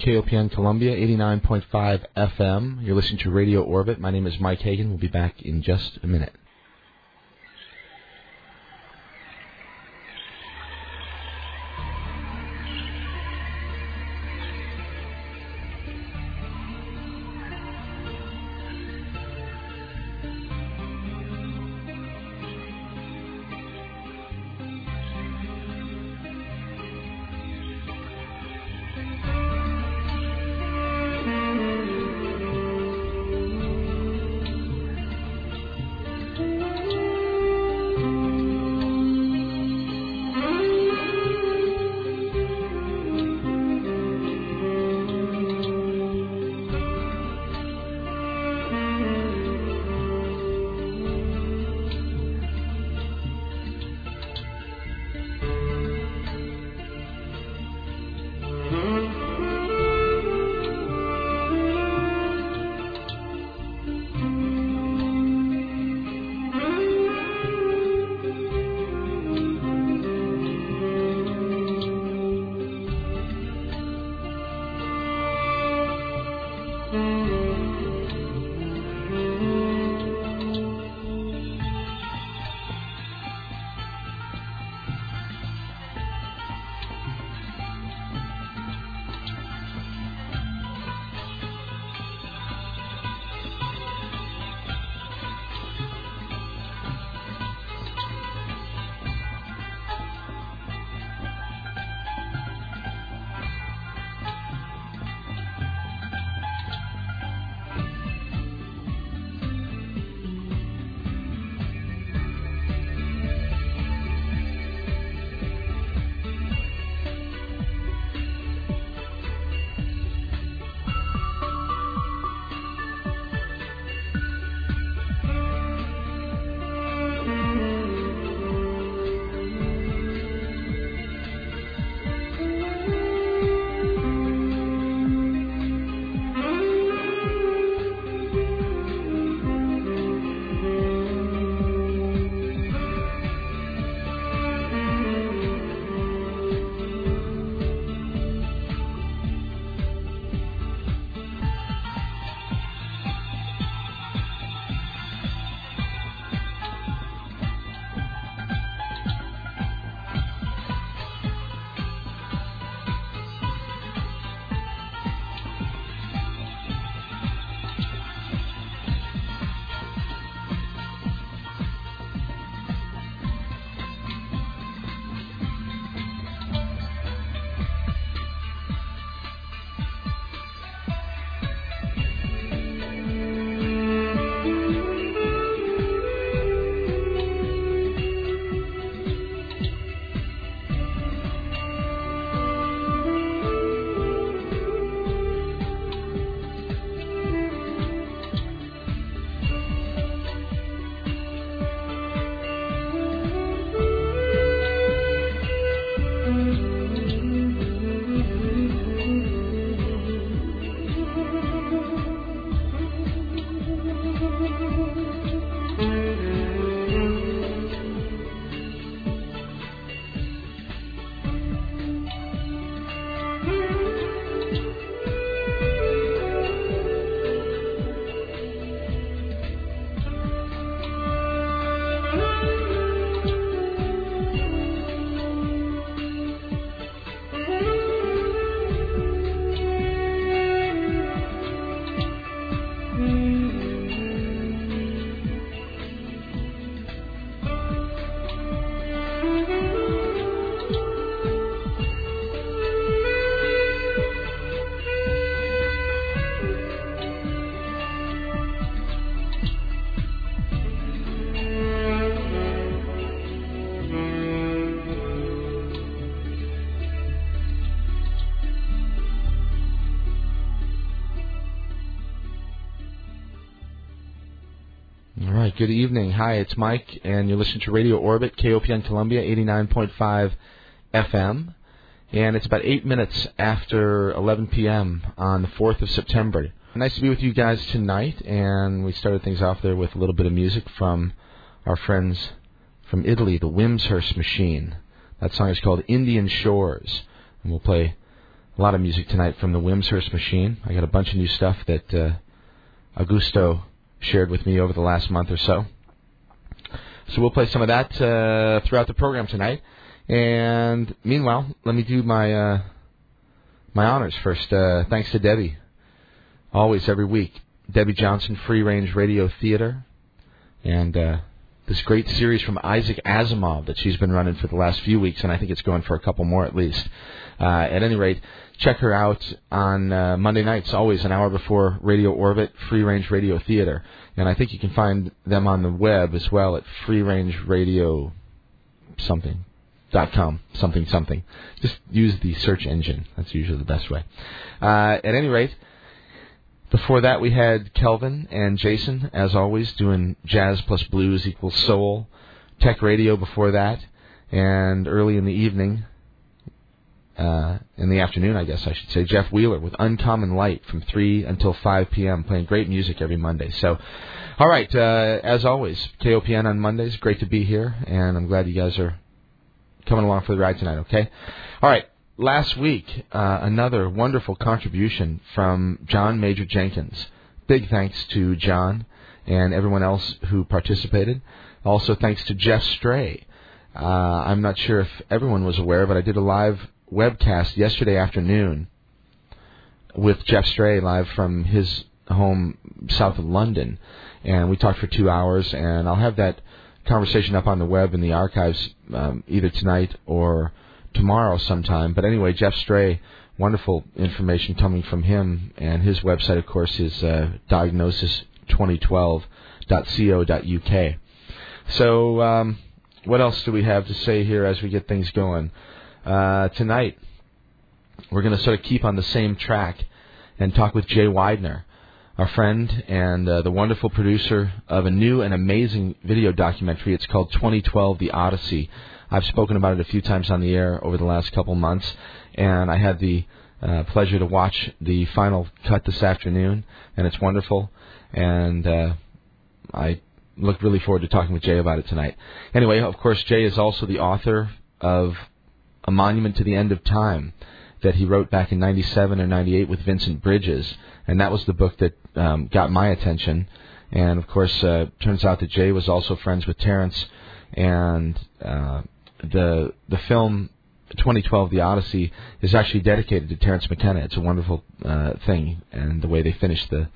KOPN Columbia, 89.5 FM. You're listening to Radio Orbit. My name is Mike Hagan. We'll be back in just a minute. Good evening. Hi, it's Mike, and you're listening to Radio Orbit, KOPN Columbia, 89.5 FM. And it's about eight minutes after 11 p.m. on the 4th of September. Nice to be with you guys tonight, and we started things off there with a little bit of music from our friends from Italy, the Wimshurst Machine. That song is called Indian Shores, and we'll play a lot of music tonight from the Wimshurst Machine. I got a bunch of new stuff that uh, Augusto shared with me over the last month or so. So we'll play some of that uh, throughout the program tonight. And meanwhile, let me do my uh, my honors first. Uh, thanks to Debbie, always every week. Debbie Johnson, Free Range Radio Theater, and uh, this great series from Isaac Asimov that she's been running for the last few weeks, and I think it's going for a couple more at least. Uh, at any rate, check her out on uh, Monday nights, always an hour before Radio Orbit, Free Range Radio Theater. And I think you can find them on the web as well at Free Range Radio something dot com something something. Just use the search engine. That's usually the best way. Uh, at any rate, before that we had Kelvin and Jason, as always, doing jazz plus blues equals soul. Tech Radio before that, and early in the evening, uh, in the afternoon, I guess I should say, Jeff Wheeler with Uncommon Light from 3 until 5 p.m., playing great music every Monday. So, all right, uh, as always, KOPN on Mondays. Great to be here, and I'm glad you guys are coming along for the ride tonight, okay? All right, last week, uh, another wonderful contribution from John Major Jenkins. Big thanks to John and everyone else who participated. Also, thanks to Geoff Stray. Uh, I'm not sure if everyone was aware, but I did a live webcast yesterday afternoon with Geoff Stray live from his home south of London, and we talked for two hours. And I'll have that conversation up on the web in the archives um, either tonight or tomorrow sometime. But anyway, Geoff Stray, wonderful information coming from him, and his website, of course, is uh, diagnosis2012.co.uk. So, um, what else do we have to say here as we get things going? Uh, tonight, we're going to sort of keep on the same track and talk with Jay Weidner, our friend and uh, the wonderful producer of a new and amazing video documentary. It's called 2012 The Odyssey. I've spoken about it a few times on the air over the last couple months, and I had the uh, pleasure to watch the final cut this afternoon, and it's wonderful. And uh, I look really forward to talking with Jay about it tonight. Anyway, of course, Jay is also the author of a Monument to the End of Time that he wrote back in 97 or 98 with Vincent Bridges. And that was the book that um, got my attention. And of course, uh, turns out that Jay was also friends with Terence. And uh, the the film 2012, The Odyssey, is actually dedicated to Terence McKenna. It's a wonderful uh, thing, and the way they finish the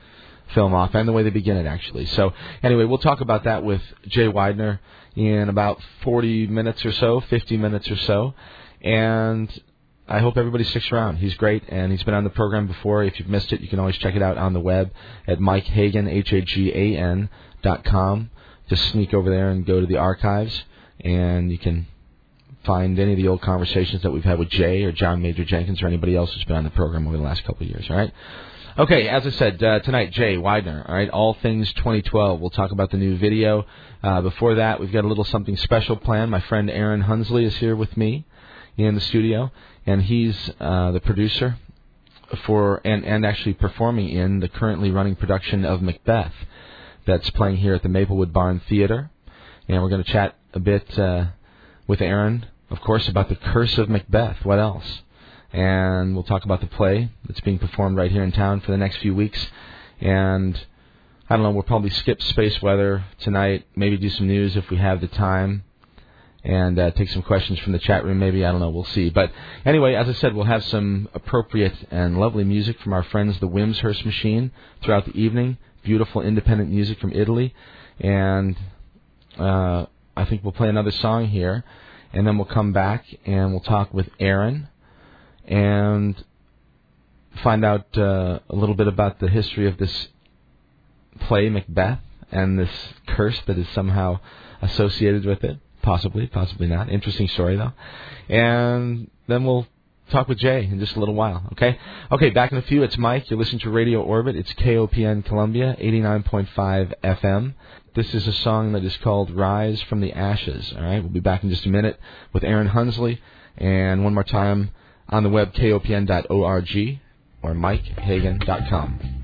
film off, and the way they begin it, actually. So, anyway, we'll talk about that with Jay Weidner in about 40 minutes or so, 50 minutes or so and I hope everybody sticks around. He's great, and he's been on the program before. If you've missed it, you can always check it out on the web at Mike Hagan, dot com. Just sneak over there and go to the archives, and you can find any of the old conversations that we've had with Jay or John Major Jenkins or anybody else who's been on the program over the last couple of years. All right. Okay, as I said uh, tonight, Jay Weidner. All right, all things 2012. We'll talk about the new video. Uh, before that, we've got a little something special planned. My friend Aaron Hunsley is here with me in the studio, and he's uh, the producer for and and actually performing in the currently running production of Macbeth that's playing here at the Maplewood Barn Theater, and we're going to chat a bit uh, with Aaron, of course, about the Curse of Macbeth. What else? And we'll talk about the play that's being performed right here in town for the next few weeks, and. I don't know. We'll probably skip space weather tonight. Maybe do some news if we have the time and uh, take some questions from the chat room. Maybe I don't know. We'll see. But anyway, as I said, we'll have some appropriate and lovely music from our friends, the Wimshurst Machine, throughout the evening. Beautiful independent music from Italy, and uh, I think we'll play another song here, and then we'll come back and we'll talk with Aaron and find out uh, a little bit about the history of this play Macbeth and this curse that is somehow associated with it. Possibly, possibly not. Interesting story though. And then we'll talk with Jay in just a little while. Okay. Okay. Back in a few. It's Mike. You're listening to Radio Orbit. It's KOPN Columbia, 89.5 FM. This is a song that is called "Rise from the Ashes." All right. We'll be back in just a minute with Aaron Hunsley, and one more time on the web kopn.org or mikehagan.com.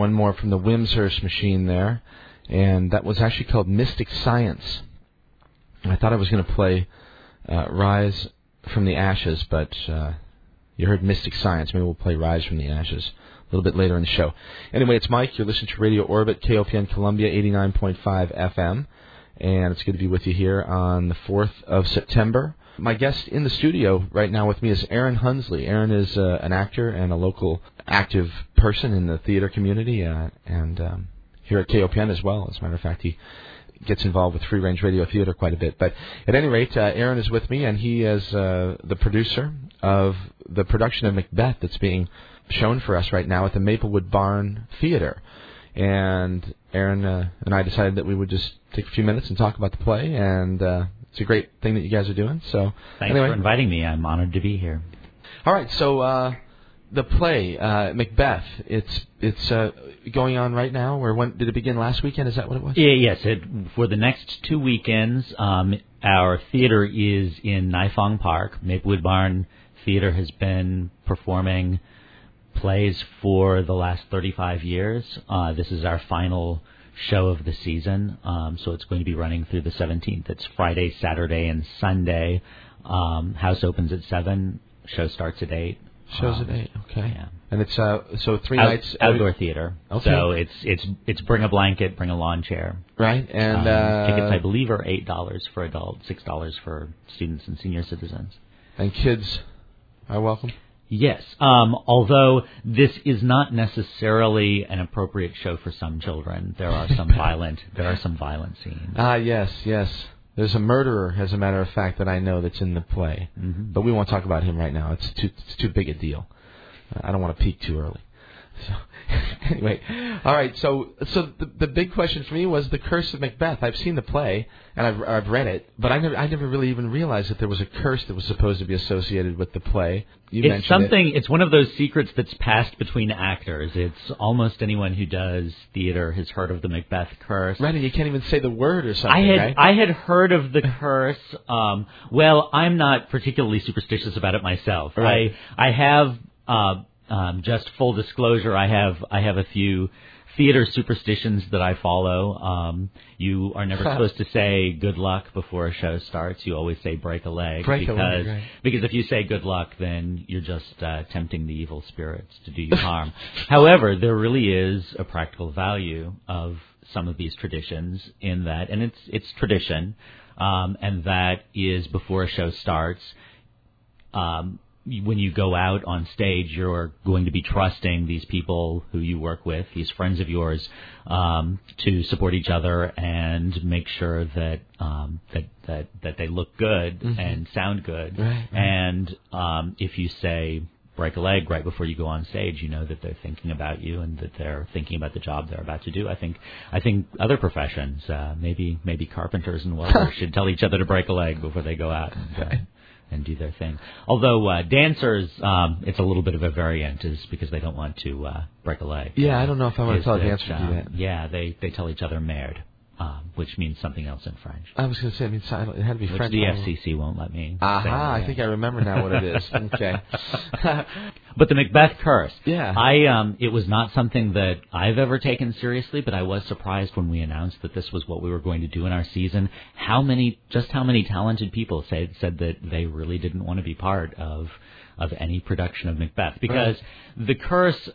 one more from the Wimshurst machine there, and that was actually called Mystic Science. I thought I was going to play uh, Rise from the Ashes, but uh, you heard Mystic Science. Maybe we'll play Rise from the Ashes a little bit later in the show. Anyway, it's Mike. You're listening to Radio Orbit, KOPN Columbia, 89.5 FM, and it's good to be with you here on the 4th of September. My guest in the studio right now with me is Aaron Hunsley. Aaron is uh, an actor and a local active person in the theater community, uh, and um, here at KOPN as well. As a matter of fact, he gets involved with free range radio theater quite a bit. But at any rate, uh, Aaron is with me, and he is uh, the producer of the production of Macbeth that's being shown for us right now at the Maplewood Barn Theater. And Aaron uh, and I decided that we would just take a few minutes and talk about the play, and uh, it's a great thing that you guys are doing. So thanks anyway. for inviting me. I'm honored to be here. All right, so uh, the play uh, Macbeth, it's it's uh, going on right now. Or when did it begin? Last weekend? Is that what it was? Yeah, yes. It, for the next two weekends, um, our theater is in Nifong Park. Maplewood Barn Theater has been performing plays for the last 35 years. Uh, this is our final show of the season. Um, so it's going to be running through the 17th. It's Friday, Saturday, and Sunday. Um, house opens at 7. Show starts at 8. Shows um, at 8. Okay. Yeah. And it's uh so three Out, nights outdoor theater. Okay. So it's it's it's bring a blanket, bring a lawn chair. right and Um, uh, tickets I believe are eight dollars for adults, six dollars for students and senior citizens. and kids are welcome. Yes, um, although this is not necessarily an appropriate show for some children. There are some violent there are some violent scenes. Ah yes yes. There's a murderer, as a matter of fact, that I know that's in the play, Mhm. but we won't talk about him right now. It's too it's too big a deal. I don't want to peek too early. So anyway, all right. So so the the big question for me was the Curse of Macbeth. I've seen the play and I've I've read it, but I never I never really even realized that there was a curse that was supposed to be associated with the play. You it's mentioned something. It's one of those secrets that's passed between actors. It's almost anyone who does theater has heard of the Macbeth curse. It. Right, and you can't even say the word or something. I had right? I had heard of the curse. Um, well, I'm not particularly superstitious about it myself. Right. I I have uh, um, just full disclosure. I have I have a few theater superstitions that I follow. Um, you are never supposed to say good luck before a show starts. You always say break a leg Break a because leg, right. because if you say good luck, then you're just uh, tempting the evil spirits to do you harm. However, there really is a practical value of some of these traditions in that, and it's it's tradition, um, and that is before a show starts. Um, when you go out on stage, you're going to be trusting these people who you work with, these friends of yours, um, to support each other and make sure that um, that that that they look good and sound good. Right, right. And um, if you say break a leg right before you go on stage, you know that they're thinking about you and that they're thinking about the job they're about to do. I think I think other professions, uh, maybe maybe carpenters and welders, should tell each other to break a leg before they go out. And, uh, and do their thing. Although uh, dancers, um, it's a little bit of a variant, is because they don't want to uh, break a leg. Yeah, I don't know if I want to tell a dancer to do that. Yeah, they they tell each other merde, um, which means something else in French. I was going to say, I mean, it had to be Which French. the I don't know. FCC won't let me. Aha, say, I think I remember now what it is. Okay. But the Macbeth curse. Yeah. I um it was not something that I've ever taken seriously, but I was surprised when we announced that this was what we were going to do in our season. How many just how many talented people said said that they really didn't want to be part of of any production of Macbeth because the curse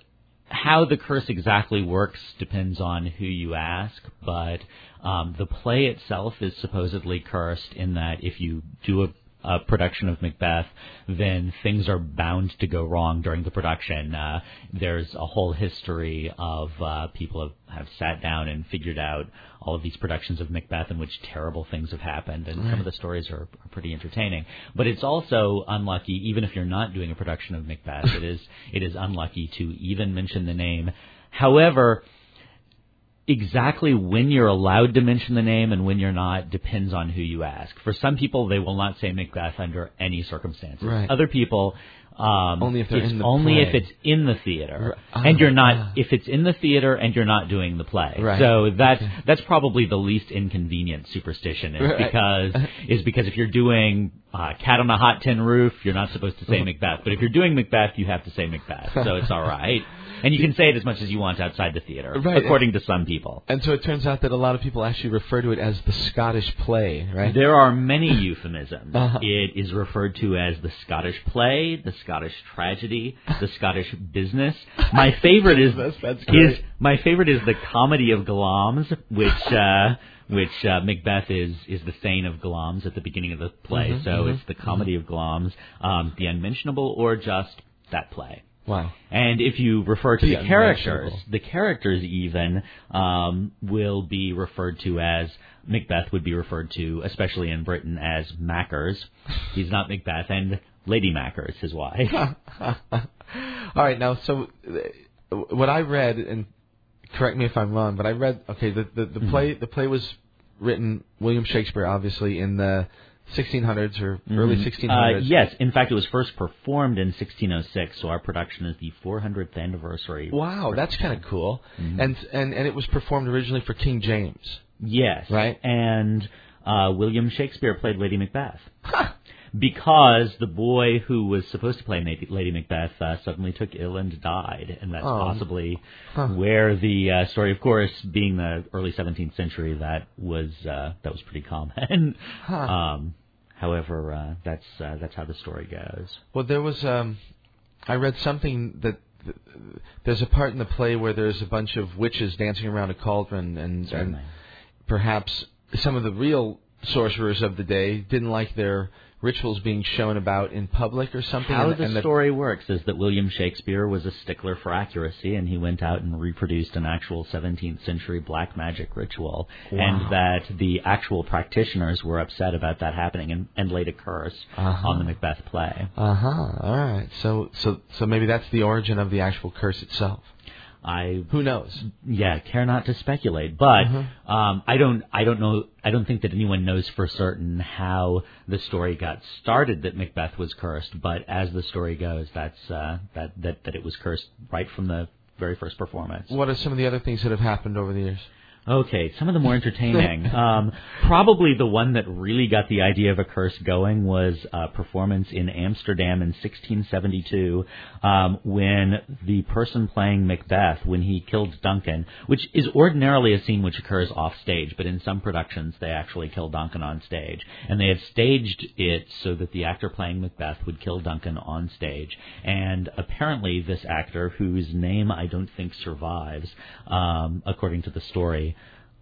how the curse exactly works depends on who you ask, but um, the play itself is supposedly cursed in that if you do a a production of Macbeth, then things are bound to go wrong during the production. Uh, there's a whole history of uh, people have, have sat down and figured out all of these productions of Macbeth in which terrible things have happened, and some of the stories are, are pretty entertaining. But it's also unlucky, even if you're not doing a production of Macbeth, it is it is unlucky to even mention the name. However, exactly when you're allowed to mention the name and when you're not depends on who you ask. For some people, they will not say Macbeth under any circumstances. Right. Other people, um, Only if they're it's in the only play. if it's in the theater, R- and you're not ah. if it's in the theater and you're not doing the play. Right. So that's that's probably the least inconvenient superstition is Right. because is because if you're doing uh, Cat on a Hot Tin Roof, you're not supposed to say Macbeth, but if you're doing Macbeth, you have to say Macbeth. So it's all right. And you can say it as much as you want outside the theater, Right. according to some people. And so it turns out that a lot of people actually refer to it as the Scottish play, right? There are many euphemisms. Uh-huh. It is referred to as the Scottish play, the Scottish tragedy, the Scottish business. My favorite is is my favorite is the comedy of Glamis, which uh, which uh, Macbeth is is the Thane of Glamis at the beginning of the play. Mhm, so mhm, it's the comedy of Glamis, um, the unmentionable, or just that play. Wow. And if you refer to The the, characters, the characters even um, will be referred to as Macbeth would be referred to, especially in Britain, as Mackers. He's not Macbeth, and Lady Mackers, his wife. All right, now, so uh, what I read, and correct me if I'm wrong, but I read, okay, the the, the Mhm. play the play was written William Shakespeare, obviously in the 1600s or early Mhm. 1600s. Uh, yes, in fact, it was first performed in 1606, so our production is the 400th anniversary. Wow, that's kind of cool. Mhm. And and and it was performed originally for King James. Yes. Right. And uh, William Shakespeare played Lady Macbeth. Because the boy who was supposed to play Lady Macbeth uh, suddenly took ill and died, and that's Oh. possibly Huh. where the uh, story. Of course, being the early 17th century, that was uh, that was pretty common. Huh. um, however, uh, that's uh, that's how the story goes. Well, there was um, I read something that th- there's a part in the play where there's a bunch of witches dancing around a cauldron, and and perhaps some of the real sorcerers of the day didn't like their rituals being shown about in public or something. How and, the and that- story works is that William Shakespeare was a stickler for accuracy, and he went out and reproduced an actual 17th century black magic ritual, Wow. and that the actual practitioners were upset about that happening and, and laid a curse Uh-huh. on the Macbeth play. Uh huh. All right. So so so maybe that's the origin of the actual curse itself. I Who knows? yeah care not to speculate, but Mhm. um, I don't I don't know I don't think that anyone knows for certain how the story got started that Macbeth was cursed. But as the story goes, that's uh, that that that it was cursed right from the very first performance. What are some of the other things that have happened over the years? Okay, some of the more entertaining. um, probably the one that really got the idea of a curse going was a performance in Amsterdam in 1672 um, when the person playing Macbeth, when he killed Duncan, which is ordinarily a scene which occurs off stage, but in some productions they actually kill Duncan on stage. And they had staged it so that the actor playing Macbeth would kill Duncan on stage. And apparently this actor, whose name I don't think survives, um, according to the story,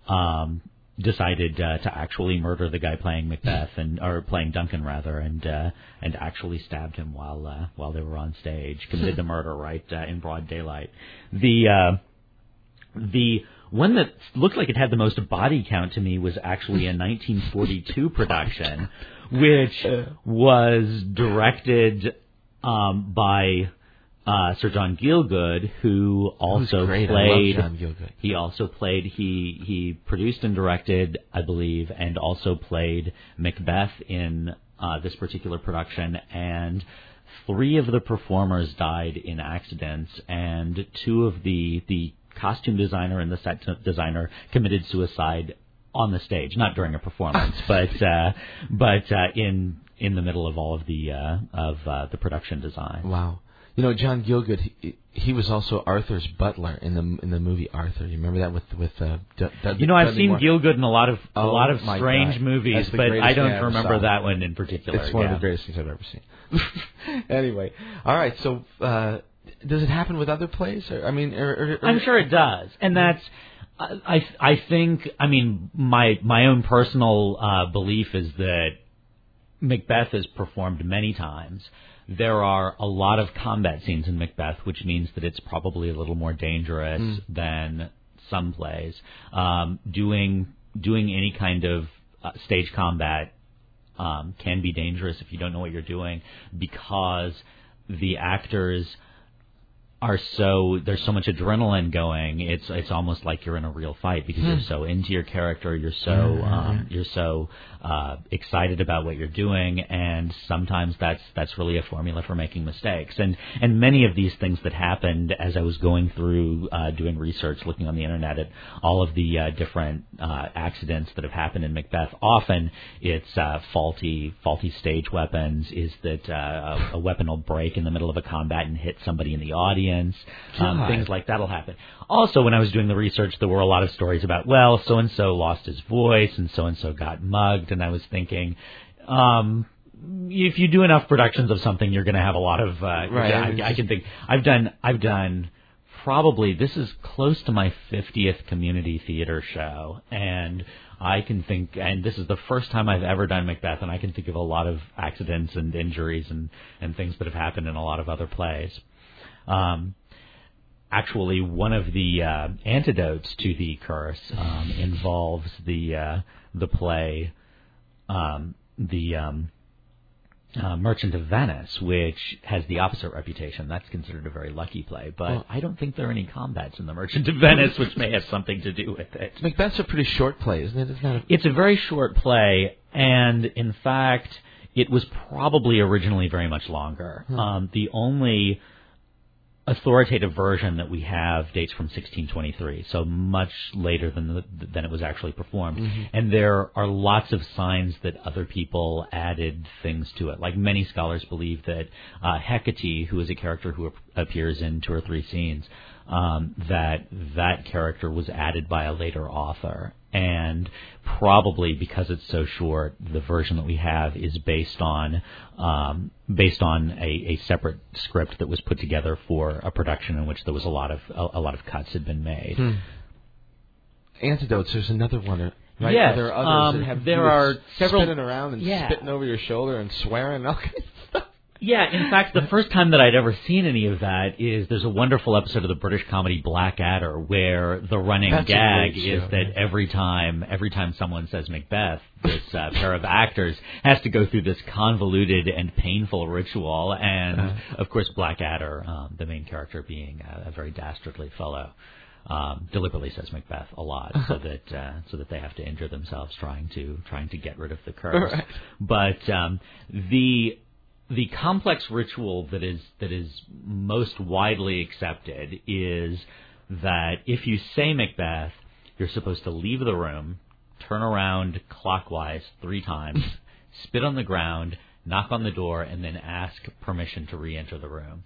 um, decided uh, to actually murder the guy playing Macbeth and or playing Duncan rather, and uh, and actually stabbed him while uh, while they were on stage, committed the murder right uh, in broad daylight. The uh, the one that looked like it had the most body count to me was actually a 1942 production, which was directed um, by uh, Sir John Gielgud, who also played. I love John Gielgud. He also played. He he produced and directed, I believe, and also played Macbeth in uh, this particular production. And three of the performers died in accidents, and two of the the costume designer and the set designer committed suicide on the stage, not during a performance, but uh, but uh, in in the middle of all of the uh, of uh, the production design. Wow. You know, John Gielgud, he, he was also Arthur's butler in the in the movie Arthur. You remember that with with uh, D- You know, I've Dudley seen Moore? Gielgud in a lot of a Oh, lot of strange God. movies, but I don't thing I ever remember that one in particular. It's one yeah. of the greatest things I've ever seen. anyway, all right. So, uh, does it happen with other plays? Or, I mean, or, or, or, I'm sure it does, and that's. I I think I mean my my own personal uh, belief is that Macbeth is performed many times. There are a lot of combat scenes in Macbeth, which means that it's probably a little more dangerous Mm. than some plays. Um, doing doing any kind of uh, stage combat um, can be dangerous if you don't know what you're doing because the actors are so there's so much adrenaline going. It's it's almost like you're in a real fight because you're so into your character. You're so um, you're so uh, excited about what you're doing, and sometimes that's that's really a formula for making mistakes. And and many of these things that happened as I was going through uh, doing research, looking on the internet at all of the uh, different uh, accidents that have happened in Macbeth. Often it's uh, faulty faulty stage weapons. Is that uh, a, a weapon will break in the middle of a combat and hit somebody in the audience? Audience. Um, things like that'll happen. Also, when I was doing the research, there were a lot of stories about well, so and so lost his voice, and so and so got mugged, and I was thinking. Um, if you do enough productions of something, you're going to have a lot of. Uh, Right, I I, I can think. I've done. I've done. Probably this is close to my 50th community theater show, and I can think. And this is the first time I've ever done Macbeth, and I can think of a lot of accidents and injuries and and things that have happened in a lot of other plays. Um, actually, one of the uh, antidotes to the curse um, involves the uh, the play, um, the um, uh, Merchant of Venice, which has the opposite reputation. That's considered a very lucky play, but Well- I don't think there are any combats in the Merchant of Venice, which may have something to do with it. Macbeth's a pretty short play, isn't it? It's not a, It's a very short play, and in fact, it was probably originally very much longer. Um, the only authoritative version that we have dates from 1623, so much later than the, than it was actually performed. And there are lots of signs that other people added things to it. Like many scholars believe that uh, Hecate, who is a character who ap- appears in two or three scenes, um, that that character was added by a later author. And probably because it's so short, the version that we have is based on um, based on a, a separate script that was put together for a production in which there was a lot of a, a lot of cuts had been made. Hmm. antidotes. There's another one. uh, Right? Yes, Are there others um, that have there are several- spinning around and Yeah. spitting over your shoulder and swearing and all kinds of stuff. Yeah, in fact, the first time that I'd ever seen any of that is there's a wonderful episode of the British comedy Blackadder where the running That's gag is show, that yeah. every time every time someone says Macbeth, this uh, pair of actors has to go through this convoluted and painful ritual, and Uh-huh. of course Blackadder, um, the main character being a, a very dastardly fellow. Um, deliberately says Macbeth a lot, so that uh, so that they have to injure themselves trying to trying to get rid of the curse. Right. But um, the the complex ritual that is that is most widely accepted is that if you say Macbeth, you're supposed to leave the room, turn around clockwise three times, spit on the ground, knock on the door, and then ask permission to re-enter the room.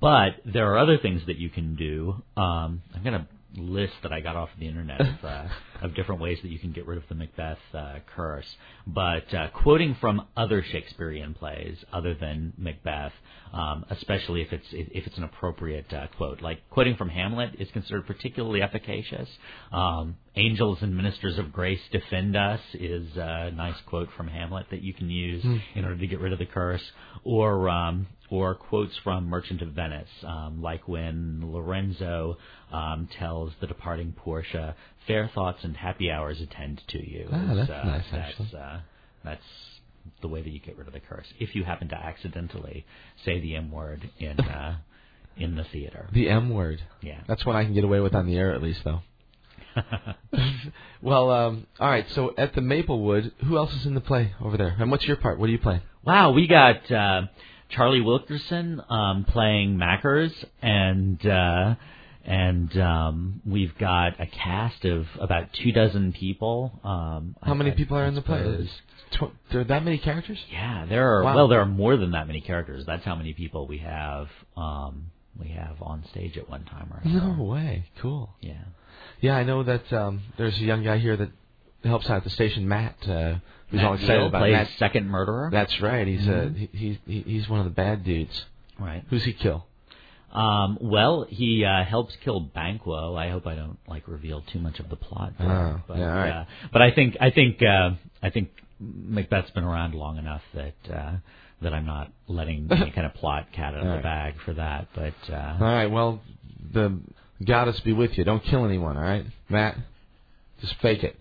But there are other things that you can do. Um, I'm going to list that I got off the internet uh, of different ways that you can get rid of the Macbeth uh, curse. But uh, quoting from other Shakespearean plays other than Macbeth, um, especially if it's if it's an appropriate uh, quote, like quoting from Hamlet is considered particularly efficacious. Um, Angels and ministers of grace defend us is a nice quote from Hamlet that you can use in order to get rid of the curse, or um, or quotes from Merchant of Venice, um, like when Lorenzo um, tells the departing Portia, "Fair thoughts and happy hours attend to you." Ah, that's uh, nice, That's, actually. uh, that's the way that you get rid of the curse. If you happen to accidentally say the M word in uh, in the theater, The M word. yeah. That's one I can get away with on the air, at least, though. well, um, all right. So at the Maplewood, who else is in the play over there? And what's your part? What do you play? Wow, we got uh, Charlie Wilkerson um, playing Mackers, and uh, and um, we've got a cast of about two dozen people. Um, How I- many I- people are I in the play? Tw- there are that many characters? Yeah, there are. Wow. Well, there are more than that many characters. That's how many people we have. Um, we have on stage at one time or another. No way. Cool. Yeah. Yeah, I know that um, there's a young guy here that helps out at the station, Matt. Uh, who's Matt all excited about plays Matt. second murderer. That's right. He's Mhm. uh, he, he, he's one of the bad dudes. right. Who's he kill? Um, well, he uh, helps kill Banquo. I hope I don't like reveal too much of the plot. There, Oh, but, yeah, all right. uh, but I think I think uh, I think Macbeth's been around long enough that uh, that I'm not letting any kind of plot cat out of All the right. bag for that. But All uh, right. Well, the goddess be with you. Don't kill anyone. All right, Matt. Just fake it.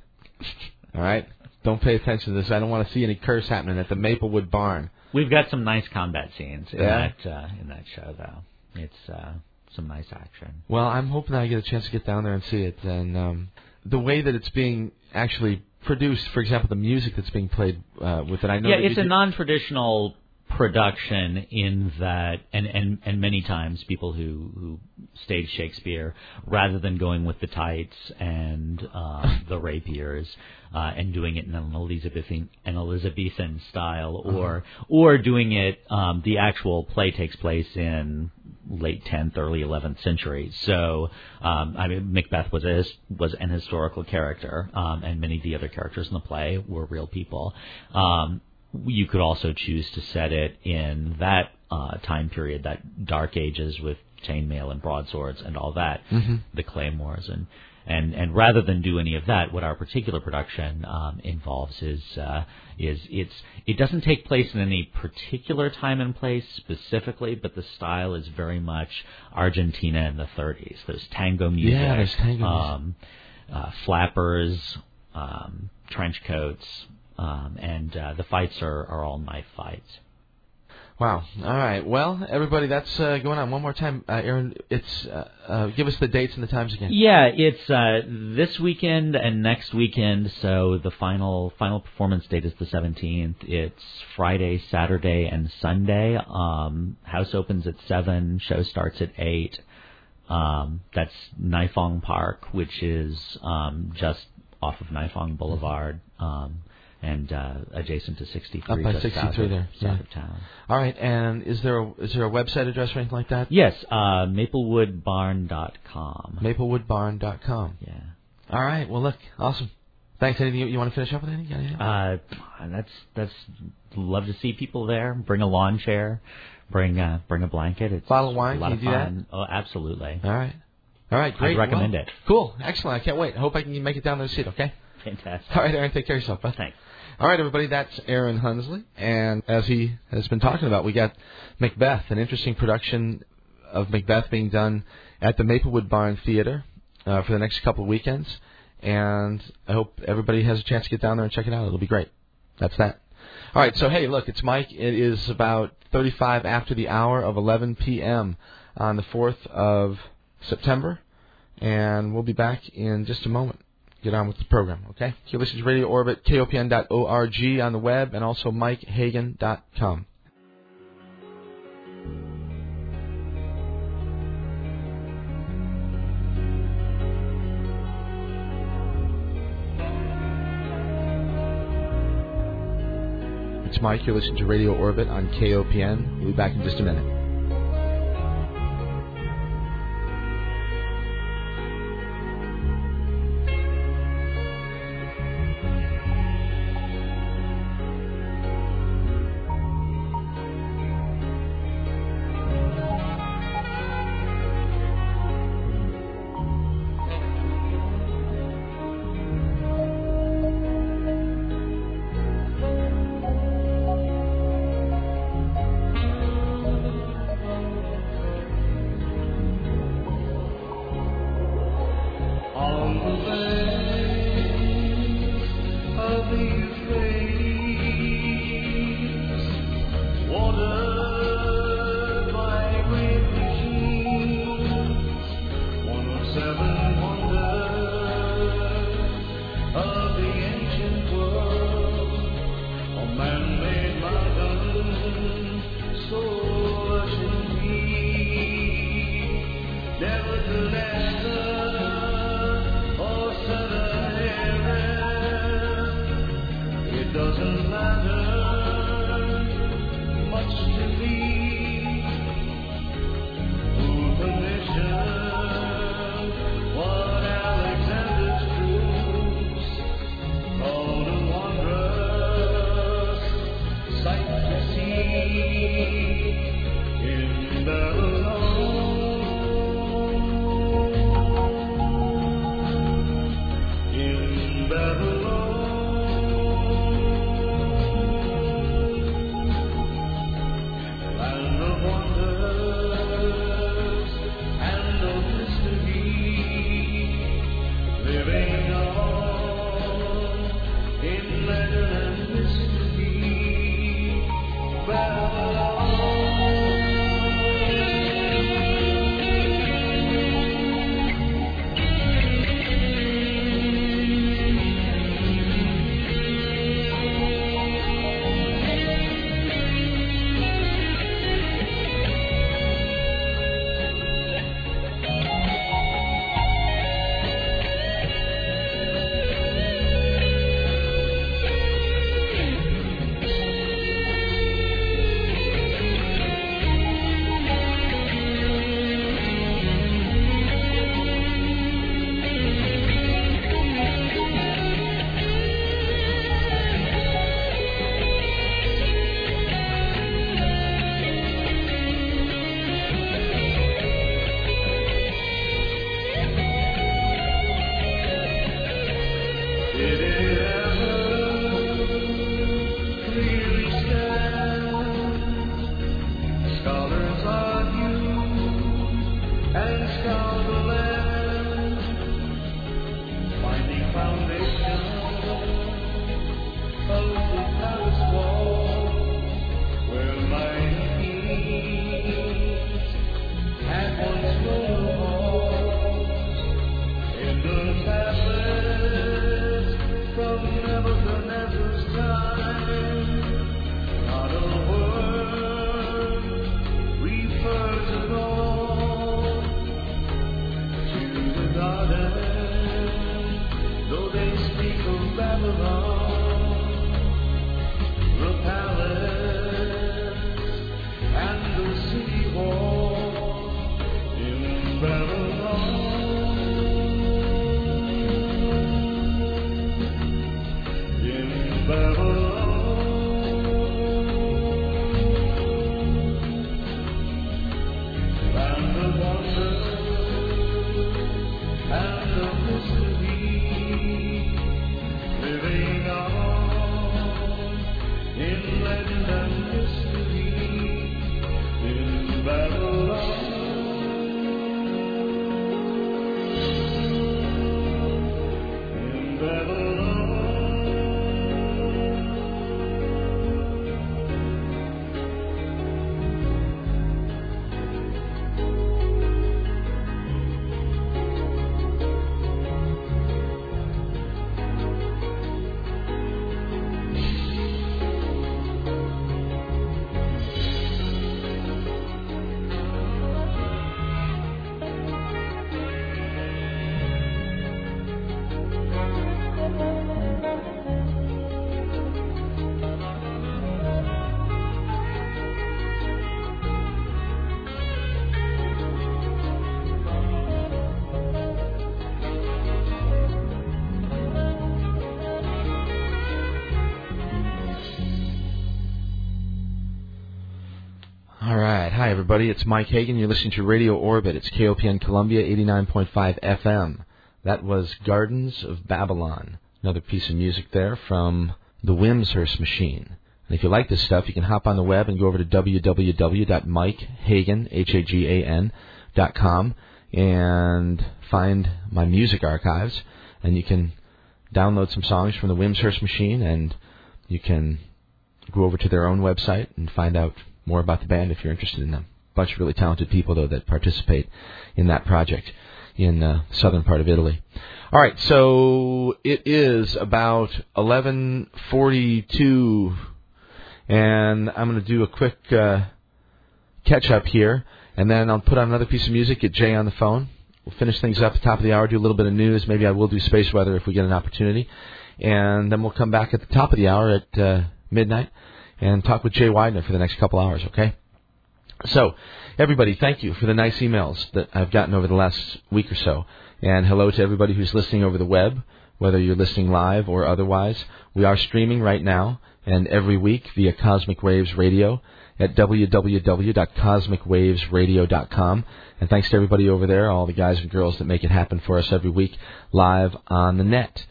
All right. Don't pay attention to this. I don't want to see any curse happening at the Maplewood Barn. we've got some nice combat scenes in Yeah? that uh, in that show, though. It's uh, some nice action. Well, I'm hoping that I get a chance to get down there and see it. And um, the way that it's being actually produced, for example, the music that's being played uh, with it. I know. yeah, it's a do- non-traditional production in that, and and and many times people who who stage Shakespeare, rather than going with the tights and um, the rapiers uh, and doing it in an Elizabethan an Elizabethan style, or or doing it, um, the actual play takes place in late 10th, early 11th century. So, um, I mean, Macbeth was a, was an historical character, um, and many of the other characters in the play were real people. Um, you could also choose to set it in that uh, time period, that Dark Ages with chainmail and broadswords and all that, mm-hmm. the claymores and and and rather than do any of that, what our particular production um, involves is uh, is it's it doesn't take place in any particular time and place specifically, but the style is very much Argentina in the 30s. There's tango music, yeah, there's tango um, uh, flappers, um, trench coats, um, and uh, the fights are, are all knife fights. Wow. All right. Well, everybody, that's uh, going on one more time. Uh, Aaron, it's uh, uh, give us the dates and the times again. Yeah, it's uh, this weekend and next weekend. So the final final performance date is the 17th. It's Friday, Saturday, and Sunday. Um, house opens at seven. Show starts at eight. Um, that's Nifong Park, which is um, just off of Nifong Boulevard. Um, and uh, adjacent to 63. Up by 63 south there, of, yeah. of town. All right, and is there a, is there a website address or anything like that? Yes, uh, maplewoodbarn.com. Maplewoodbarn.com. Yeah. All right. Well, look, awesome. Thanks. Anything you, you want to finish up with? Anything? Uh, that's that's love to see people there. Bring a lawn chair. Bring uh, bring a blanket. It's Bottle of wine. A lot Can of you do fun. Oh, absolutely. All right. All right. Great. I'd recommend well, it. Cool. Excellent. I can't wait. I hope I can make it down there to see it. Okay. Fantastic. All right, Aaron. Take care of yourself. Bye. Thanks. All right, everybody, that's Aaron Hunsley. And as he has been talking about, we got Macbeth, an interesting production of Macbeth being done at the Maplewood Barn Theater uh, for the next couple of weekends. And I hope everybody has a chance to get down there and check it out. It'll be great. That's that. All right, so hey, look, it's Mike. It is about 35 after the hour of 11 p.m. on the 4th of September. And we'll be back in just a moment get on with the program, okay? To Radio Orbit, KOPN.org on the web, and also MikeHagan.com. It's Mike. You're listening to Radio Orbit on KOPN. We'll be back in just a minute. Everybody. It's Mike Hagan. You're listening to Radio Orbit. It's KOPN Columbia 89.5 FM. That was Gardens of Babylon. Another piece of music there from the Wimshurst Machine. And if you like this stuff, you can hop on the web and go over to www.mikehagan, and find my music archives. And you can download some songs from the Wimshurst Machine and you can go over to their own website and find out more about the band if you're interested in them. Bunch of really talented people though that participate in that project in the uh, southern part of Italy. All right, so it is about 11:42, and I'm going to do a quick uh, catch up here, and then I'll put on another piece of music. Get Jay on the phone. We'll finish things up at the top of the hour. Do a little bit of news. Maybe I will do space weather if we get an opportunity, and then we'll come back at the top of the hour at uh, midnight and talk with Jay Weidner for the next couple hours, okay? So, everybody, thank you for the nice emails that I've gotten over the last week or so. And hello to everybody who's listening over the web, whether you're listening live or otherwise. We are streaming right now and every week via Cosmic Waves Radio at www.cosmicwavesradio.com. And thanks to everybody over there, all the guys and girls that make it happen for us every week live on the net.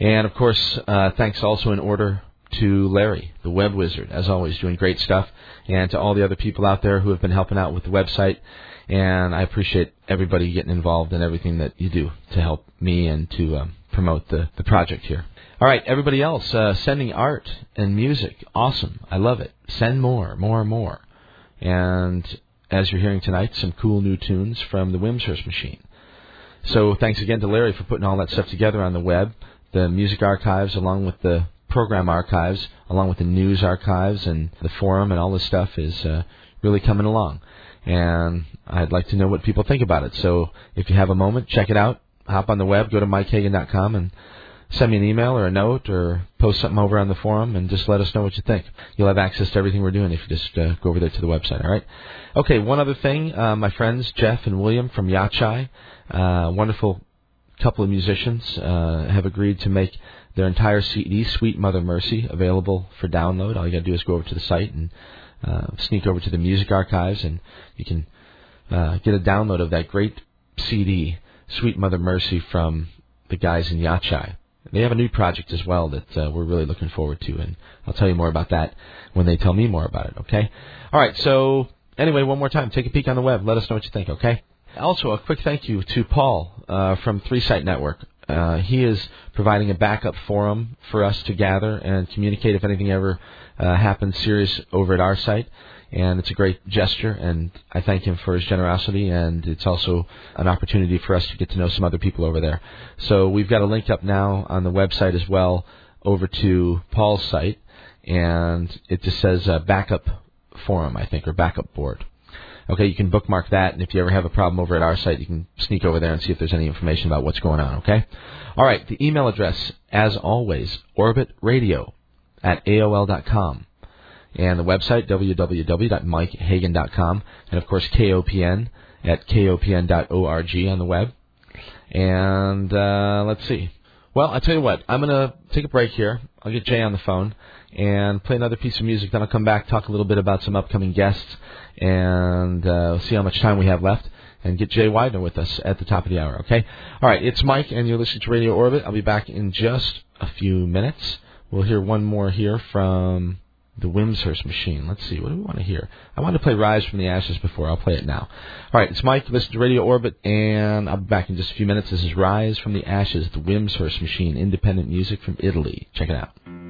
And of course, uh, thanks also in order to Larry, the web wizard, as always, doing great stuff, and to all the other people out there who have been helping out with the website. And I appreciate everybody getting involved in everything that you do to help me and to um, promote the, the project here. All right, everybody else, uh, sending art and music. Awesome. I love it. Send more, more, more. And as you're hearing tonight, some cool new tunes from the Wimshurst Machine. So thanks again to Larry for putting all that stuff together on the web, the music archives, along with the program archives, along with the news archives and the forum and all this stuff, is uh, really coming along. And I'd like to know what people think about it. So if you have a moment, check it out. Hop on the web, go to mikehagan.com and send me an email or a note or post something over on the forum and just let us know what you think. You'll have access to everything we're doing if you just uh, go over there to the website, all right? Okay, one other thing. Uh, my friends Jeff and William from Yachai, uh, wonderful couple of musicians, uh, have agreed to make their entire CD, Sweet Mother Mercy, available for download. All you got to do is go over to the site and uh, sneak over to the music archives, and you can uh, get a download of that great CD, Sweet Mother Mercy, from the guys in Yachai. They have a new project as well that uh, we're really looking forward to, and I'll tell you more about that when they tell me more about it. Okay. All right. So anyway, one more time, take a peek on the web. Let us know what you think. Okay. Also, a quick thank you to Paul uh, from Three Site Network. Uh, he is providing a backup forum for us to gather and communicate if anything ever uh, happens serious over at our site. And it's a great gesture, and I thank him for his generosity. And it's also an opportunity for us to get to know some other people over there. So we've got a link up now on the website as well over to Paul's site, and it just says uh, backup forum, I think, or backup board. Okay, you can bookmark that, and if you ever have a problem over at our site, you can sneak over there and see if there's any information about what's going on, okay? All right, the email address, as always, orbitradio at AOL.com. And the website, www.mikehagan.com. And of course, KOPN at kopn.org on the web. And uh, let's see. Well, I tell you what, I'm going to take a break here. I'll get Jay on the phone and play another piece of music. Then I'll come back, talk a little bit about some upcoming guests, and uh, see how much time we have left, and get Jay Weidner with us at the top of the hour. Okay. All right. It's Mike, and you're listening to Radio Orbit. I'll be back in just a few minutes. We'll hear one more here from the Wimshurst Machine. Let's see. What do we want to hear? I wanted to play Rise from the Ashes before. I'll play it now. All right. It's Mike. Listen to Radio Orbit, and I'll be back in just a few minutes. This is Rise from the Ashes, the Wimshurst Machine, independent music from Italy. Check it out.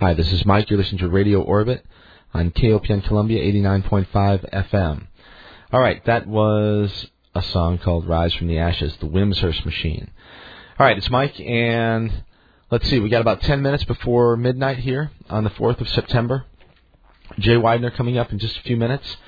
Hi, this is Mike. You're listening to Radio Orbit on KOPN Columbia 89.5 FM. All right, that was a song called Rise from the Ashes, the Wimshurst Machine. All right, it's Mike, and let's see, we got about 10 minutes before midnight here on the 4th of September. Jay Weidner coming up in just a few minutes.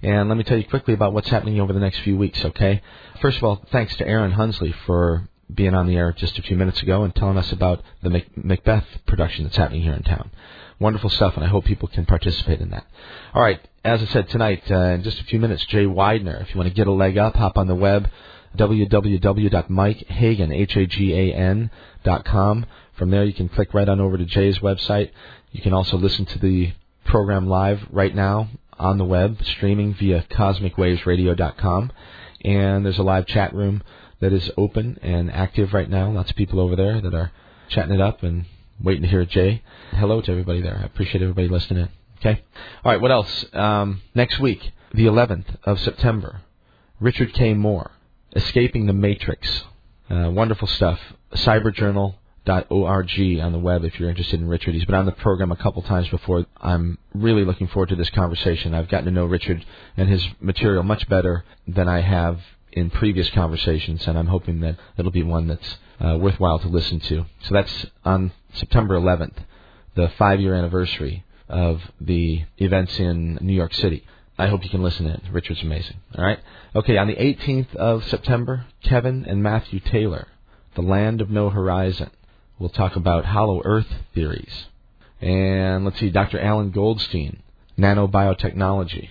And let me tell you quickly about what's happening over the next few weeks, okay? First of all, thanks to Aaron Hunsley for being on the air just a few minutes ago and telling us about the Macbeth production that's happening here in town. Wonderful stuff, and I hope people can participate in that. All right, as I said tonight, uh, in just a few minutes, Jay Weidner. If you want to get a leg up, hop on the web, www.mikehagan, H-A-G-A-N, dot com. From there, you can click right on over to Jay's website. You can also listen to the program live right now on the web, streaming via cosmicwavesradio.com. And there's a live chat room that is open and active right now. Lots of people over there that are chatting it up and waiting to hear Jay. Hello to everybody there. I appreciate everybody listening. in. Okay. All right. What else? Um, next week, the 11th of September, Richard K. Moore, Escaping the Matrix. Uh, wonderful stuff. Cyberjournal org on the web if you're interested in Richard. He's been on the program a couple times before. I'm really looking forward to this conversation. I've gotten to know Richard and his material much better than I have in previous conversations, and I'm hoping that it'll be one that's uh, worthwhile to listen to. So that's on September 11th, the five year anniversary of the events in New York City. I hope you can listen in. Richard's amazing. All right. Okay. On the 18th of September, Kevin and Matthew Taylor, The Land of No Horizon. We'll talk about hollow earth theories. And let's see, Dr. Alan Goldstein, nanobiotechnology,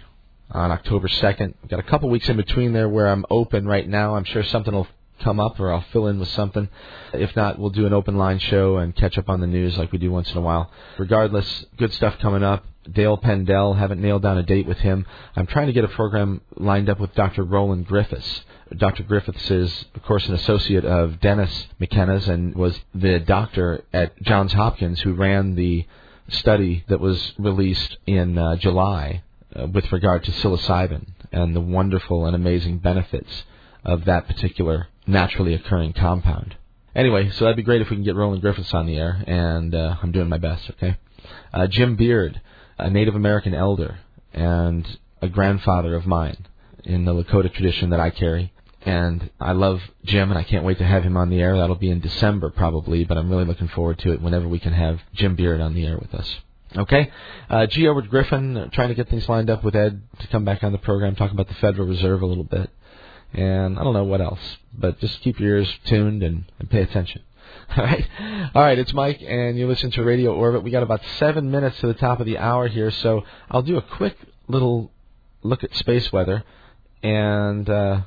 on October 2nd. We've got a couple weeks in between there where I'm open right now. I'm sure something will come up or I'll fill in with something. If not, we'll do an open line show and catch up on the news like we do once in a while. Regardless, good stuff coming up. Dale Pendell, haven't nailed down a date with him. I'm trying to get a program lined up with Dr. Roland Griffiths. Dr. Griffiths is, of course, an associate of Dennis McKenna's and was the doctor at Johns Hopkins who ran the study that was released in uh, July uh, with regard to psilocybin and the wonderful and amazing benefits of that particular naturally occurring compound. Anyway, so that'd be great if we can get Roland Griffiths on the air, and uh, I'm doing my best, okay? Uh, Jim Beard, a Native American elder and a grandfather of mine in the Lakota tradition that I carry and I love Jim, and I can't wait to have him on the air. That'll be in December probably, but I'm really looking forward to it whenever we can have Jim Beard on the air with us. Okay, uh, G. Edward Griffin, uh, trying to get things lined up with Ed to come back on the program, talk about the Federal Reserve a little bit, and I don't know what else, but just keep your ears tuned and, and pay attention. All right, all right. It's Mike, and you listen to Radio Orbit. We got about seven minutes to the top of the hour here, so I'll do a quick little look at space weather, and. Uh,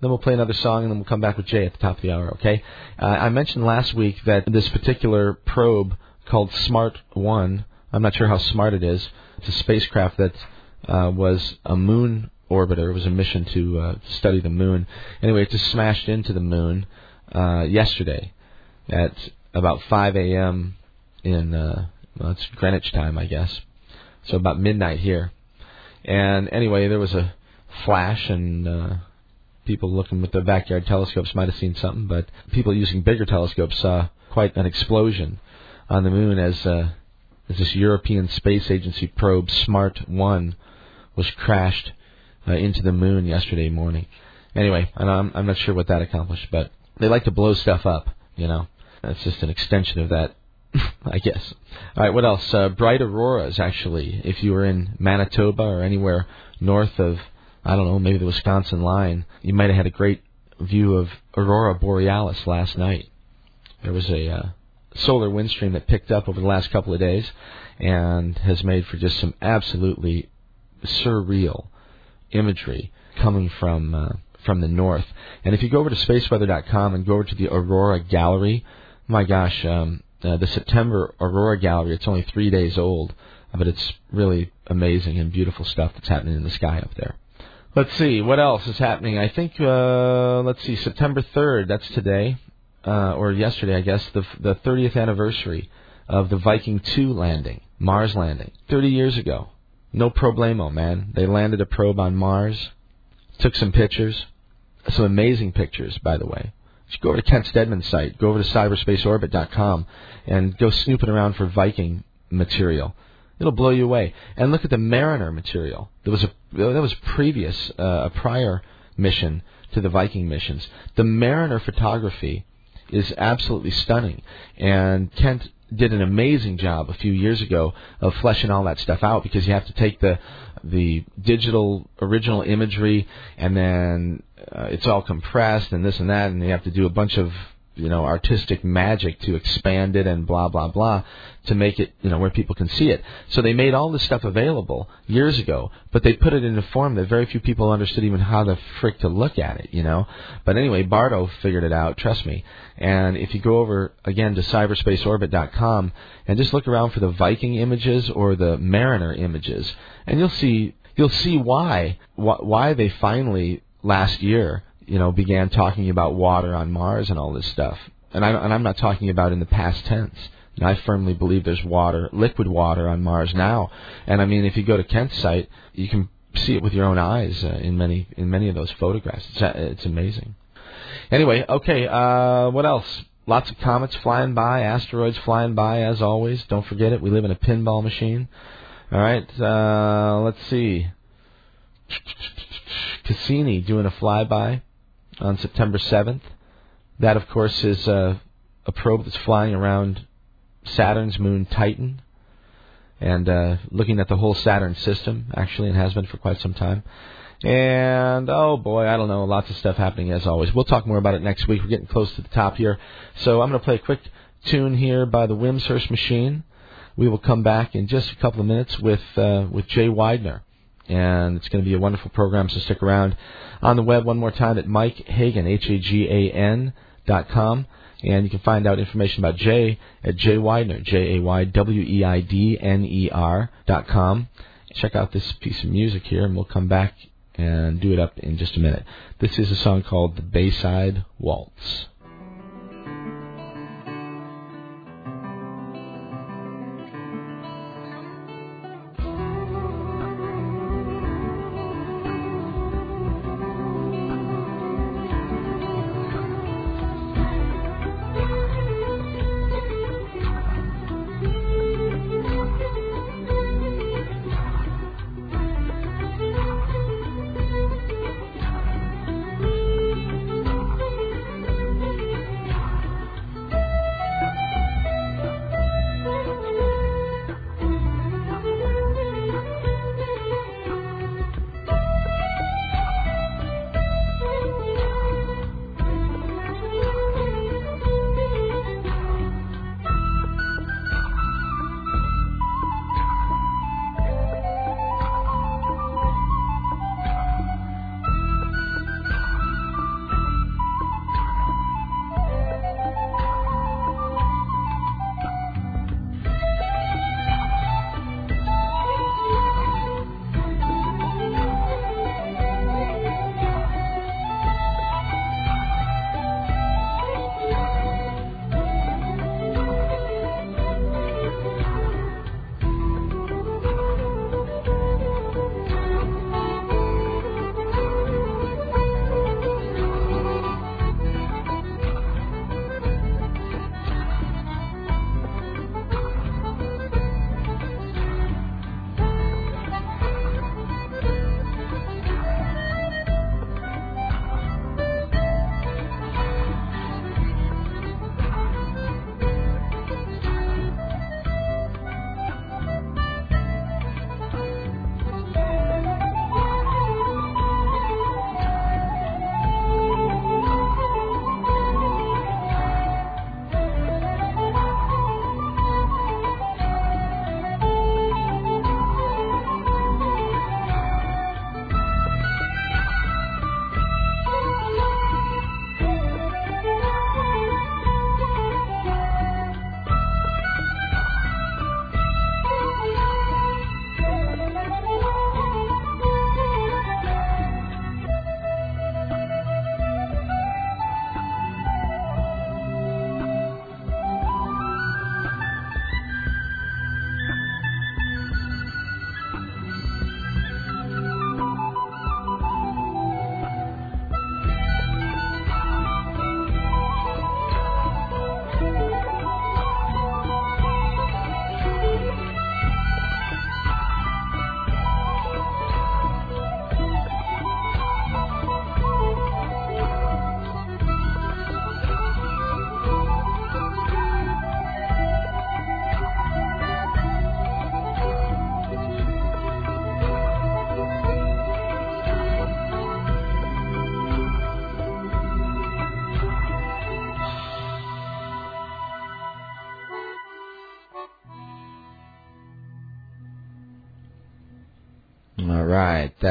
then we'll play another song, and then we'll come back with Jay at the top of the hour, okay? Uh, I mentioned last week that this particular probe called Smart 1, I'm not sure how smart it is, it's a spacecraft that uh, was a moon orbiter. It was a mission to uh, study the moon. Anyway, it just smashed into the moon uh, yesterday at about 5 a.m. in, uh, well, it's Greenwich time, I guess. So about midnight here. And anyway, there was a flash and uh, people looking with their backyard telescopes might have seen something, but people using bigger telescopes saw quite an explosion on the moon as uh, as this European Space Agency probe SMART 1 was crashed uh, into the moon yesterday morning. Anyway, I'm, I'm not sure what that accomplished, but they like to blow stuff up, you know. That's just an extension of that, I guess. All right, what else? Uh, bright auroras, actually. If you were in Manitoba or anywhere north of I don't know, maybe the Wisconsin line, you might have had a great view of aurora borealis last night. There was a uh, solar wind stream that picked up over the last couple of days and has made for just some absolutely surreal imagery coming from uh, from the north. And if you go over to spaceweather.com and go over to the aurora gallery, my gosh, um, uh, the September aurora gallery, it's only three days old, but it's really amazing and beautiful stuff that's happening in the sky up there. Let's see what else is happening. I think uh, let's see September third. That's today uh, or yesterday, I guess. The the 30th anniversary of the Viking 2 landing, Mars landing, 30 years ago. No problemo, man. They landed a probe on Mars, took some pictures, some amazing pictures, by the way. Just go over to Kent Steadman's site, go over to cyberspaceorbit.com, and go snooping around for Viking material. It'll blow you away. And look at the Mariner material. There was a that was previous uh, a prior mission to the Viking missions. The Mariner photography is absolutely stunning, and Kent did an amazing job a few years ago of fleshing all that stuff out because you have to take the the digital original imagery and then uh, it's all compressed and this and that and you have to do a bunch of you know artistic magic to expand it and blah blah blah to make it you know where people can see it. So they made all this stuff available years ago, but they put it in a form that very few people understood even how the frick to look at it, you know. But anyway, Bardo figured it out, trust me. And if you go over again to cyberspaceorbit.com and just look around for the Viking images or the Mariner images, and you'll see you'll see why why they finally last year you know, began talking about water on Mars and all this stuff. And, I, and I'm not talking about in the past tense. And I firmly believe there's water, liquid water on Mars now. And I mean, if you go to Kent's site, you can see it with your own eyes uh, in many in many of those photographs. It's, uh, it's amazing. Anyway, okay. Uh, what else? Lots of comets flying by, asteroids flying by, as always. Don't forget it. We live in a pinball machine. All right. Uh, let's see. Cassini doing a flyby on September 7th. That, of course, is uh, a probe that's flying around Saturn's moon Titan and uh, looking at the whole Saturn system, actually, and has been for quite some time. And oh boy, I don't know, lots of stuff happening as always. We'll talk more about it next week. We're getting close to the top here. So I'm going to play a quick tune here by the Wimshurst Machine. We will come back in just a couple of minutes with uh, with Jay Weidner and it's going to be a wonderful program. So stick around on the web one more time at Mike Hagan H A G A N dot com, and you can find out information about Jay at Jay Weidner J A Y W E I D N E R dot com. Check out this piece of music here, and we'll come back and do it up in just a minute. This is a song called "The Bayside Waltz."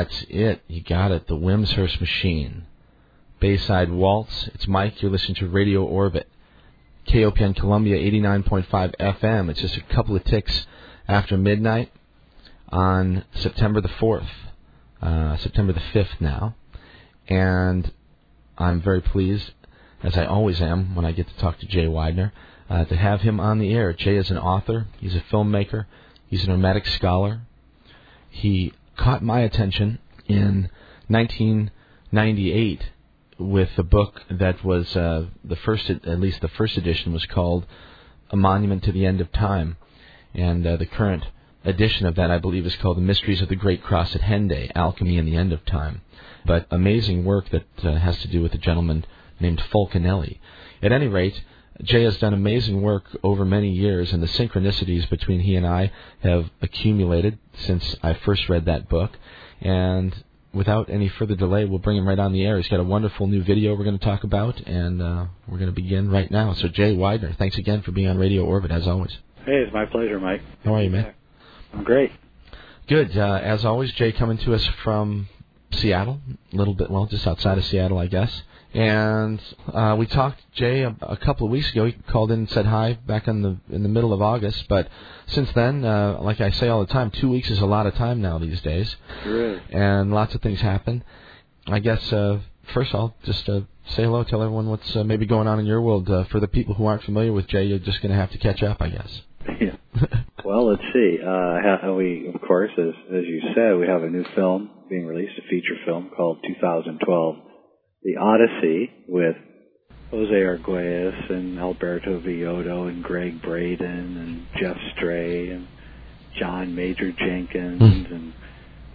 That's it. You got it. The Wimshurst Machine. Bayside Waltz. It's Mike. You're listening to Radio Orbit. KOPN Columbia 89.5 FM. It's just a couple of ticks after midnight on September the 4th, uh, September the 5th now. And I'm very pleased, as I always am when I get to talk to Jay Weidner, uh, to have him on the air. Jay is an author, he's a filmmaker, he's an hermetic scholar. He caught my attention in 1998 with a book that was uh, the first, at least the first edition, was called "A Monument to the End of Time," and uh, the current edition of that, I believe, is called "The Mysteries of the Great Cross at Hendaye: Alchemy and the End of Time." But amazing work that uh, has to do with a gentleman named Fulcanelli. At any rate, Jay has done amazing work over many years, and the synchronicities between he and I have accumulated since I first read that book. And without any further delay, we'll bring him right on the air. He's got a wonderful new video we're going to talk about, and uh, we're going to begin right now. So, Jay Weidner, thanks again for being on Radio Orbit, as always. Hey, it's my pleasure, Mike. How are you, man? I'm great. Good. Uh, as always, Jay coming to us from Seattle, a little bit, well, just outside of Seattle, I guess. And uh, we talked Jay a, a couple of weeks ago. He called in and said hi back in the in the middle of August. But since then, uh, like I say all the time, two weeks is a lot of time now these days. Sure is. And lots of things happen. I guess uh, first I'll just uh, say hello, tell everyone what's uh, maybe going on in your world. Uh, for the people who aren't familiar with Jay, you're just going to have to catch up, I guess. Yeah. well, let's see. Uh, we, of course, as as you said, we have a new film being released, a feature film called 2012 the Odyssey with Jose Arguelles and Alberto Villoldo and Gregg Braden and Geoff Stray and John Major Jenkins Mm. and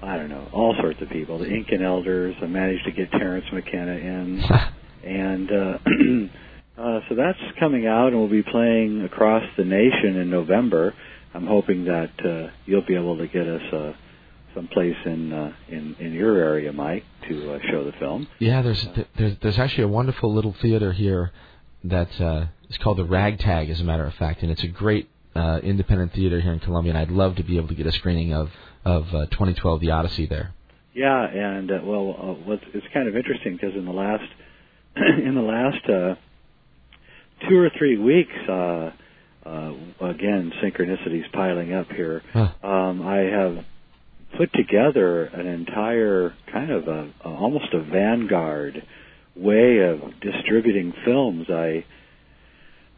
I don't know all sorts of people. The Incan Elders. I managed to get Terence McKenna in, and uh, uh, so that's coming out, and we'll be playing across the nation in November. I'm hoping that uh, you'll be able to get us uh, someplace in uh, in in your area, Mike, to uh, show the film. Yeah, there's there's there's actually a wonderful little theater here that uh, is called the Ragtag, as a matter of fact, and it's a great uh, independent theater here in Columbia. And I'd love to be able to get a screening of of uh, 2012 The Odyssey there. Yeah, and uh, well, uh, what's, it's kind of interesting because in the last in the last uh, two or three weeks, uh, uh, again, synchronicities piling up here. Huh. Um, I have put together an entire kind of a, a almost a vanguard way of distributing films. I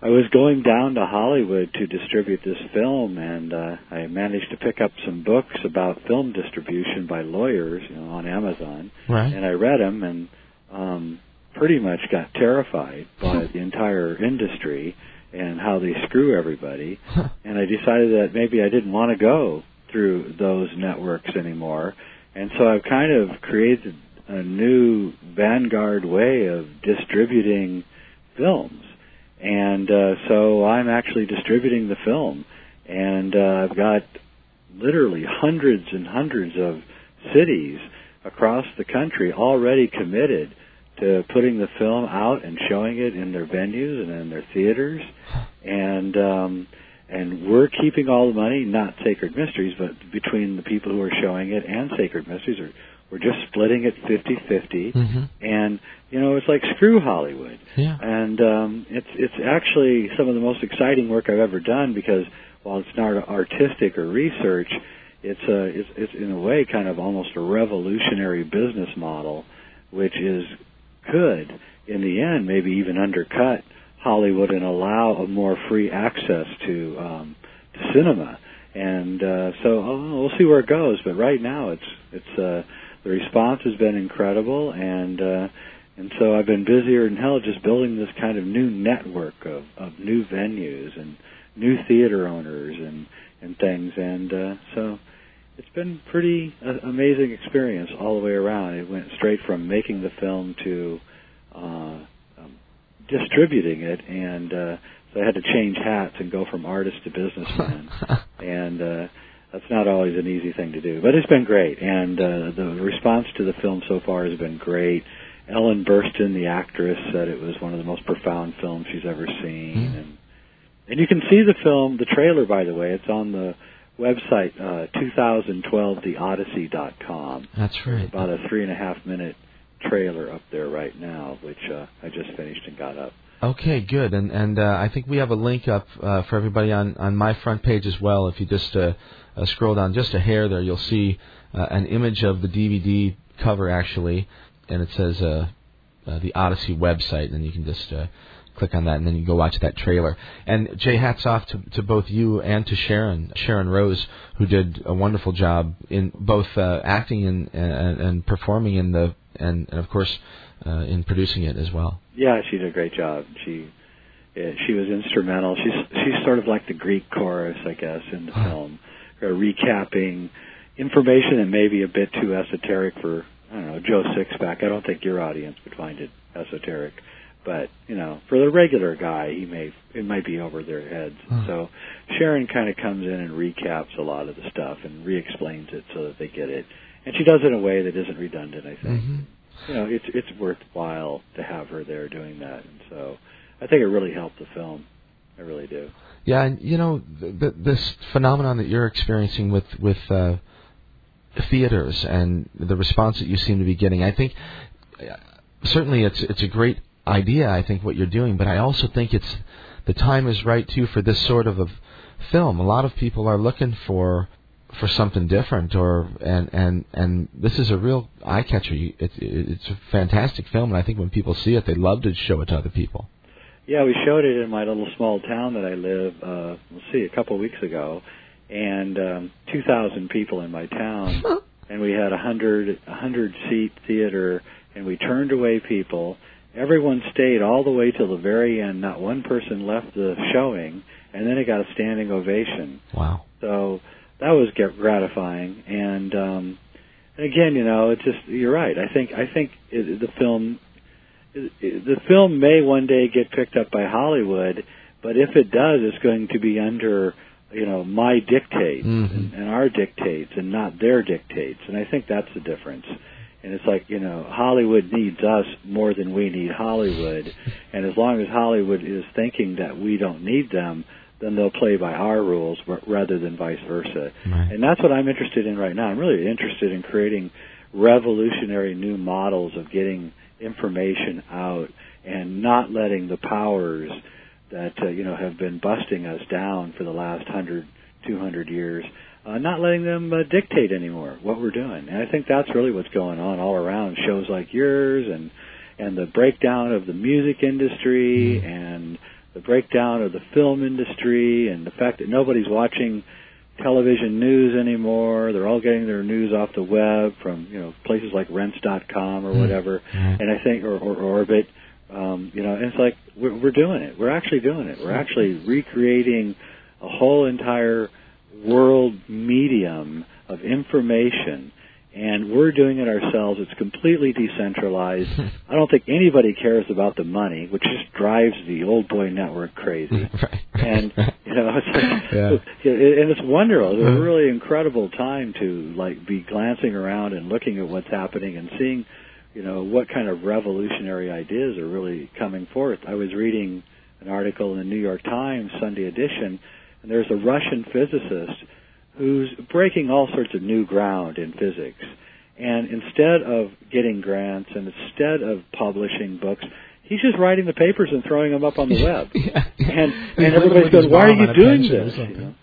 I was going down to Hollywood to distribute this film, and uh, I managed to pick up some books about film distribution by lawyers, you know, on Amazon. Right. And I read them, and um, pretty much got terrified by the entire industry and how they screw everybody. and I decided that maybe I didn't want to go through those networks anymore. And so I've kind of created a new vanguard way of distributing films. And uh, so I'm actually distributing the film. And uh, I've got literally hundreds and hundreds of cities across the country already committed to putting the film out and showing it in their venues and in their theaters. And um, and we're keeping all the money, not Sacred Mysteries, but between the people who are showing it and Sacred Mysteries, are, we're just splitting it 50-50. Mm-hmm. And you know, it's like screw Hollywood. Yeah. And um, it's it's actually some of the most exciting work I've ever done because while it's not artistic or research, it's a it's, it's in a way kind of almost a revolutionary business model, which is could in the end maybe even undercut Hollywood and allow a more free access to um, to cinema. And uh, so oh, we'll see where it goes. But right now, it's it's uh, the response has been incredible, and uh, and so I've been busier than hell just building this kind of new network of, of new venues and new theater owners and and things. And uh, so it's been pretty uh, amazing experience all the way around. It went straight from making the film to uh, distributing it, and uh, so I had to change hats and go from artist to businessman, and uh, that's not always an easy thing to do. But it's been great, and uh, the response to the film so far has been great. Ellen Burstyn, the actress, said it was one of the most profound films she's ever seen, Mm. and and you can see the film, the trailer, by the way. It's on the website, uh, 2012theodyssey.com. That's right. About a three and a half minute trailer up there right now, which uh, I just finished and got up. Okay, good. And and uh, I think we have a link up uh, for everybody on on my front page as well. If you just uh, uh, scroll down just a hair there, you'll see uh, an image of the DVD cover actually, and it says uh, uh, the Odyssey website, and you can just uh, click on that, and then you go watch that trailer. And Jay, hats off to, to both you and to Sharon, Sharon Rose, who did a wonderful job in both uh, acting and, and and performing in the and, and of course uh, in producing it as well. Yeah, she did a great job. She she was instrumental. She's she's sort of like the Greek chorus, I guess, in the film, uh, recapping information that may be a bit too esoteric for I don't know Joe Sixpack. I don't think your audience would find it esoteric, but you know, for the regular guy, he may it might be over their heads. Huh. So Sharon kind of comes in and recaps a lot of the stuff and re-explains it so that they get it, and she does it in a way that isn't redundant. I think hmm you know, it's it's worthwhile to have her there doing that, and so I think it really helped the film. I really do. Yeah, and you know th- th- this phenomenon that you're experiencing with with uh, theaters and the response that you seem to be getting. I think uh, certainly it's it's a great idea. I think what you're doing, but I also think it's the time is right too for this sort of a film. A lot of people are looking for for something different, or and and and this is a real eye catcher. It's it's a fantastic film, and I think when people see it, they love to show it to other people. Yeah, we showed it in my little small town that I live. Uh, let's see, a couple of weeks ago, and um, 2,000 people in my town, and we had a hundred a hundred seat theater, and we turned away people. Everyone stayed all the way till the very end. Not one person left the showing, and then it got a standing ovation. Wow. So that was get gratifying. And um, and again, you know, it's just you're right. I think I think it, the film the film may one day get picked up by Hollywood, but if it does, it's going to be under you know my dictates Mhm. and, and our dictates and not their dictates. And I think that's the difference. And it's like you know Hollywood needs us more than we need Hollywood, and as long as Hollywood is thinking that we don't need them, then they'll play by our rules rather than vice versa. Right. And that's what I'm interested in right now. I'm really interested in creating revolutionary new models of getting information out and not letting the powers that uh, you know have been busting us down for the last 100 200 years uh, not letting them uh, dictate anymore what we're doing and I think that's really what's going on all around shows like yours and and the breakdown of the music industry and the breakdown of the film industry and the fact that nobody's watching television news anymore. They're all getting their news off the web from you know places like Rense.com or Mm. whatever. Right. And I think or, or Orbit, um, you know, and it's like we're, we're doing it. We're actually doing it. We're actually recreating a whole entire world medium of information. And we're doing it ourselves. It's completely decentralized. I don't think anybody cares about the money, which just drives the old boy network crazy right. and you know it's like, Yeah. and it's wonderful it's Uh-huh. a really incredible time to like be glancing around and looking at what's happening and seeing you know what kind of revolutionary ideas are really coming forth i was reading an article in the new york times sunday edition and there's a russian physicist who's breaking all sorts of new ground in physics and instead of getting grants and instead of publishing books he's just writing the papers and throwing them up on the web yeah. and and living everybody's going, "Why are you doing this? You, know,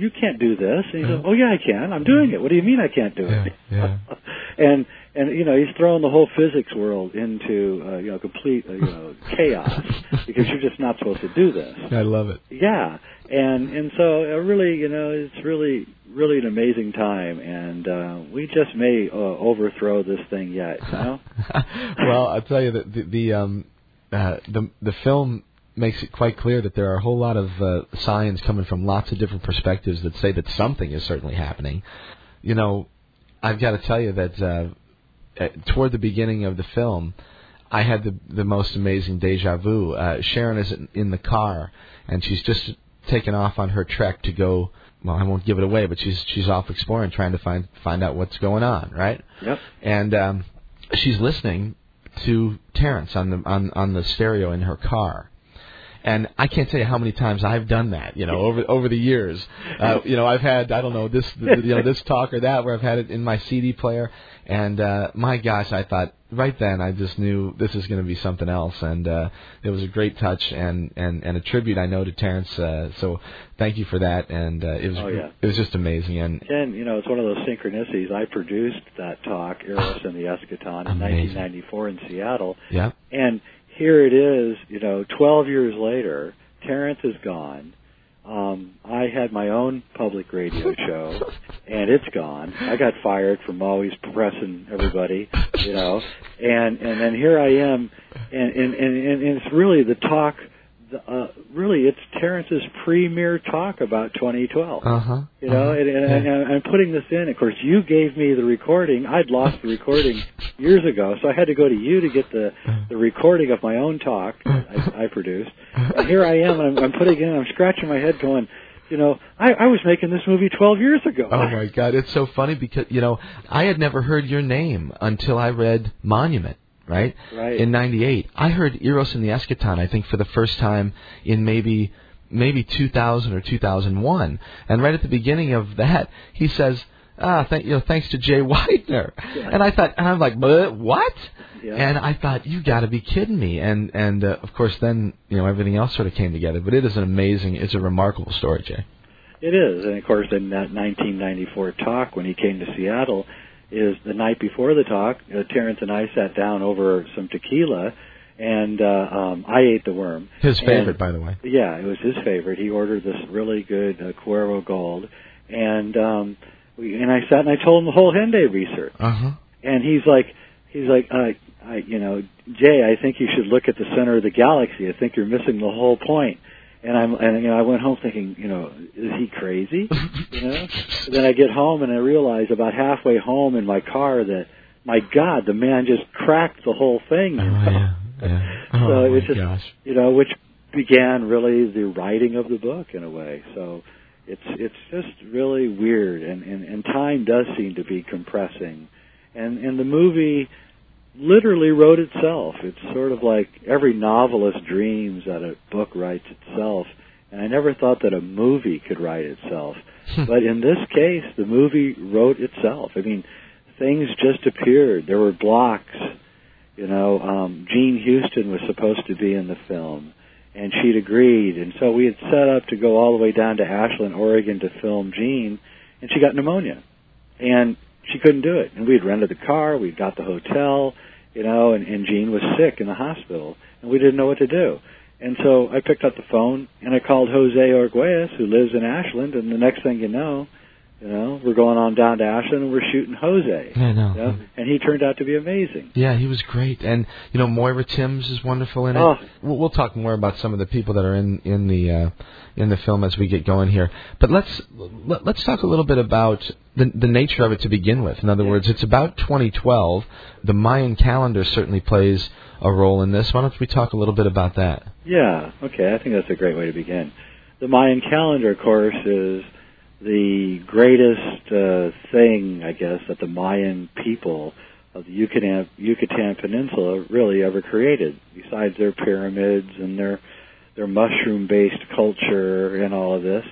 you can't do this." And he goes, "Oh yeah, I can. I'm doing it. What do you mean I can't do it?" Yeah, and and you know he's throwing the whole physics world into uh, you know complete uh, you know chaos because you're just not supposed to do this. I love it. Yeah, and and so uh, really, you know, it's really really an amazing time, and uh, we just may uh, overthrow this thing yet. You know? well, I'll tell you that the the um uh, the the film makes it quite clear that there are a whole lot of uh, signs coming from lots of different perspectives that say that something is certainly happening. You know, I've got to tell you that uh, uh, toward the beginning of the film, I had the the most amazing deja vu. Uh, Sharon is in, in the car, and she's just taken off on her trek to go. Well, I won't give it away, but she's she's off exploring, trying to find find out what's going on, right? Yep. and um, she's listening to Terence on the on on the stereo in her car, And I can't tell you how many times I've done that. You know, over over the years. Uh, you know, I've had I don't know this you know this talk or that where I've had it in my CD player, and uh, my gosh, I thought right then I just knew this is going to be something else, and uh, it was a great touch and and and a tribute I know to Terence. Uh, so thank you for that, and uh, it was Oh, yeah. it was just amazing. And Ken, you know, it's one of those synchronicities. I produced that talk, Eros and the Eschaton, in Amazing. 1994 in Seattle, yeah, and here it is. You know, 12 years later, Terence is gone. Um, I had my own public radio show, and it's gone. I got fired from always pressing everybody, you know, and and then here I am, and and and, and it's really the talk. Uh, really, it's Terence's premier talk about 2012. uh huh. You know, and, and, and I'm putting this in. Of course, you gave me the recording. I'd lost the recording years ago, so I had to go to you to get the the recording of my own talk I, I produced. And here I am, and I'm, I'm putting it in. I'm scratching my head, going, you know, I, I was making this movie 12 years ago. Oh my God, it's so funny because you know I had never heard your name until I read Monument. Right? Right. In '98, I heard Eros and the Eschaton. I think for the first time in maybe maybe 2000 or 2001. And right at the beginning of that, he says, "Ah, thank you know, thanks to Jay Weidner." And I thought, and I'm like, "But what?" Yeah. And I thought, "You got to be kidding me!" And and uh, of course, then you know everything else sort of came together. But it is an amazing, it's a remarkable story, Jay. It is, and of course, in that 1994 talk when he came to Seattle, is the night before the talk. Uh, Terence and I sat down over some tequila, and uh, um, I ate the worm. His And- favorite, by the way. Yeah, it was his favorite. He ordered this really good uh, Cuervo Gold, and um, we, and I sat and I told him the whole Hendaye research, Uh huh. and he's like, he's like, uh, I, you know, Jay, I think you should look at the center of the galaxy. I think you're missing the whole point. And I'm, and you know, I went home thinking, you know, is he crazy? you know. then I get home and I realize about halfway home in my car that, my God, the man just cracked the whole thing. Oh you know? yeah. Yeah. So Oh my it's just- gosh. you know, which began really the writing of the book in a way. So it's it's just really weird, and and, and time does seem to be compressing, and and the movie literally wrote itself. It's sort of like every novelist dreams that a book writes itself, and I never thought that a movie could write itself. but in this case, the movie wrote itself. I mean, things just appeared. There were blocks. You know, um, Jean Houston was supposed to be in the film, and she'd agreed. And so we had set up to go all the way down to Ashland, Oregon, to film Jean, and she got pneumonia, and she couldn't do it. And we'd rented the car, we'd got the hotel, you know, and, and Jean was sick in the hospital, and we didn't know what to do. And so I picked up the phone and I called Jose Arguelles, who lives in Ashland, and the next thing you know, you know, we're going on down to Ashland and we're shooting Jose. I know. You know? And he turned out to be amazing. Yeah, he was great, and you know Moira Timms is wonderful in it. Oh. We'll, we'll talk more about some of the people that are in in the uh, in the film as we get going here. But let's let, let's talk a little bit about the the nature of it to begin with. In other Yeah. words, it's about 2012. The Mayan calendar certainly plays a role in this. Why don't we talk a little bit about that? Yeah, okay, I think that's a great way to begin. The Mayan calendar, of course, is the greatest uh, thing, I guess, that the Mayan people of the Yucatan, Yucatan Peninsula really ever created, besides their pyramids and their their mushroom-based culture and all of this.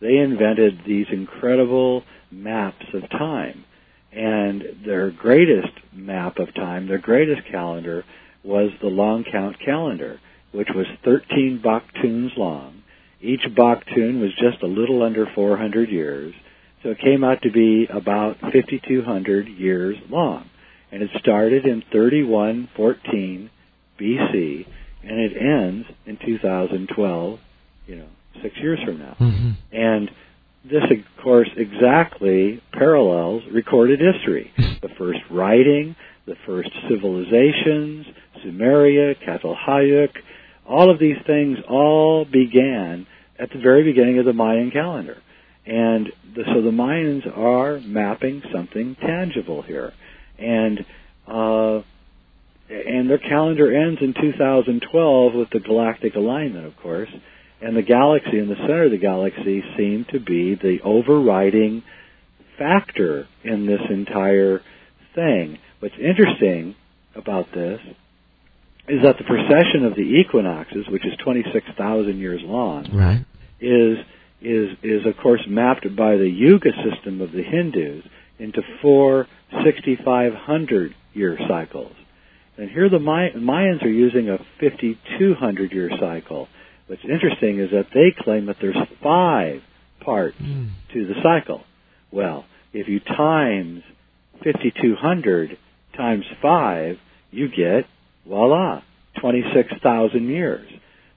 They invented these incredible maps of time. And their greatest map of time, their greatest calendar, was the long count calendar, which was 13 baktuns long. Each baktun was just a little under 400 years, so it came out to be about 5,200 years long. And it started in 3114 BC, and it ends in 2012, you know, six years from now. Mm-hmm. And this, of course, exactly parallels recorded history. the first writing, the first civilizations, Sumeria, Çatalhöyük, all of these things all began at the very beginning of the Mayan calendar. And the, so the Mayans are mapping something tangible here. And, uh, and their calendar ends in 2012 with the galactic alignment, of course and the galaxy in the center of the galaxy seem to be the overriding factor in this entire thing. What's interesting about this is that the precession of the equinoxes, which is 26,000 years long, Right. is is is of course mapped by the Yuga system of the Hindus into four 6,500 year cycles. And here the May- Mayans are using a 5,200 year cycle. What's interesting is that they claim that there's five parts Mm. to the cycle. Well, if you times 5,200 times 5, you get, voila, 26,000 years.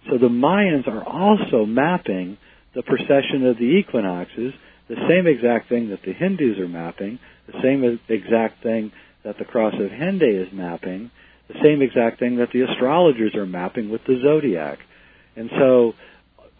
So the Mayans are also mapping the precession of the equinoxes, the same exact thing that the Hindus are mapping, the same exact thing that the Cross of Hendaye is mapping, the same exact thing that the astrologers are mapping with the zodiac. And so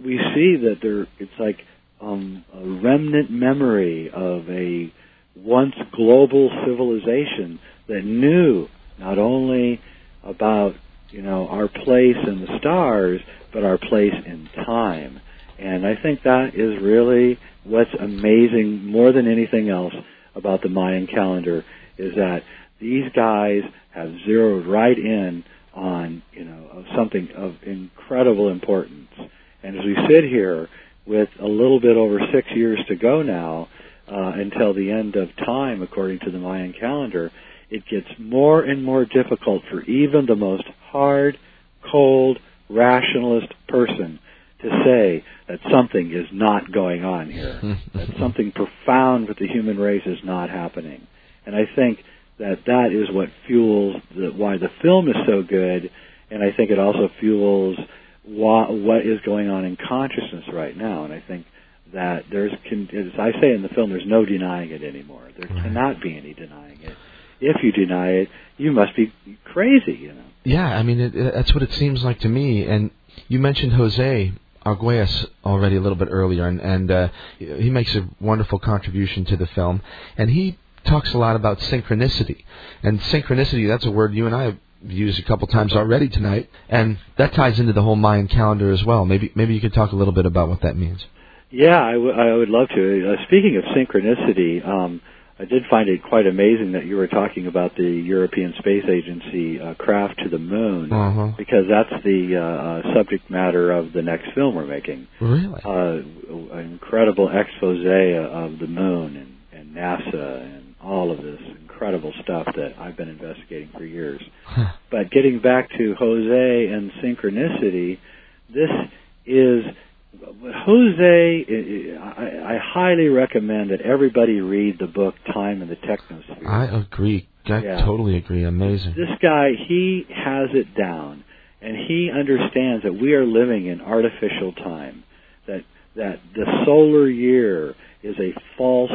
we see that there it's like um, a remnant memory of a once global civilization that knew not only about you know our place in the stars, but our place in time. And I think that is really what's amazing more than anything else about the Mayan calendar is that these guys have zeroed right in on you know something of incredible importance. And as we sit here with a little bit over six years to go now uh, until the end of time, according to the Mayan calendar, it gets more and more difficult for even the most hard, cold, rationalist person to say that something is not going on here, that something profound with the human race is not happening. And I think that that is what fuels the, why the film is so good, and I think it also fuels wha- what is going on in consciousness right now. And I think that there's, as I say in the film, there's no denying it anymore. There cannot be any denying it. If you deny it, you must be crazy, you know. Yeah, I mean it, it, that's what it seems like to me. And you mentioned Jose Arguelles already a little bit earlier, and, and uh, he makes a wonderful contribution to the film. And he talks a lot about synchronicity. And synchronicity—that's a word you and I have used a couple times already tonight, and that ties into the whole Mayan calendar as well. Maybe maybe you could talk a little bit about what that means. Yeah, I, w- I would love to. Uh, speaking of synchronicity, um, I did find it quite amazing that you were talking about the European Space Agency uh, craft to the moon, Uh-huh. because that's the uh, uh, subject matter of the next film we're making. Really? Uh, an incredible expose of the moon and, and NASA and all of this incredible stuff that I've been investigating for years. Huh. But getting back to Jose and synchronicity, this is Jose. I, I highly recommend that everybody read the book Time and the Technosphere. I agree. I Yeah. totally agree. Amazing. This guy, he has it down, and he understands that we are living in artificial time. That that the solar year is a false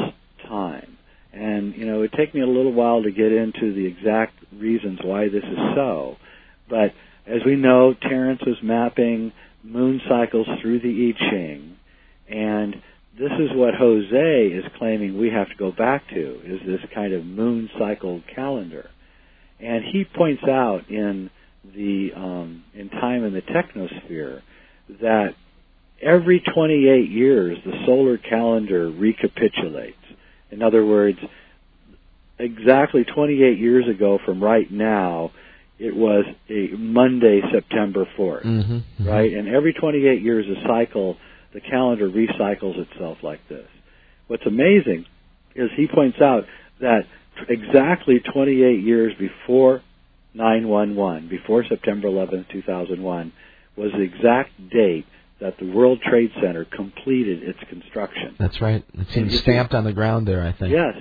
time, and you know it took me a little while to get into the exact reasons why this is so. But as we know, Terence was mapping moon cycles through the I Ching, and this is what Jose is claiming we have to go back to is this kind of moon cycle calendar. And he points out in the um, in time in the technosphere that every 28 years the solar calendar recapitulates. In other words, exactly 28 years ago from right now, it was a Monday, September 4th Mm-hmm. right? And every 28 years, a cycle, the calendar recycles itself like this. What's amazing is he points out that exactly 28 years before 911, before September 11th, 2001, was the exact date that the World Trade Center completed its construction. That's right. It seems stamped on the ground there. I think. Yes,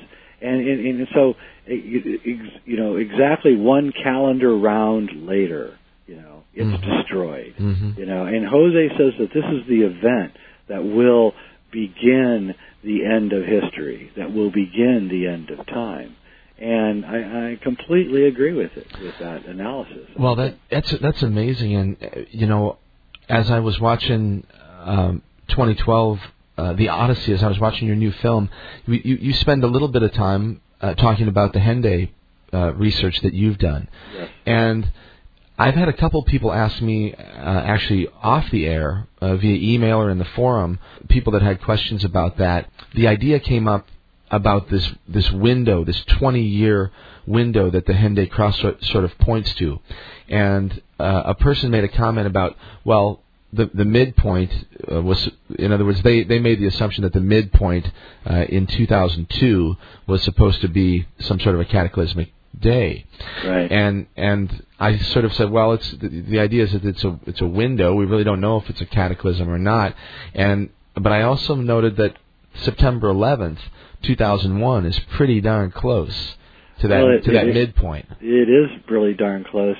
and and, and so it- you know exactly one calendar round later, you know, it's Mhm. destroyed. Mm-hmm. You know, and Jose says that this is the event that will begin the end of history, that will begin the end of time. And I, I completely agree with it, with that analysis. Well, that that's that's amazing, and uh, you know, as I was watching um, 2012, uh, the Odyssey, as I was watching your new film, you you, you spend a little bit of time uh, talking about the Hendaye uh, research that you've done, Yes. and I've had a couple people ask me, uh, actually off the air, uh, via email or in the forum, people that had questions about that. The idea came up about this this window, this 20 year window that the Hendaye Cross sort of points to, and uh, a person made a comment about well. The, the midpoint uh, was, in other words, they, they made the assumption that the midpoint uh, in 2002 was supposed to be some sort of a cataclysmic day. Right. And and I sort of said, well, it's the, the idea is that it's a it's a window. We really don't know if it's a cataclysm or not. And but I also noted that September 11th, 2001, is pretty darn close to that well, it, to that it, midpoint. It is really darn close.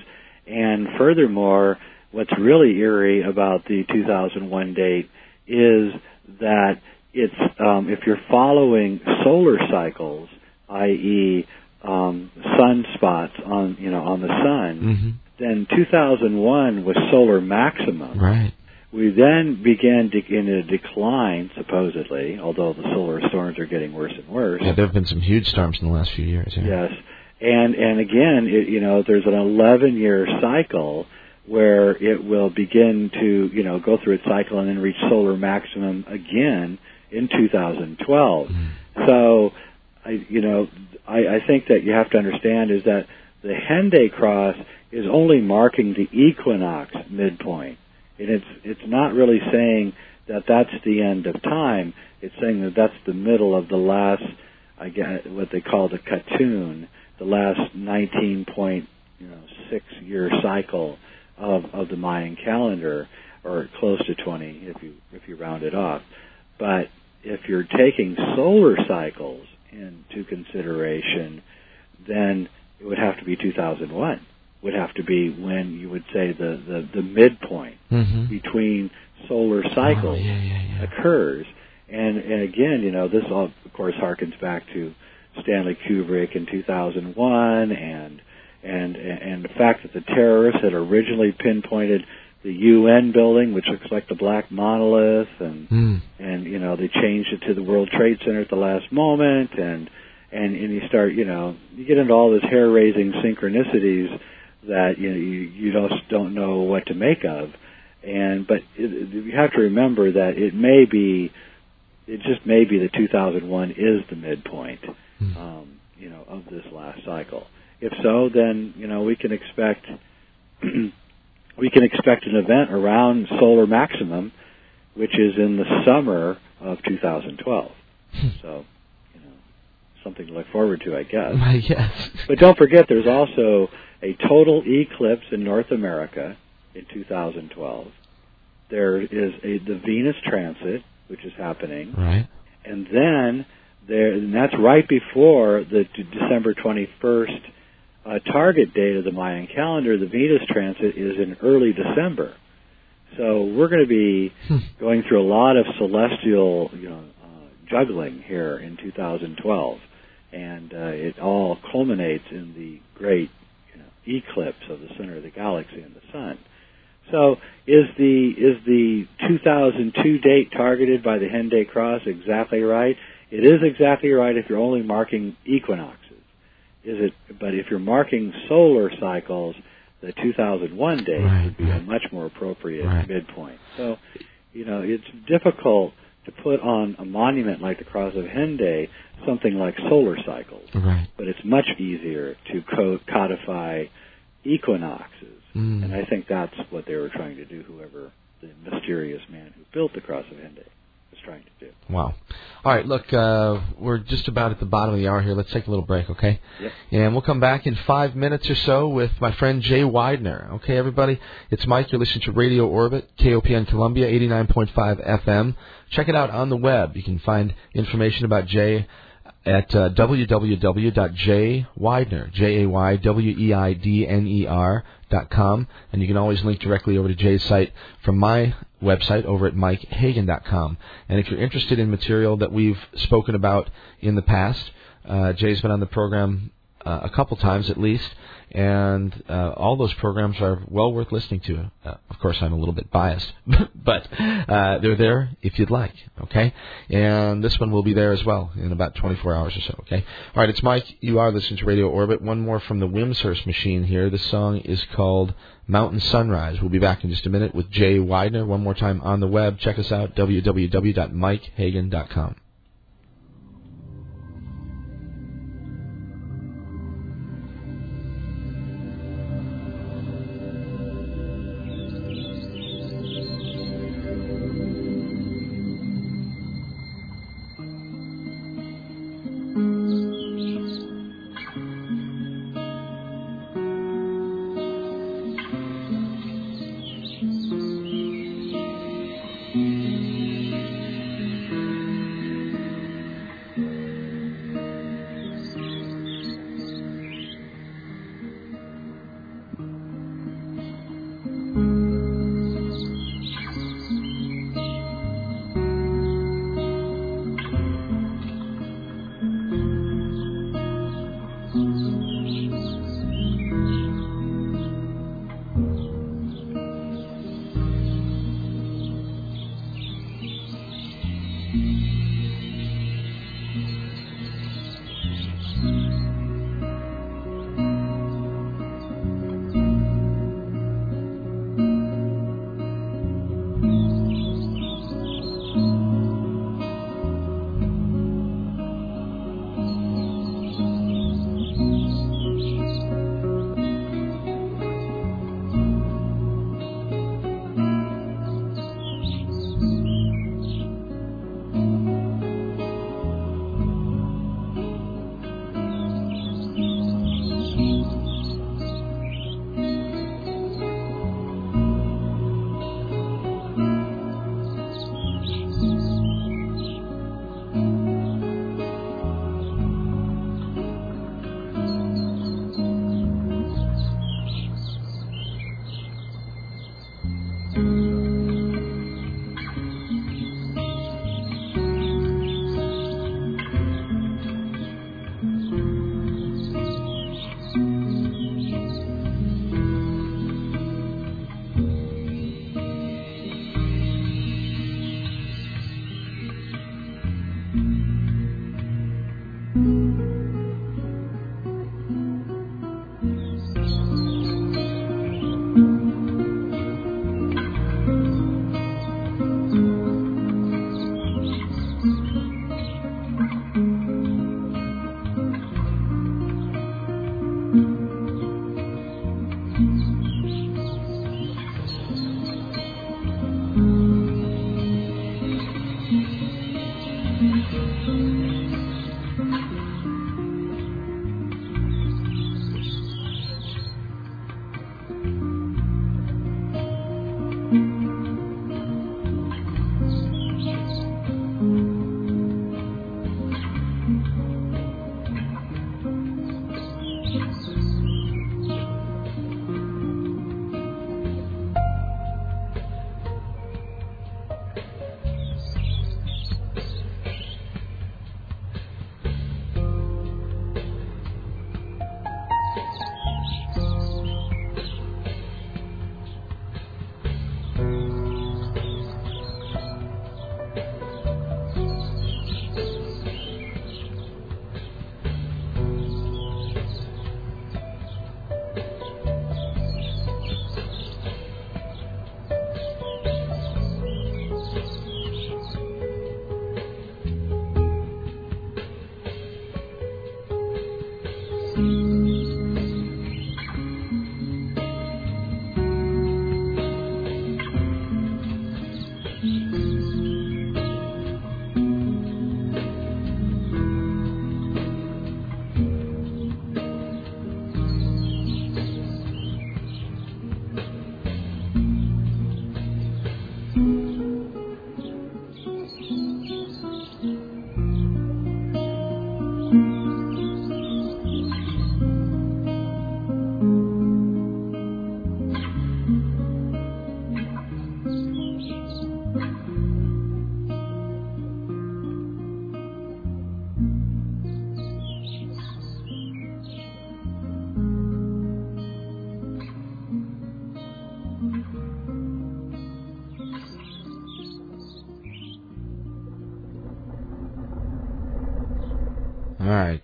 And furthermore, what's really eerie about the 2001 date is that it's um, if you're following solar cycles, i.e., um, sunspots on you know on the sun, mm-hmm. then 2001 was solar maximum. Right. We then began de- in a decline, supposedly, although the solar storms are getting worse and worse. Yeah, there have been some huge storms in the last few years. Yeah. Yes, and and again, it, you know, there's an 11 year cycle where it will begin to you know go through its cycle and then reach solar maximum again in 2012. Mm. So, I you know, I, I think that you have to understand is that the Hendaye cross is only marking the equinox midpoint and it's it's not really saying that that's the end of time. It's saying that that's the middle of the last, I guess, what they call the Katun, the last 19.6 you know, year cycle of of the Mayan calendar, or close to 20 if you if you round it off. But if you're taking solar cycles into consideration, then it would have to be 2001 would have to be when you would say the the, the midpoint mm-hmm. between solar cycles oh, yeah, yeah, yeah. occurs. And and again, you know, this all of course harkens back to Stanley Kubrick in 2001 and and and the fact that the terrorists had originally pinpointed the UN building, which looks like the black monolith, and mm. and you know they changed it to the World Trade Center at the last moment, and and and you start you know you get into all this hair raising synchronicities that you know, you, you just don't know what to make of. And but it, you have to remember that it may be, it just may be that 2001 is the midpoint, mm. um, you know, of this last cycle. If so, then you know we can expect we can expect an event around solar maximum, which is in the summer of 2012. Hmm. so, you know, something to look forward to, I guess. yes. But don't forget, there's also a total eclipse in North America in 2012. There is a the Venus transit, which is happening, right, and then there, and that's right before the December 21st uh, target date of the Mayan calendar. The Venus transit is in early December, so we're going to be hmm. going through a lot of celestial, you know, uh, juggling here in 2012, and uh, it all culminates in the great eclipse of the center of the galaxy and the sun. So is the is the 2002 date targeted by the Hendaye Cross exactly right? It is exactly right if you're only marking equinoxes. Is it? But if you're marking solar cycles, the 2001 date right, would be right. a much more appropriate right. midpoint. So, you know, it's difficult to put on a monument like the Cross of Hendaye something like solar cycles. Right. But it's much easier to co- codify equinoxes. Mm. And I think that's what they were trying to do, whoever the mysterious man who built the Cross of Hendaye trying to do. Wow. All right, look, uh, we're just about at the bottom of the hour here. Let's take a little break, okay? Yep. And we'll come back in five minutes or so with my friend Jay Weidner. Okay, everybody? It's Mike. You're listening to Radio Orbit, KOPN Columbia, 89.5 FM. Check it out on the web. You can find information about Jay at uh, www.jayweidner, J-A-Y-W-E-I-D-N-E-R dot com, and you can always link directly over to Jay's site from my website over at mikehagan.com. And if you're interested in material that we've spoken about in the past, uh, Jay's been on the program uh, a couple times at least, and uh, all those programs are well worth listening to. Uh, of course, I'm a little bit biased, but uh, they're there if you'd like. Okay, and this one will be there as well in about 24 hours or so. Okay, all right. It's Mike. You are listening to Radio Orbit. One more from the Wimshurst machine here. This song is called Mountain Sunrise. We'll be back in just a minute with Jay Weidner. One more time on the web. Check us out www.mikehagan.com.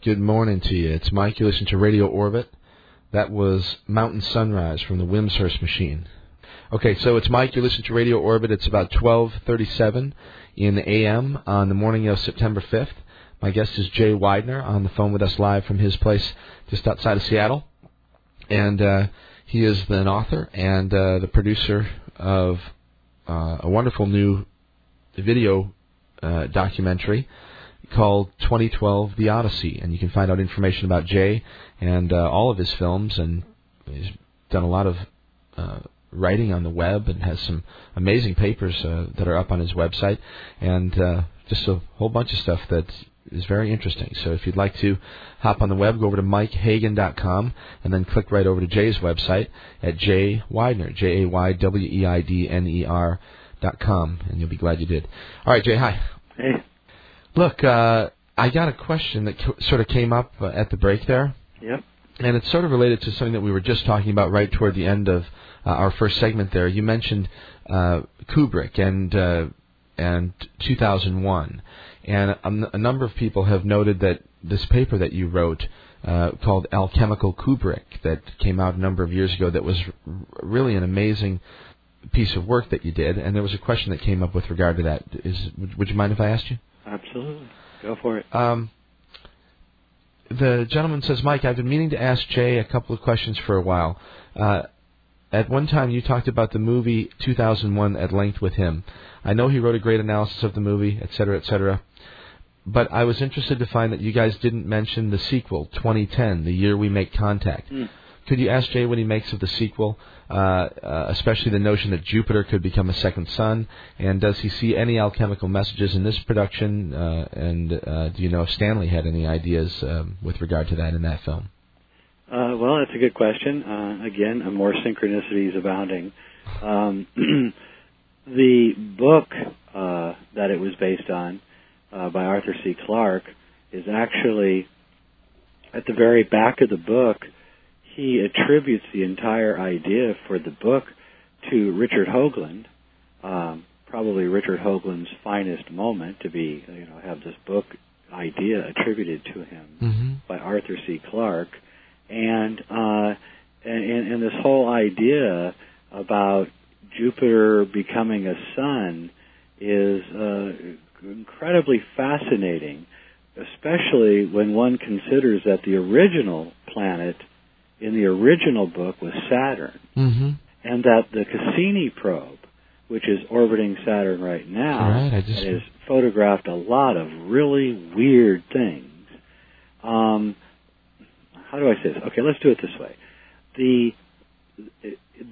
Good morning to you. It's Mike. You listen to Radio Orbit. That was Mountain Sunrise from the Wimshurst Machine. Okay, so it's Mike. You listen to Radio Orbit. It's about 12:37 in the AM on the morning of September 5th. My guest is Jay Weidner on the phone with us live from his place just outside of Seattle, and uh, he is an author and uh, the producer of uh, a wonderful new video uh, documentary called 2012 The Odyssey, and you can find out information about Jay and uh, all of his films. And he's done a lot of uh, writing on the web and has some amazing papers uh, that are up on his website, and uh, just a whole bunch of stuff that is very interesting. So if you'd like to hop on the web, go over to mikehagan.com and then click right over to Jay's website at Jay Weidner, J A Y W E I D N E R dot com, and you'll be glad you did. All right, Jay. Hi. Hey. Look, uh, I got a question that co- sort of came up uh, at the break there, Yep. and it's sort of related to something that we were just talking about right toward the end of uh, our first segment. There, you mentioned uh, Kubrick and uh, and 2001, and a, a number of people have noted that this paper that you wrote. Uh, called Alchemical Kubrick that came out a number of years ago that was r- really an amazing piece of work that you did and there was a question that came up with regard to that is would, would you mind if I asked you Absolutely. Go for it. um, the gentleman says, Mike, I've been meaning to ask Jay a couple of questions for a while. Uh, at one time, you talked about the movie 2001 at length with him. I know he wrote a great analysis of the movie, et cetera, et cetera. But I was interested to find that you guys didn't mention the sequel, 2010, the year we make contact. Mm. Could you ask Jay what he makes of the sequel, uh, uh, especially the notion that Jupiter could become a second sun? And does he see any alchemical messages in this production? Uh, and uh, do you know if Stanley had any ideas um, with regard to that in that film? Uh, well, that's a good question. Uh, again, more synchronicities abounding. Um, the book that it was based on by Arthur C. Clarke is actually at the very back of the book. He attributes the entire idea for the book to Richard Hoagland, um, probably Richard Hoagland's finest moment to be, you know, have this book idea attributed to him Mm-hmm. by Arthur C. Clarke, and uh, and, and this whole idea about Jupiter becoming a sun is uh, incredibly fascinating, especially when one considers that the original planet in the original book was Saturn, Mm-hmm. and that the Cassini probe, which is orbiting Saturn right now, Right, just- is photographed a lot of really weird things. Um, how do I say this? Okay, let's do it this way. The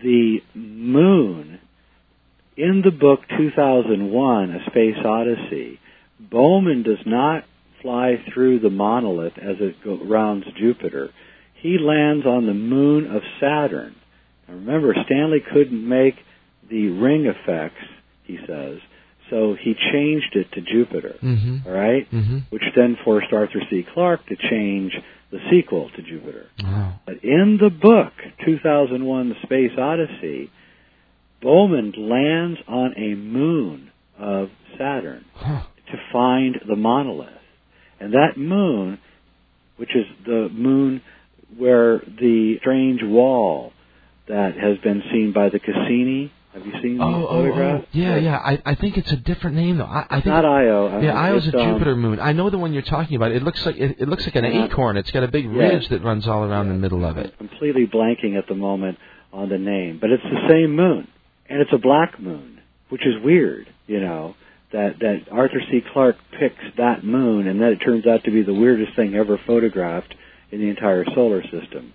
the moon in the book 2001: A Space Odyssey, Bowman does not fly through the monolith as it go, rounds Jupiter. He lands on the moon of Saturn. Now remember, Stanley couldn't make the ring effects, he says, so he changed it to Jupiter. Mm-hmm. All right? Mm-hmm. Which then forced Arthur C. Clarke to change the sequel to Jupiter. Wow. But in the book, 2001 The Space Odyssey, Bowman lands on a moon of Saturn Huh. to find the monolith. And that moon, which is the moon where the strange wall that has been seen by the Cassini, have you seen the Oh, oh, photograph? oh, yeah, yeah. I, I think it's a different name though. I, I think Not Io. yeah, Io's it's, a um, Jupiter moon. I know the one you're talking about. It looks like it, it looks like an Yeah. acorn. It's got a big Yeah. ridge that runs all around the middle of it. I'm completely blanking at the moment on the name, but it's the same moon, and it's a black moon, which is weird, you know. That that Arthur C. Clarke picks that moon, and then it turns out to be the weirdest thing ever photographed in the entire solar system.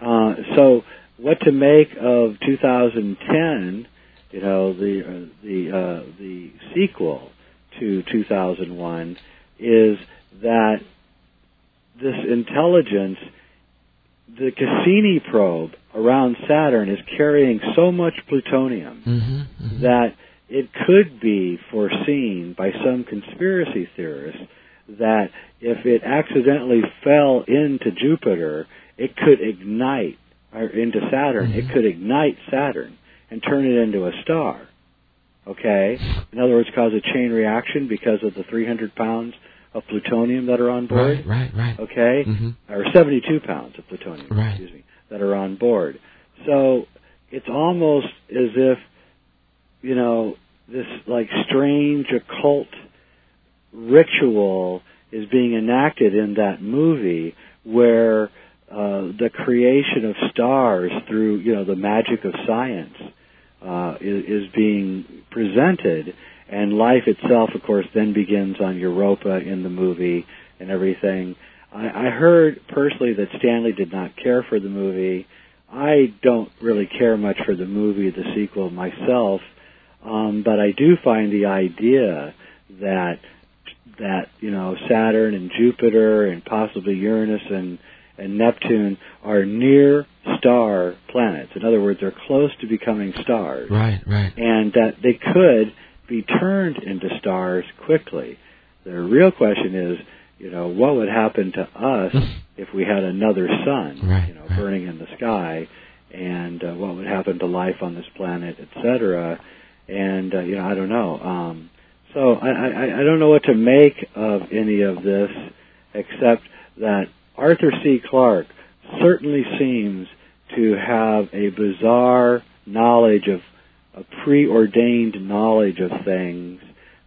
Uh, so, what to make of 2010? You know, the uh, the uh, the sequel to 2001 is that this intelligence the Cassini probe around Saturn is carrying so much plutonium Mm-hmm. mm-hmm. that it could be foreseen by some conspiracy theorists that if it accidentally fell into Jupiter, it could ignite, or into Saturn, Mhm. it could ignite Saturn and turn it into a star. Okay? In other words, cause a chain reaction because of the 300 pounds of plutonium that are on board. Right, right, right. Okay? Mm-hmm. or 72 pounds of plutonium, Right. excuse me, that are on board. So it's almost as if, you know, this like strange occult ritual is being enacted in that movie where uh, the creation of stars through, you know, the magic of science uh, is, is being presented, and life itself, of course, then begins on Europa in the movie and everything. I, I heard personally that Stanley did not care for the movie. I don't really care much for the movie, the sequel myself, um, but I do find the idea that that you know Saturn and Jupiter and possibly Uranus and and Neptune are near star planets. In other words, they're close to becoming stars Right, right. and that they could be turned into stars quickly. The real question is, you know, what would happen to us if we had another sun, Right, you know, right. burning in the sky, and uh, what would happen to life on this planet, etc. And uh, you know, I don't know. Um, so I, I, I don't know what to make of any of this, except that Arthur C. Clarke certainly seems to have a bizarre knowledge of a preordained knowledge of things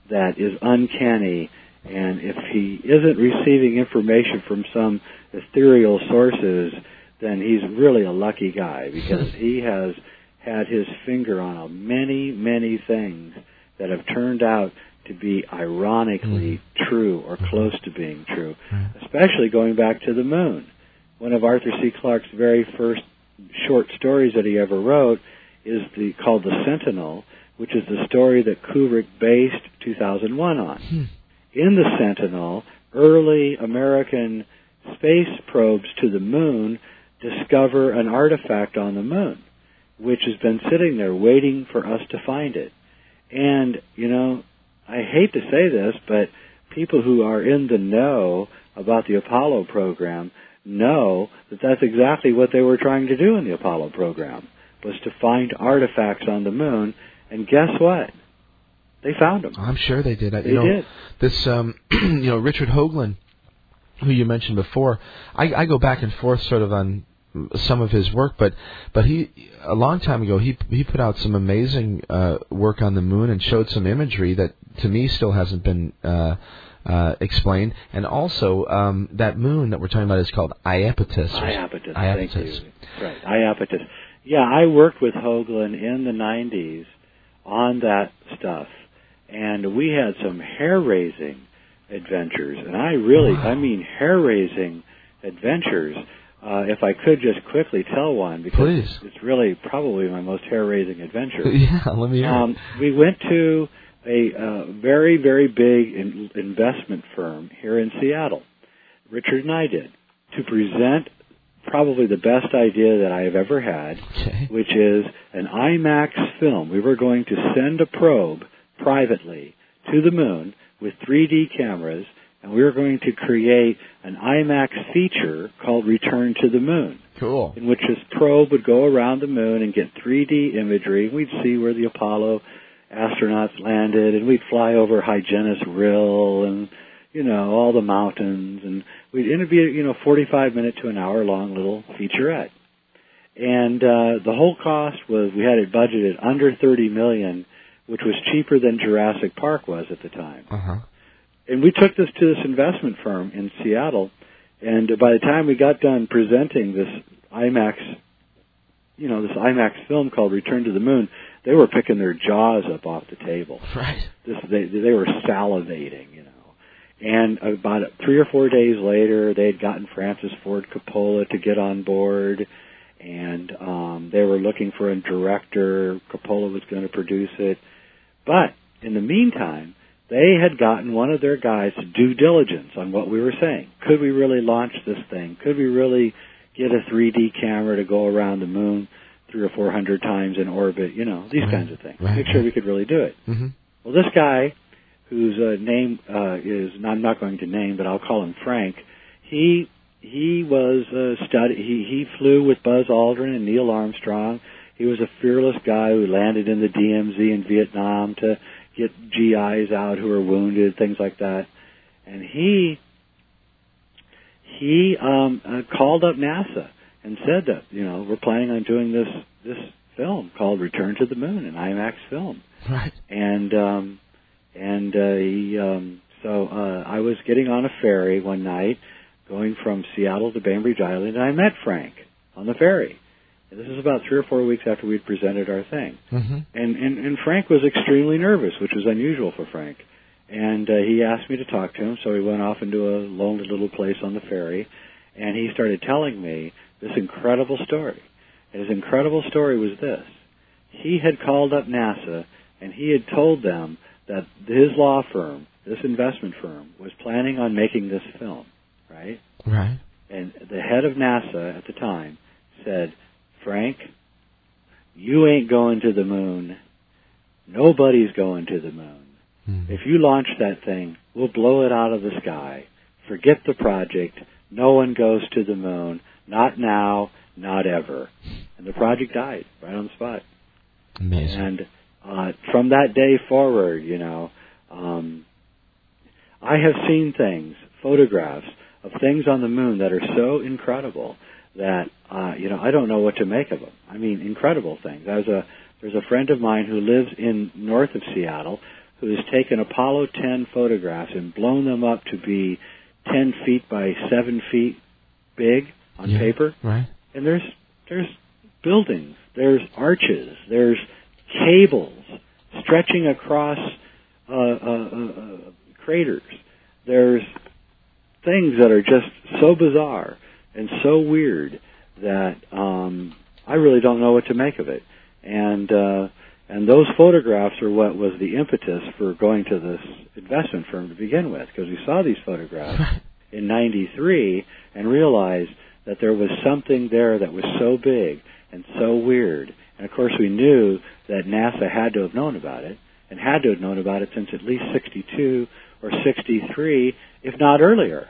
that is uncanny and if he isn't receiving information from some ethereal sources then he's really a lucky guy because he has had his finger on a many many things that have turned out to be ironically true or close to being true especially going back to the moon one of Arthur C. Clarke's very first short stories that he ever wrote is the called The Sentinel, which is the story that Kubrick based 2001 on. Hmm. In The Sentinel, early American space probes to the moon discover an artifact on the moon, which has been sitting there waiting for us to find it. And, you know, I hate to say this, but people who are in the know about the Apollo program know that that's exactly what they were trying to do in the Apollo program was to find artifacts on the moon and guess what? They found them I'm sure they did. I, they you know, did. this um you know Richard Hoagland who you mentioned before I, I go back and forth sort of on some of his work but but he a long time ago he he put out some amazing uh work on the moon and showed some imagery that to me still hasn't been uh uh, explained, and also um, that moon that we're talking about is called Iapetus. Iapetus, Iapetus. thank you right Iapetus yeah I worked with Hoagland in the 90s on that stuff and we had some hair-raising adventures, and I really, Wow. I mean, hair-raising adventures. Uh, if I could just quickly tell one, because Please. it's really probably my most hair-raising adventure. Yeah, let me hear. Um, we went to a uh, very, very big in- investment firm here in Seattle. Richard and I did to present probably the best idea that I have ever had, okay. which is an IMAX film. We were going to send a probe privately to the moon with 3D cameras, and we were going to create an IMAX feature called Return to the Moon Cool. in which this probe would go around the moon and get 3D imagery. We'd see where the Apollo astronauts landed, and we'd fly over Hyginus Rill and you know all the mountains, and we'd it'd be a, you know 45 minute to an hour long little featurette. And uh, the whole cost was we had it budgeted under 30 million, which was cheaper than Jurassic Park was at the time Uh huh. And we took this to this investment firm in Seattle, and by the time we got done presenting this IMAX, you know, this IMAX film called Return to the Moon, they were picking their jaws up off the table. Right. This they they were salivating, you know. And about three or four days later, they had gotten Francis Ford Coppola to get on board, and um, they were looking for a director. Coppola was going to produce it, but in the meantime, they had gotten one of their guys to due diligence on what we were saying. Could we really launch this thing? Could we really get a 3D camera to go around the moon three or four hundred times in orbit? You know, these Right. kinds of things. Right, Make sure we could really do it. Mm-hmm. Well, this guy, whose uh, name uh, is I'm not going to name, but I'll call him Frank. He he was a study. He he flew with Buzz Aldrin and Neil Armstrong. He was a fearless guy who landed in the DMZ in Vietnam to get GIs out who were wounded, things like that. And he he um, uh, called up NASA and said that you know we're planning on doing this this film called Return to the Moon, an IMAX film Right. and um and uh he um so uh I was getting on a ferry one night going from Seattle to Bainbridge Island and I met Frank on the ferry. And this is about three or four weeks after we'd presented our thing. Mm-hmm. And and, and Frank was extremely nervous, which was unusual for Frank. And uh, he asked me to talk to him, so we went off into a lonely little place on the ferry and he started telling me this incredible story. And his incredible story was this. He had called up NASA and he had told them that his law firm, this investment firm, was planning on making this film, right? Right. And the head of NASA at the time said, Frank, you ain't going to the moon. Nobody's going to the moon. Mm. If you launch that thing, we'll blow it out of the sky. Forget the project. No one goes to the moon. Not now, not ever. And the project died right on the spot. Amazing. And uh, from that day forward, you know, um, I have seen things, photographs of things on the moon that are so incredible that uh, you know I don't know what to make of them. I mean, incredible things. There's a there's a friend of mine who lives in north of Seattle who has taken Apollo 10 photographs and blown them up to be 10 feet by 7 feet big on Yeah. paper Right. and there's there's buildings, there's arches, there's cables stretching across uh, uh, uh, uh, craters. There's things that are just so bizarre and so weird that um, I really don't know what to make of it. And uh, and those photographs are what was the impetus for going to this investment firm to begin with, because we saw these photographs in 93 and realized that there was something there that was so big and so weird. And of course we knew that NASA had to have known about it and had to have known about it since at least 62 or 63, if not earlier.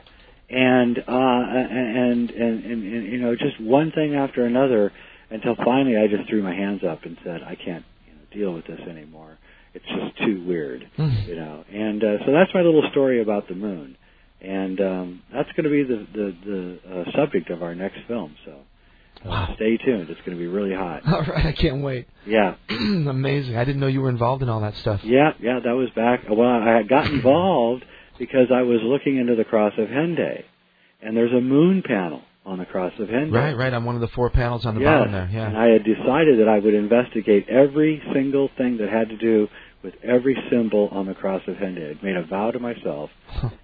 And, uh, and, and, and, and, you know, just one thing after another until finally I just threw my hands up and said, I can't you know, deal with this anymore. It's just too weird Mm. you know. And uh, so that's my little story about the moon, and um, that's going to be the the, the uh, subject of our next film. So uh, Wow. stay tuned; it's going to be really hot. All right. I can't wait. Yeah, Amazing. I didn't know you were involved in all that stuff. yeah, yeah. That was back. Well, I got involved because I was looking into the Cross of Hendaye, and there's a moon panel on the Cross of Hendaye. Right. Right. I'm one of the four panels on the Yes, bottom there. Yeah. And I had decided that I would investigate every single thing that had to do with every symbol on the cross of Hendaye. I made a vow to myself,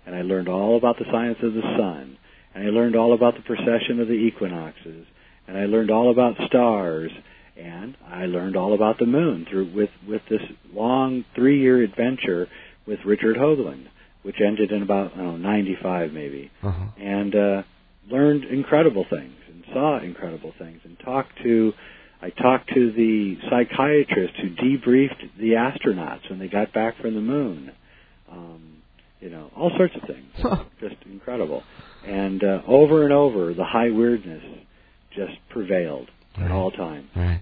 and I learned all about the science of the sun, and I learned all about the precession of the equinoxes, and I learned all about stars, and I learned all about the moon through with with this long three-year adventure with Richard Hoagland, which ended in about I don't know 95 maybe, Uh-huh. and uh, learned incredible things and saw incredible things and talked to. I talked to the psychiatrist who debriefed the astronauts when they got back from the moon. Um, you know, all sorts of things. just incredible. And uh, over and over, the high weirdness just prevailed at all times. Right.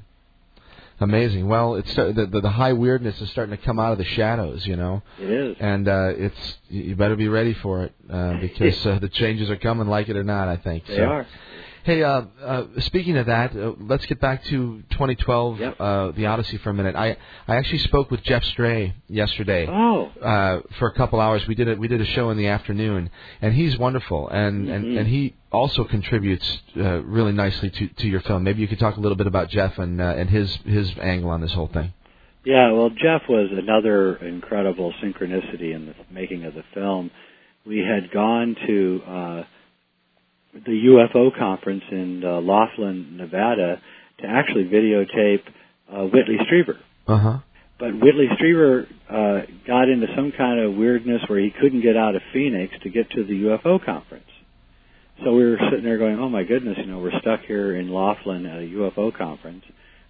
Amazing. Well, it's the, the the high weirdness is starting to come out of the shadows, you know, It is. and uh, it's you better be ready for it uh, because uh, the changes are coming, like it or not. I think. They so. are. Hey, uh, uh, speaking of that, uh, let's get back to 2012, Yep. uh, the Odyssey for a minute. I I actually spoke with Geoff Stray yesterday. Oh, uh, for a couple hours. We did a, we did a show in the afternoon, and he's wonderful, and and, Mhm. and he also contributes uh, really nicely to to your film. Maybe you could talk a little bit about Geoff and uh, and his his angle on this whole thing. Yeah, well, Geoff was another incredible synchronicity in the making of the film. We had gone to uh, the UFO conference in uh, Laughlin, Nevada, to actually videotape uh, Whitley Strieber. Uh huh. But Whitley Strieber uh, got into some kind of weirdness where he couldn't get out of Phoenix to get to the UFO conference. So we were sitting there going, "Oh my goodness, you know, we're stuck here in Laughlin at a UFO conference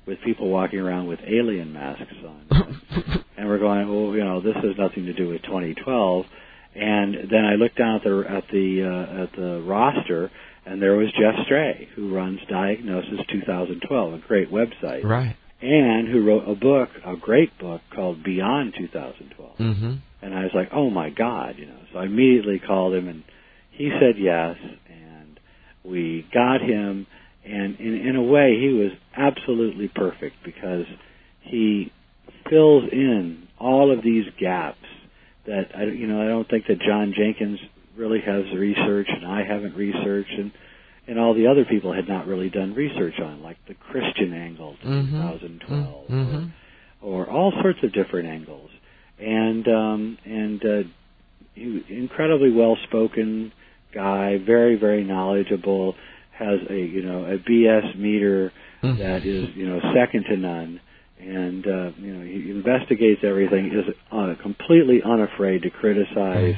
with people walking around with alien masks on." and we're going, "Well, you know, this has nothing to do with 2012." And then I looked down at the at the uh, at the roster, and there was Geoff Stray, who runs Diagnosis 2012, a great website Right. and who wrote a book, a great book called Beyond 2012. Mm-hmm. And I was like, oh my God, you know. So I immediately called him, and he said yes, we got him. And in in a way, he was absolutely perfect because he fills in all of these gaps that I, you know I don't think that John Jenkins really has researched, and I haven't researched, and and all the other people had not really done research on, like the Christian angle to Mhm. 2012, Mm-hmm. or, or all sorts of different angles, and um, and uh, he was incredibly well spoken guy, very very knowledgeable, has a you know a BS meter Mm-hmm. that is you know second to none, and uh, you know he investigates everything, is uh, completely unafraid to criticize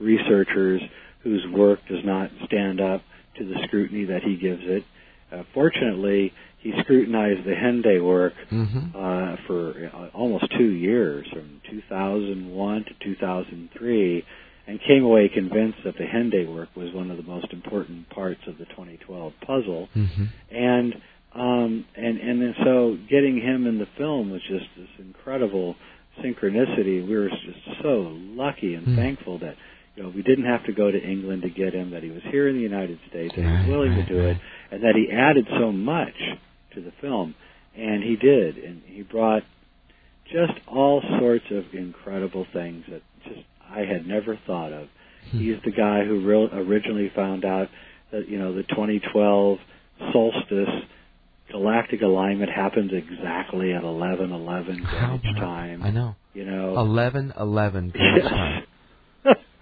researchers whose work does not stand up to the scrutiny that he gives it. Uh, fortunately, he scrutinized the Hendaye work Mm-hmm. uh, for uh, almost two years, from 2001 to 2003, and came away convinced that the Hendaye work was one of the most important parts of the 2012 puzzle. Mm-hmm. And um, and and then so getting him in the film was just this incredible synchronicity. We were just so lucky and Hmm. thankful that you know we didn't have to go to England to get him. That he was here in the United States, and he was willing to do it, and that he added so much to the film, and he did, and he brought just all sorts of incredible things that just I had never thought of. Hmm. He's the guy who real originally found out that you know the 2012 solstice galactic alignment happens exactly at 11:11 How Greenwich time. I know. You know. Eleven eleven. time.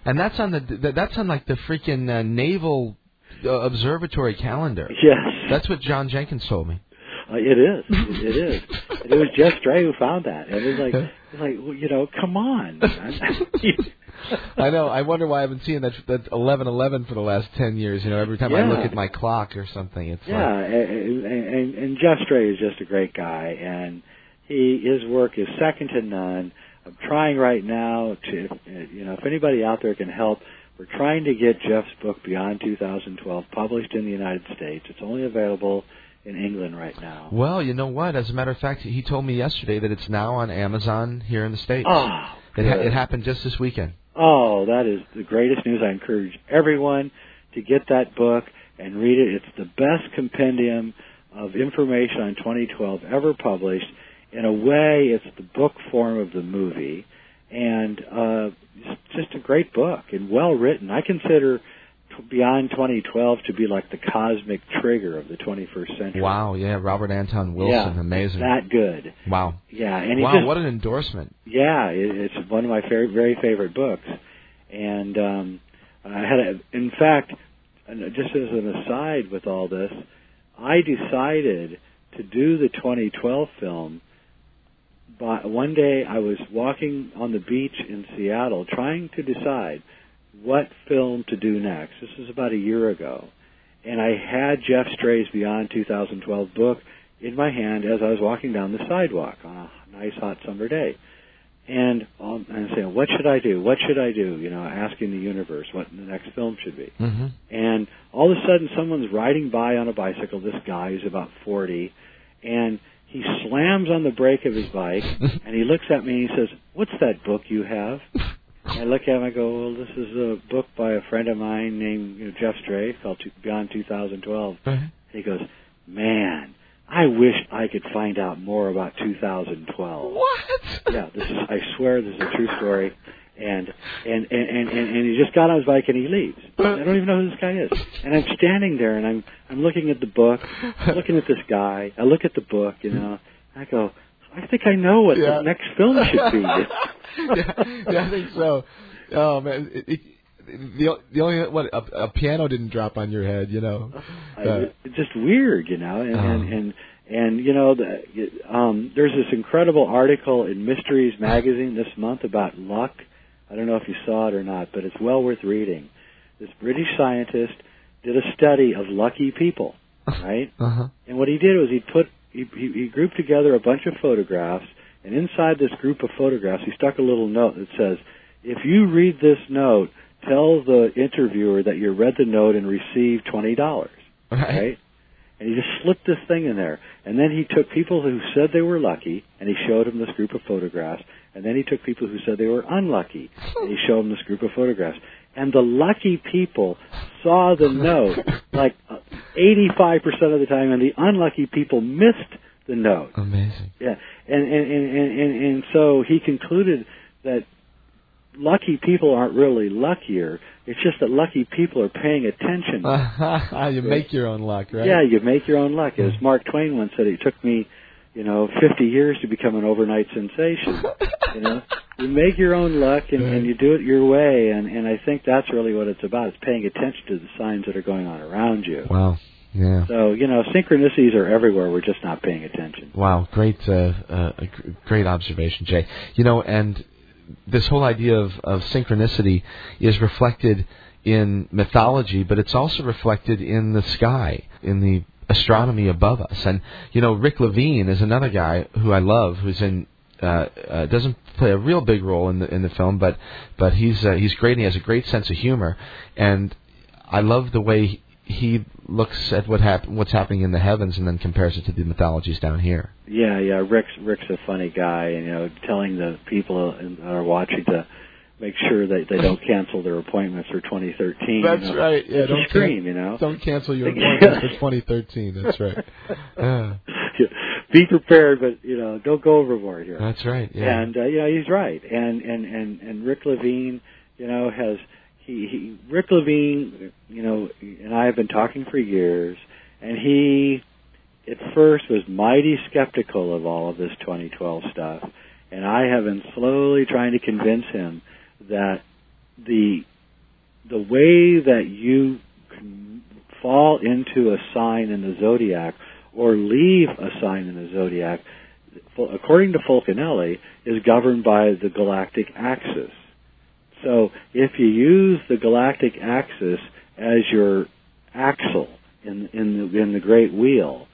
And that's on the th- that's on like the freaking uh, naval uh, observatory calendar. yes. That's what John Jenkins told me. Uh, it is. It, is. It was Geoff Stray who found that. And it was like, like, well, you know, come on. I know. I wonder why I've been seeing that that eleven eleven for the last ten years. You know, every time I look at my clock or something, it's yeah, like and, and, and Geoff Stray is just a great guy, and he his work is second to none. I'm trying right now to, you know, if anybody out there can help, we're trying to get Geoff's book Beyond 2012 published in the United States. It's only available in England right now. Well, you know what? As a matter of fact, he told me yesterday that it's now on Amazon here in the states. Oh, it, ha- it happened just this weekend. Oh, that is the greatest news. I encourage everyone to get that book and read it. It's the best compendium of information on 2012 ever published. In a way, it's the book form of the movie, and uh, it's just a great book and well written. I consider beyond 2012 to be like the cosmic trigger of the 21st century. Wow, yeah, Robert Anton Wilson, yeah, amazing. That good. Wow. Yeah, and wow, just, what an endorsement. Yeah, it, it's one of my very very favorite books, and um, I had a, in fact, just as an aside with all this, I decided to do the 2012 film. But one day I was walking on the beach in Seattle trying to decide what film to do next. This was about a year ago. And I had Geoff Stray's Beyond 2012 book in my hand as I was walking down the sidewalk on a nice hot summer day. And um, I'm saying, what should I do? What should I do? You know, asking the universe what the next film should be. Mm-hmm. And all of a sudden, someone's riding by on a bicycle. This guy who's about 40, and he slams on the brake of his bike, and he looks at me and he says, "What's that book you have?" I look at him. I go, "Well, this is a book by a friend of mine named you know, Geoff Stray, called Beyond 2012." Uh-huh. He goes, "Man, I wish I could find out more about 2012." What? Yeah, this is. I swear, this is a true story. And and and and and, and he just got on his bike and he leaves. I don't even know who this guy is. And I'm standing there and I'm I'm looking at the book, looking at this guy. I look at the book, you know. I go, I think I know what Yeah. the next film should be. yeah, yeah, I think so. Oh man, it, it, the the only what a, a piano didn't drop on your head, you know. Uh, it's just weird, you know, and and, Um. and and you know, the, um, there's this incredible article in Mysteries magazine this month about luck. I don't know if you saw it or not, but it's well worth reading. This British scientist did a study of lucky people, right? uh-huh. And what he did was he put he, he, he grouped together a bunch of photographs, and inside this group of photographs, he stuck a little note that says, "If you read this note, tell the interviewer that you read the note and received twenty dollars." Right. Right? And he just slipped this thing in there. And then he took people who said they were lucky, and he showed them this group of photographs. And then he took people who said they were unlucky, and he showed them this group of photographs. And the lucky people saw the note like 85% of the time, and the unlucky people missed the note. Amazing. Yeah, and and and and, and, and so he concluded that lucky people aren't really luckier. It's just that lucky people are paying attention. you make your own luck, right? Yeah, you make your own luck. As mm. Mark Twain once said, it took me, you know, 50 years to become an overnight sensation. you know, you make your own luck and, and you do it your way, and and I think that's really what it's about. It's paying attention to the signs that are going on around you. Wow. Yeah. So you know, synchronicities are everywhere. We're just not paying attention. Wow, great, uh, uh, great observation, Jay. You know, and this whole idea of, of synchronicity is reflected in mythology, but it's also reflected in the sky, in the astronomy above us. And you know, Rick Levine is another guy who I love, who's in. Uh, uh, doesn't play a real big role in the in the film, but but he's uh, he's great. and He has a great sense of humor, and I love the way he looks at what hap- what's happening in the heavens and then compares it to the mythologies down here. Yeah, yeah. Rick's Rick's a funny guy, and you know, telling the people that are watching to make sure that they don't cancel their appointments for 2013. That's you know. right. Yeah, don't scream, you know. Don't cancel your appointment for 2013. That's right. Yeah, Be prepared, but you know, don't go overboard here. that's right. Yeah. And uh, you know, he's right. And and and and Rick Levine, you know, has he, he Rick Levine, you know, and I have been talking for years, and he at first was mighty skeptical of all of this 2012 stuff, and I have been slowly trying to convince him that the the way that you can fall into a sign in the zodiac or leave a sign in the zodiac, according to Fulcanelli, is governed by the galactic axis. So if you use the galactic axis as your axle in in the, in the great wheel,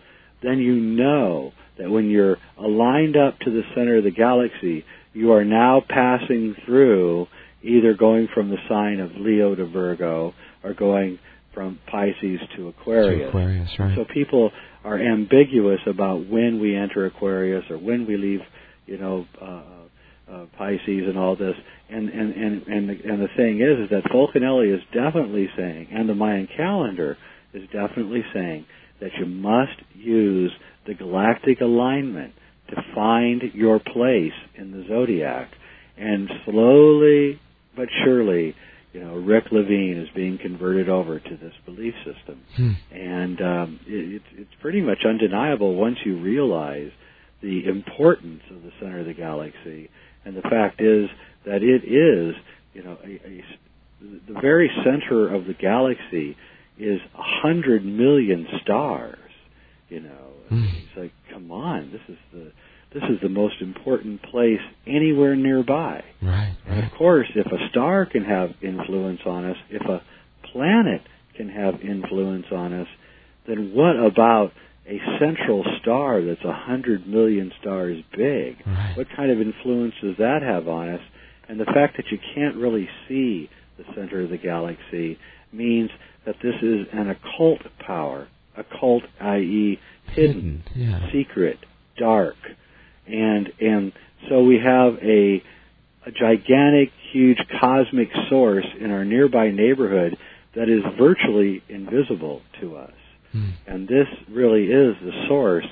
then you know that when you're aligned up to the center of the galaxy, you are now passing through either going from the sign of Leo to Virgo or going from Pisces to Aquarius. To Aquarius, right. So people are ambiguous about when we enter Aquarius or when we leave, you know, uh, uh, Pisces and all this. And and and and the, and the thing is, is that Fulcanelli is definitely saying, and the Mayan calendar is definitely saying that you must use the galactic alignment to find your place in the zodiac, and slowly but surely you know, Rick Levine is being converted over to this belief system, Hmm. and um, it, it's it's pretty much undeniable once you realize the importance of the center of the galaxy, and the fact is that it is, you know, a, a the very center of the galaxy is a hundred million stars. You know. Mm. it's like, come on, this is the this is the most important place anywhere nearby. Right. And Right. of course, if a star can have influence on us, if a planet can have influence on us, then what about a central star that's a hundred million stars big? Right. What kind of influence does that have on us? And the fact that you can't really see the center of the galaxy means that this is an occult power. Occult, i.e., hidden, Yeah. secret, dark, and and so we have a a gigantic, huge cosmic source in our nearby neighborhood that is virtually invisible to us. Hmm. And this really is the source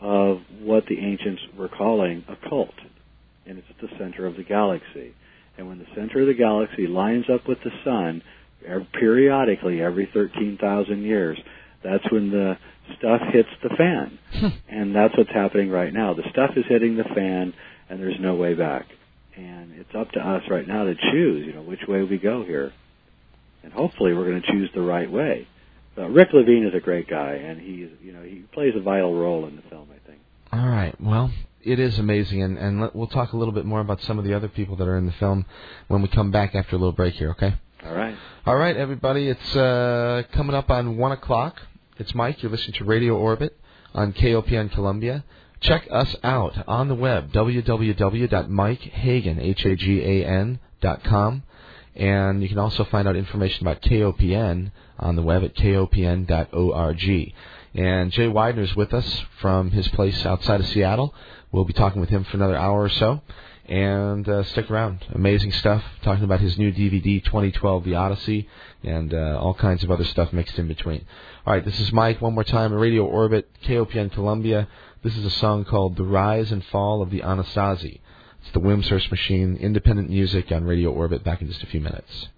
of what the ancients were calling a cult. And it's at the center of the galaxy. And when the center of the galaxy lines up with the sun, ev- periodically every 13,000 years, that's when the stuff hits the fan. and that's what's happening right now. The stuff is hitting the fan, and there's no way back. And it's up to us right now to choose, you know, which way we go here. And hopefully we're going to choose the right way. But Rick Levine is a great guy, and he's, you know, he plays a vital role in the film, I think. All right. Well, it is amazing, and and let, we'll talk a little bit more about some of the other people that are in the film when we come back after a little break here. Okay. All right. All right, everybody. It's uh, coming up on one o'clock. It's Mike. You're listening to Radio Orbit on KOPN Columbia. Check us out on the web www.mikehagan h a g a n dot com, and you can also find out information about KOPN on the web at kopn.org. And Jay Weidner's with us from his place outside of Seattle. We'll be talking with him for another hour or so. And uh, stick around. Amazing stuff. Talking about his new DVD, 2012 The Odyssey, and uh, all kinds of other stuff mixed in between. All right, this is Mike one more time. Radio Orbit, KOPN Columbia. This is a song called The Rise and Fall of the Anasazi. It's the Wimshurst Machine, independent music on Radio Orbit. Back in just a few minutes.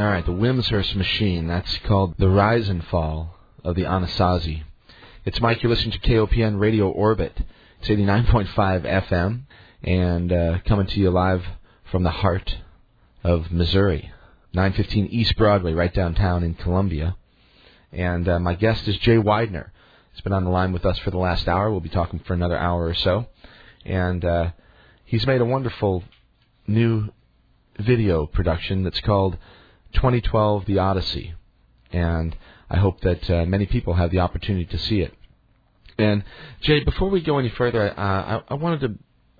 All right, the Wimshurst machine. That's called the rise and fall of the Anasazi. It's Mike. You're listening to KOPN Radio Orbit. It's 89.5 FM and uh, coming to you live from the heart of Missouri, 915 East Broadway, right downtown in Columbia. And uh, my guest is Jay Weidner. He's been on the line with us for the last hour. We'll be talking for another hour or so. And uh, he's made a wonderful new video production that's called 2012 The Odyssey. And I hope that uh, many people have the opportunity to see it. And Jay, before we go any further, uh, I, I wanted to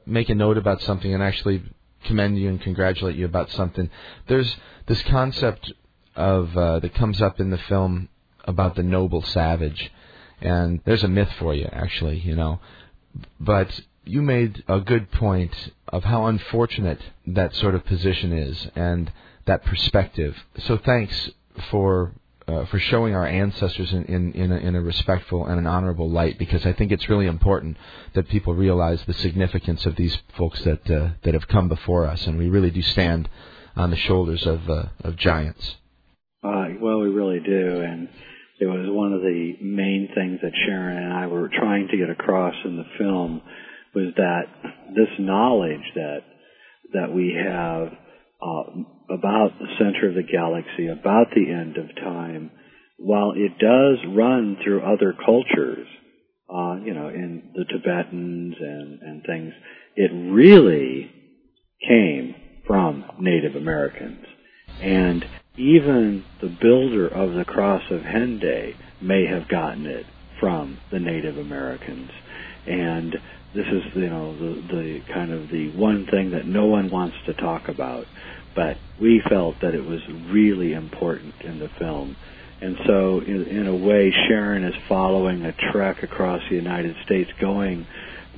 make a note about something and actually commend you and congratulate you about something. There's this concept of uh, that comes up in the film about the noble savage, and there's a myth for you, actually, you know. But you made a good point of how unfortunate that sort of position is and that perspective. So thanks for uh, for showing our ancestors in in in a, in a respectful and an honorable light because I think it's really important that people realize the significance of these folks that uh, that have come before us, and we really do stand on the shoulders of uh, of giants. Uh, well, we really do, and it was one of the main things that Sharon and I were trying to get across in the film was that this knowledge that that we have uh, about the center of the galaxy, about the end of time, while it does run through other cultures, uh, you know, in the Tibetans and, and things, it really came from Native Americans. And even the builder of the Cross of Hendaye may have gotten it from the Native Americans. And this is, you know, the, the kind of the one thing that no one wants to talk about. But we felt that it was really important in the film. And so, in, in a way, Sharon is following a trek across the United States, going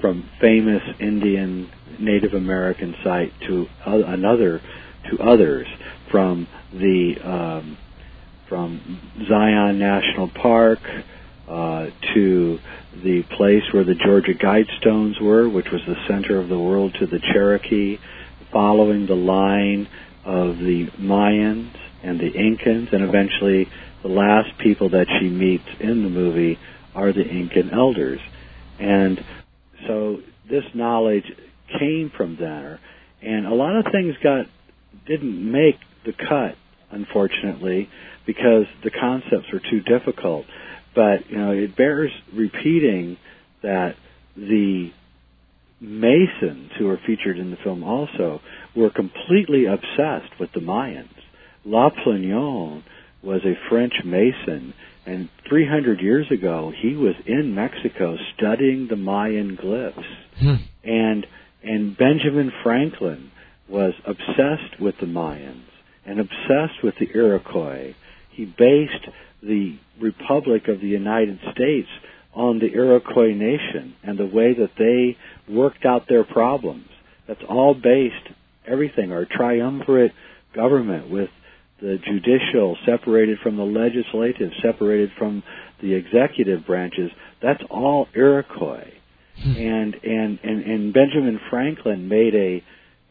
from famous Indian Native American site to another, to others, from the um, from Zion National Park uh, to the place where the Georgia Guidestones were, which was the center of the world, to the Cherokee, following the line of the Mayans and the Incans, and eventually the last people that she meets in the movie are the Incan elders. And so this knowledge came from there, and a lot of things got didn't make the cut, unfortunately, because the concepts were too difficult. But you know, it bears repeating that the Masons who are featured in the film also were completely obsessed with the Mayans. Le Plongeon was a French Mason, and 300 years ago he was in Mexico studying the Mayan glyphs. Hmm. And and Benjamin Franklin was obsessed with the Mayans and obsessed with the Iroquois. He based the Republic of the United States on the Iroquois nation and the way that they worked out their problems. That's all based, everything, our triumvirate government with the judicial separated from the legislative, separated from the executive branches, that's all Iroquois. Hmm. and, and, and, and Benjamin Franklin made a,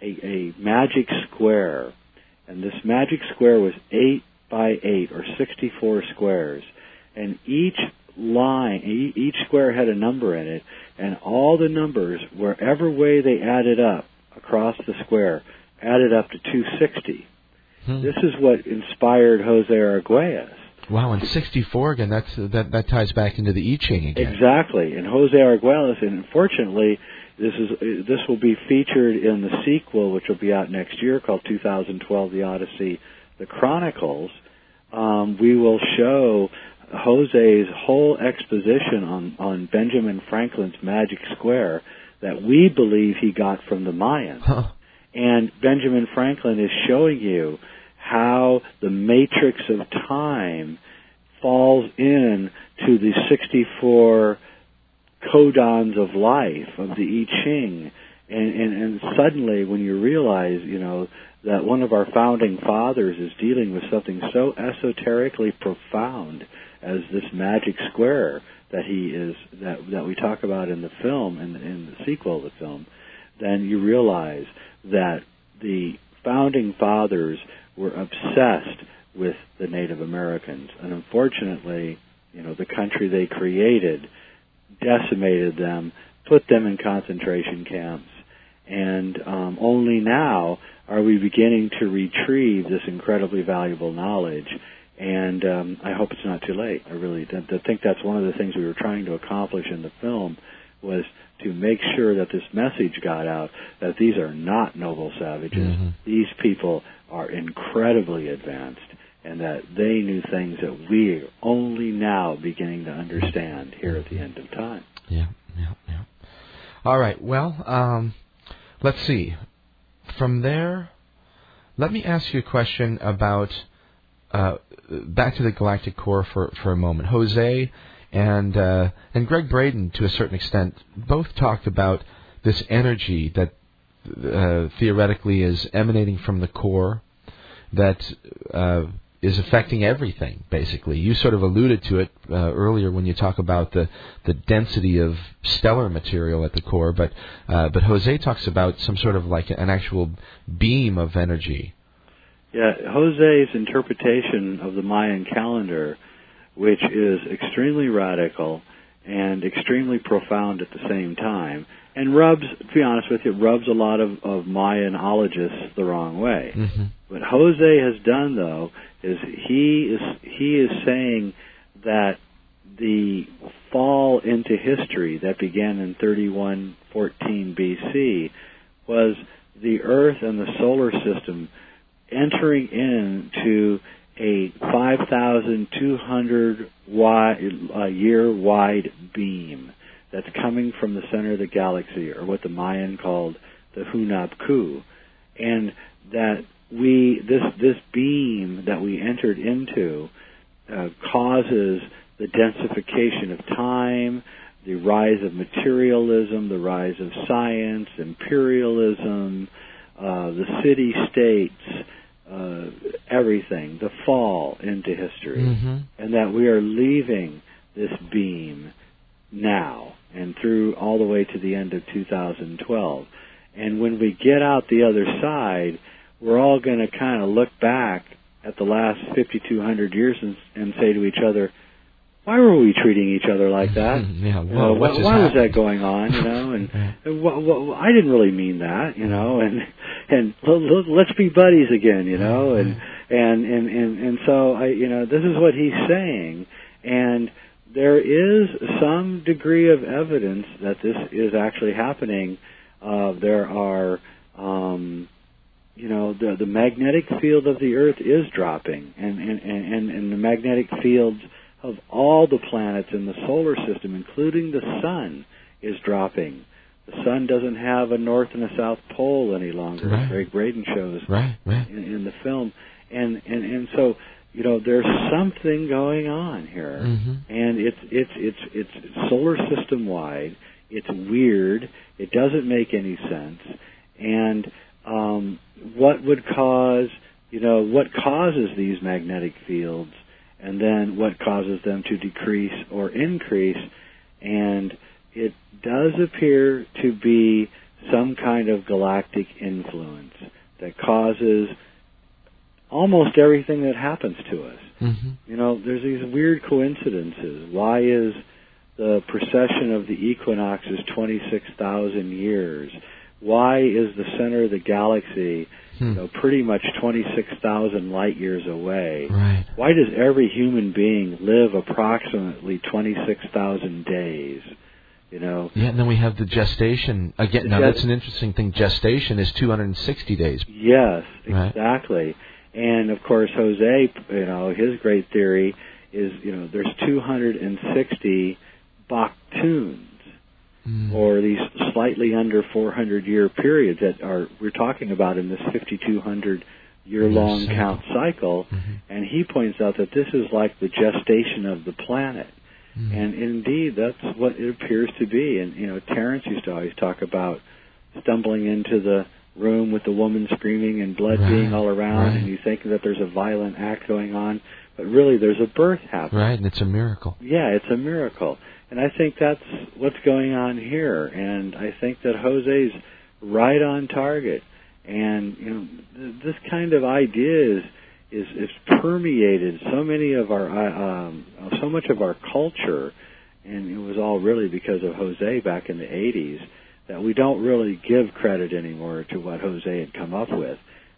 a, a magic square. And this magic square was eight by eight or 64 squares. And each line, each square had a number in it, and all the numbers, wherever way they added up across the square, added up to 260. Hmm. This is what inspired Jose Arguelles. Wow, and 64 again. That's that that ties back into the I Ching again. Exactly, and Jose Arguelles, and unfortunately, this is this will be featured in the sequel, which will be out next year, called 2012: The Odyssey, The Chronicles. Um, we will show Jose's whole exposition on, on Benjamin Franklin's Magic Square that we believe he got from the Mayans. Huh. And Benjamin Franklin is showing you how the matrix of time falls in to the 64 codons of life of the I Ching. And, and, and suddenly when you realize, you know, that one of our founding fathers is dealing with something so esoterically profound as this magic square that he is that that we talk about in the film and in, in the sequel of the film, then you realize that the founding fathers were obsessed with the Native Americans. And unfortunately, you know, the country they created decimated them, put them in concentration camps, and um, only now are we beginning to retrieve this incredibly valuable knowledge. And um, I hope it's not too late. I really I think that's one of the things we were trying to accomplish in the film was to make sure that this message got out that these are not noble savages. Mm-hmm. These people are incredibly advanced and that they knew things that we are only now beginning to understand here at the end of time. Yeah, yeah, yeah. All right. Well, um, let's see. From there, let me ask you a question about uh, back to the galactic core for for a moment. Jose and uh, and Gregg Braden, to a certain extent, both talked about this energy that uh, theoretically is emanating from the core that uh, is affecting everything. Basically, you sort of alluded to it uh, earlier when you talk about the the density of stellar material at the core, but uh, but Jose talks about some sort of like an actual beam of energy. Yeah, Jose's interpretation of the Mayan calendar, which is extremely radical and extremely profound at the same time, and rubs, to be honest with you, rubs a lot of, of Mayanologists the wrong way. Mm-hmm. What Jose has done, though, is he is he is saying that the fall into history that began in 3114 BC was the Earth and the solar system entering into a 5,200 wide, uh, year wide beam that's coming from the center of the galaxy, or what the Mayan called the Hunab Ku, and that we this this beam that we entered into uh, causes the densification of time, the rise of materialism, the rise of science, imperialism, uh, the city states, uh, everything, the fall into history, Mm-hmm. and that we are leaving this beam now and through all the way to the end of 2012. And when we get out the other side, we're all going to kind of look back at the last 5,200 years and, and say to each other, why were we treating each other like that? yeah. You know, why, why was that going on? You know, and, Yeah. wh- wh- I didn't really mean that. You know, and and let's be buddies again. You know, and and and and and so I, you know, this is what he's saying, and there is some degree of evidence that this is actually happening. Uh, there are, um, you know, the the magnetic field of the Earth is dropping, and and and and the magnetic fields of all the planets in the solar system, including the sun, is dropping. The sun doesn't have a north and a south pole any longer. Right. as Gregg Braden shows Right, right. in, in the film, and and and so you know there's something going on here, Mm-hmm. and it's it's it's it's solar system wide. It's weird. It doesn't make any sense, and um, what would cause you know what causes these magnetic fields, and then what causes them to decrease or increase, and it does appear to be some kind of galactic influence that causes almost everything that happens to us. Mm-hmm. You know, there's these weird coincidences. Why is the precession of the equinoxes 26,000 years? Why is the center of the galaxy, you Hmm. know, pretty much 26,000 light years away? Right. Why does every human being live approximately 26,000 days? You know, Yeah, and then we have the gestation again. Now that's an interesting thing. Gestation is 260 days. Yes, Right. exactly. And of course, Jose, you know, his great theory is, you know, there's 260 Baktuns, Mm. or these slightly under 400 year periods that are we're talking about in this 5200 year long Yes, count cycle. Mhm. And he points out that this is like the gestation of the planet. Mm. And indeed, that's what it appears to be. And you know, Terence used to always talk about stumbling into the room with the woman screaming and blood Right, being all around, right. and you think that there's a violent act going on, but really there's a birth happening. Right, and it's a miracle. Yeah, it's a miracle. And I think that's what's going on here. And I think that Jose's right on target. And, you know, th- this kind of idea is, is is permeated so many of our uh, um, so much of our culture, and it was all really because of Jose back in the '80s that we don't really give credit anymore to what Jose had come up with.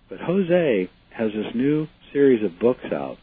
But Jose has this new series of books out.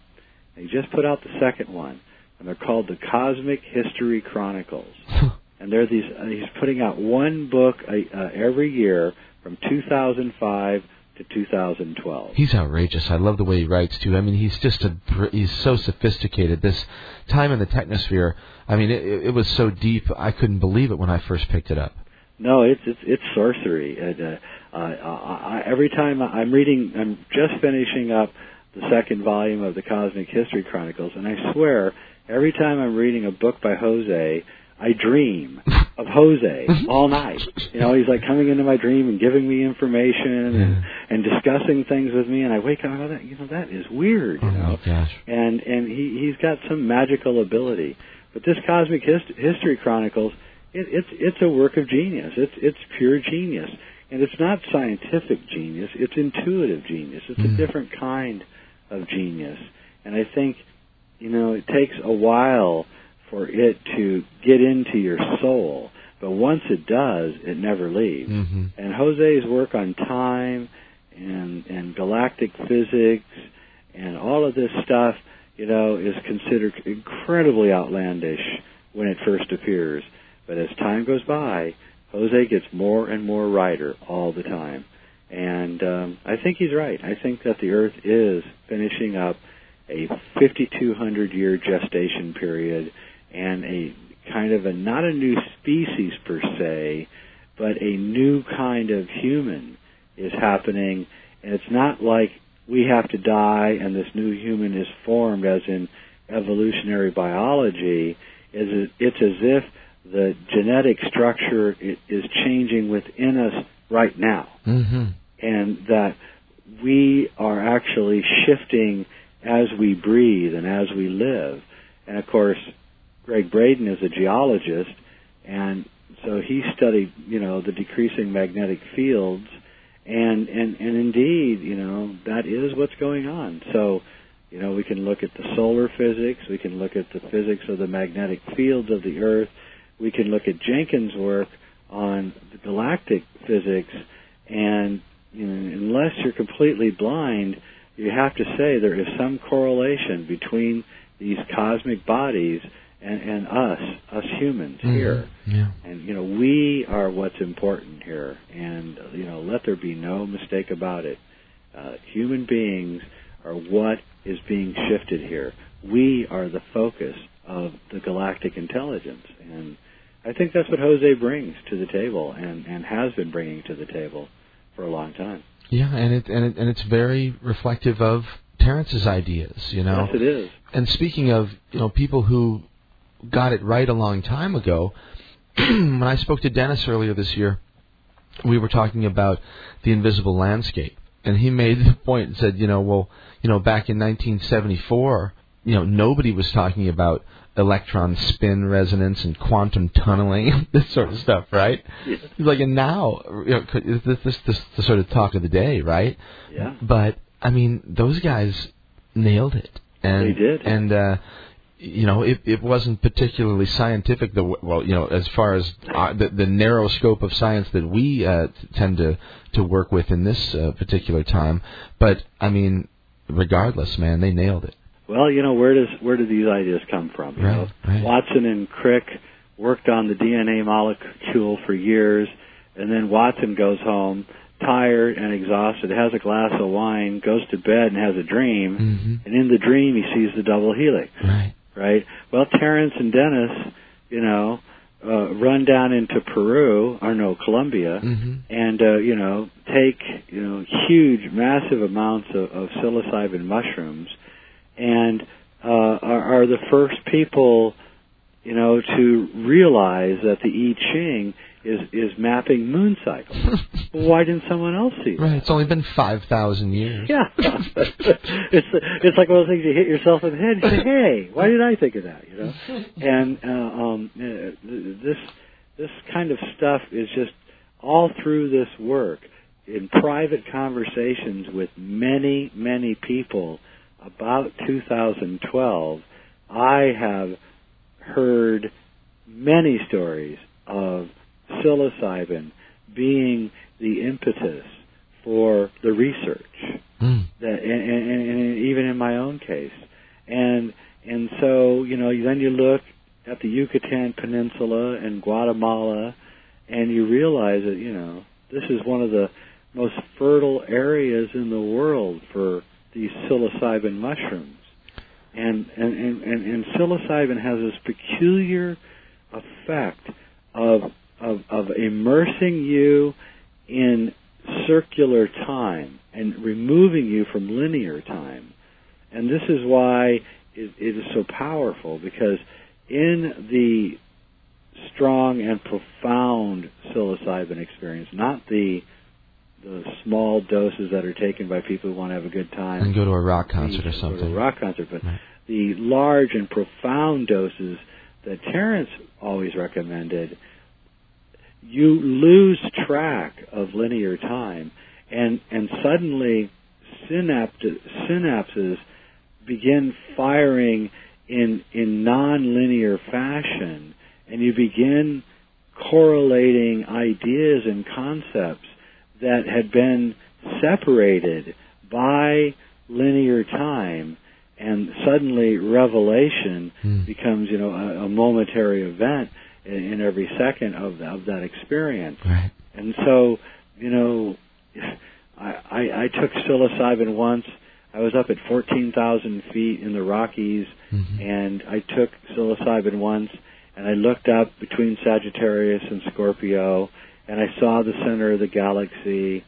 He just put out the second one, and they're called the Cosmic History Chronicles. and they're these. Uh, he's putting out one book uh, uh, every year from 2005 to 2012. He's outrageous. I love the way he writes too. I mean, he's just a he's so sophisticated. This time in the technosphere, I mean, it, it was so deep. I couldn't believe it when I first picked it up. No, it's it's it's sorcery. And, uh, uh, I, every time I'm reading, I'm just finishing up the second volume of the Cosmic History Chronicles, and I swear, every time I'm reading a book by Jose, I dream of Jose all night. You know, he's like coming into my dream and giving me information and, and discussing things with me, and I wake up and go, that you know that is weird. You oh know, gosh. and and he he's got some magical ability. But this Cosmic Hist- History Chronicles, it, it's it's a work of genius. It's it's pure genius, and it's not scientific genius. It's intuitive genius. It's Mm. a different kind of genius, and I think you know it takes a while for it to get into your soul. But once it does, it never leaves. hmm And Jose's work on time and and galactic physics and all of this stuff, you know, is considered incredibly outlandish when it first appears. But as time goes by, Jose gets more and more righter all the time. And um, I think he's right. I think that the Earth is finishing up a 5,200 year gestation period and a kind of a not a new species per se, but a new kind of human is happening. And it's not like we have to die and this new human is formed as in evolutionary biology. Is It's as if the genetic structure is changing within us right now hmm and that we are actually shifting as we breathe and as we live. And of course, Gregg Braden is a geologist, and so he studied, you know, the decreasing magnetic fields, and and and indeed, you know, that is what's going on. So, you know, we can look at the solar physics, we can look at the physics of the magnetic fields of the Earth, we can look at Jenkins' work on the galactic physics, and you know, unless you're completely blind, you have to say there is some correlation between these cosmic bodies and, and us, us humans Mhm. here. Yeah. And you know, we are what's important here, and you know, let there be no mistake about it. Uh, human beings are what is being shifted here. We are the focus of the galactic intelligence, and I think that's what Jose brings to the table, and and has been bringing to the table for a long time. Yeah, and it and it and it's very reflective of Terence's ideas, you know. Yes, it is. And speaking of, you know, people who got it right a long time ago, when I spoke to Dennis earlier this year, we were talking about the invisible landscape, and he made the point and said, you know, well, you know, back in 1974, you know, nobody was talking about electron spin resonance and quantum tunneling, this sort of stuff, right? Yeah. Like, and now, you know, this, this the sort of talk of the day, right? Yeah. But I mean, those guys nailed it, and They did. and uh, you know, it, it wasn't particularly scientific. The well, you know, as far as uh, the, the narrow scope of science that we uh, tend to to work with in this uh, particular time. But I mean, regardless, man, they nailed it. Well, you know, where does where do these ideas come from? You Right, know, right. Watson and Crick worked on the DNA molecule for years, and then Watson goes home tired and exhausted, has a glass of wine, goes to bed and has a dream, hmm and in the dream he sees the double helix. Right. Right. Well, Terence and Dennis, you know, uh, run down into Peru or no Colombia, hmm and uh, you know take you know huge, massive amounts of, of psilocybin mushrooms, and uh, are, are the first people, you know, to realize that the I Ching is is mapping moon cycles. why didn't someone else see that? Right. It's only been five thousand years. Yeah, it's it's like one of those things you hit yourself in the head. You say, "Hey, why did I think of that?" You know, and uh, um, uh, this this kind of stuff is just all through this work in private conversations with many many people about 2012, I have heard many stories of psilocybin being the impetus for the research Mm. that and, and, and even in my own case and and so you know then you look at the Yucatan Peninsula and Guatemala and you realize that you know this is one of the most fertile areas in the world for these psilocybin mushrooms and and and, and, and psilocybin has this peculiar effect of of of immersing you in circular time and removing you from linear time. And this is why it, it is so powerful because in the strong and profound psilocybin experience, not the the small doses that are taken by people who want to have a good time And go to a rock concert or go to a something. rock concert, but Right. the large and profound doses that Terence always recommended, you lose track of linear time, and and suddenly synapt- synapses begin firing in in non-linear fashion, and you begin correlating ideas and concepts that had been separated by linear time and suddenly revelation Mm. becomes you know a, a momentary event in, in every second of, the, of that experience Right. and so you know I, I I took psilocybin once I was up at 14,000 feet in the Rockies Mhm. and I took psilocybin once and I looked up between Sagittarius and Scorpio and I saw the center of the galaxy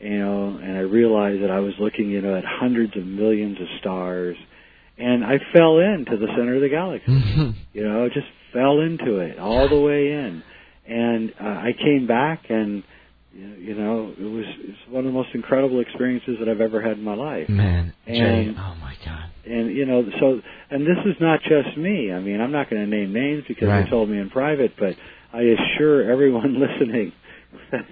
you know and I realized that I was looking you know at hundreds of millions of stars and I fell into the center of the galaxy Mhm. you know just fell into it all the way in and uh, I came back and you know it was it's one of the most incredible experiences that I've ever had in my life Man, Jay, And- oh my God. and you know so and this is not just me i mean i'm not going to name names because Right. they told me in private but i assure everyone listening that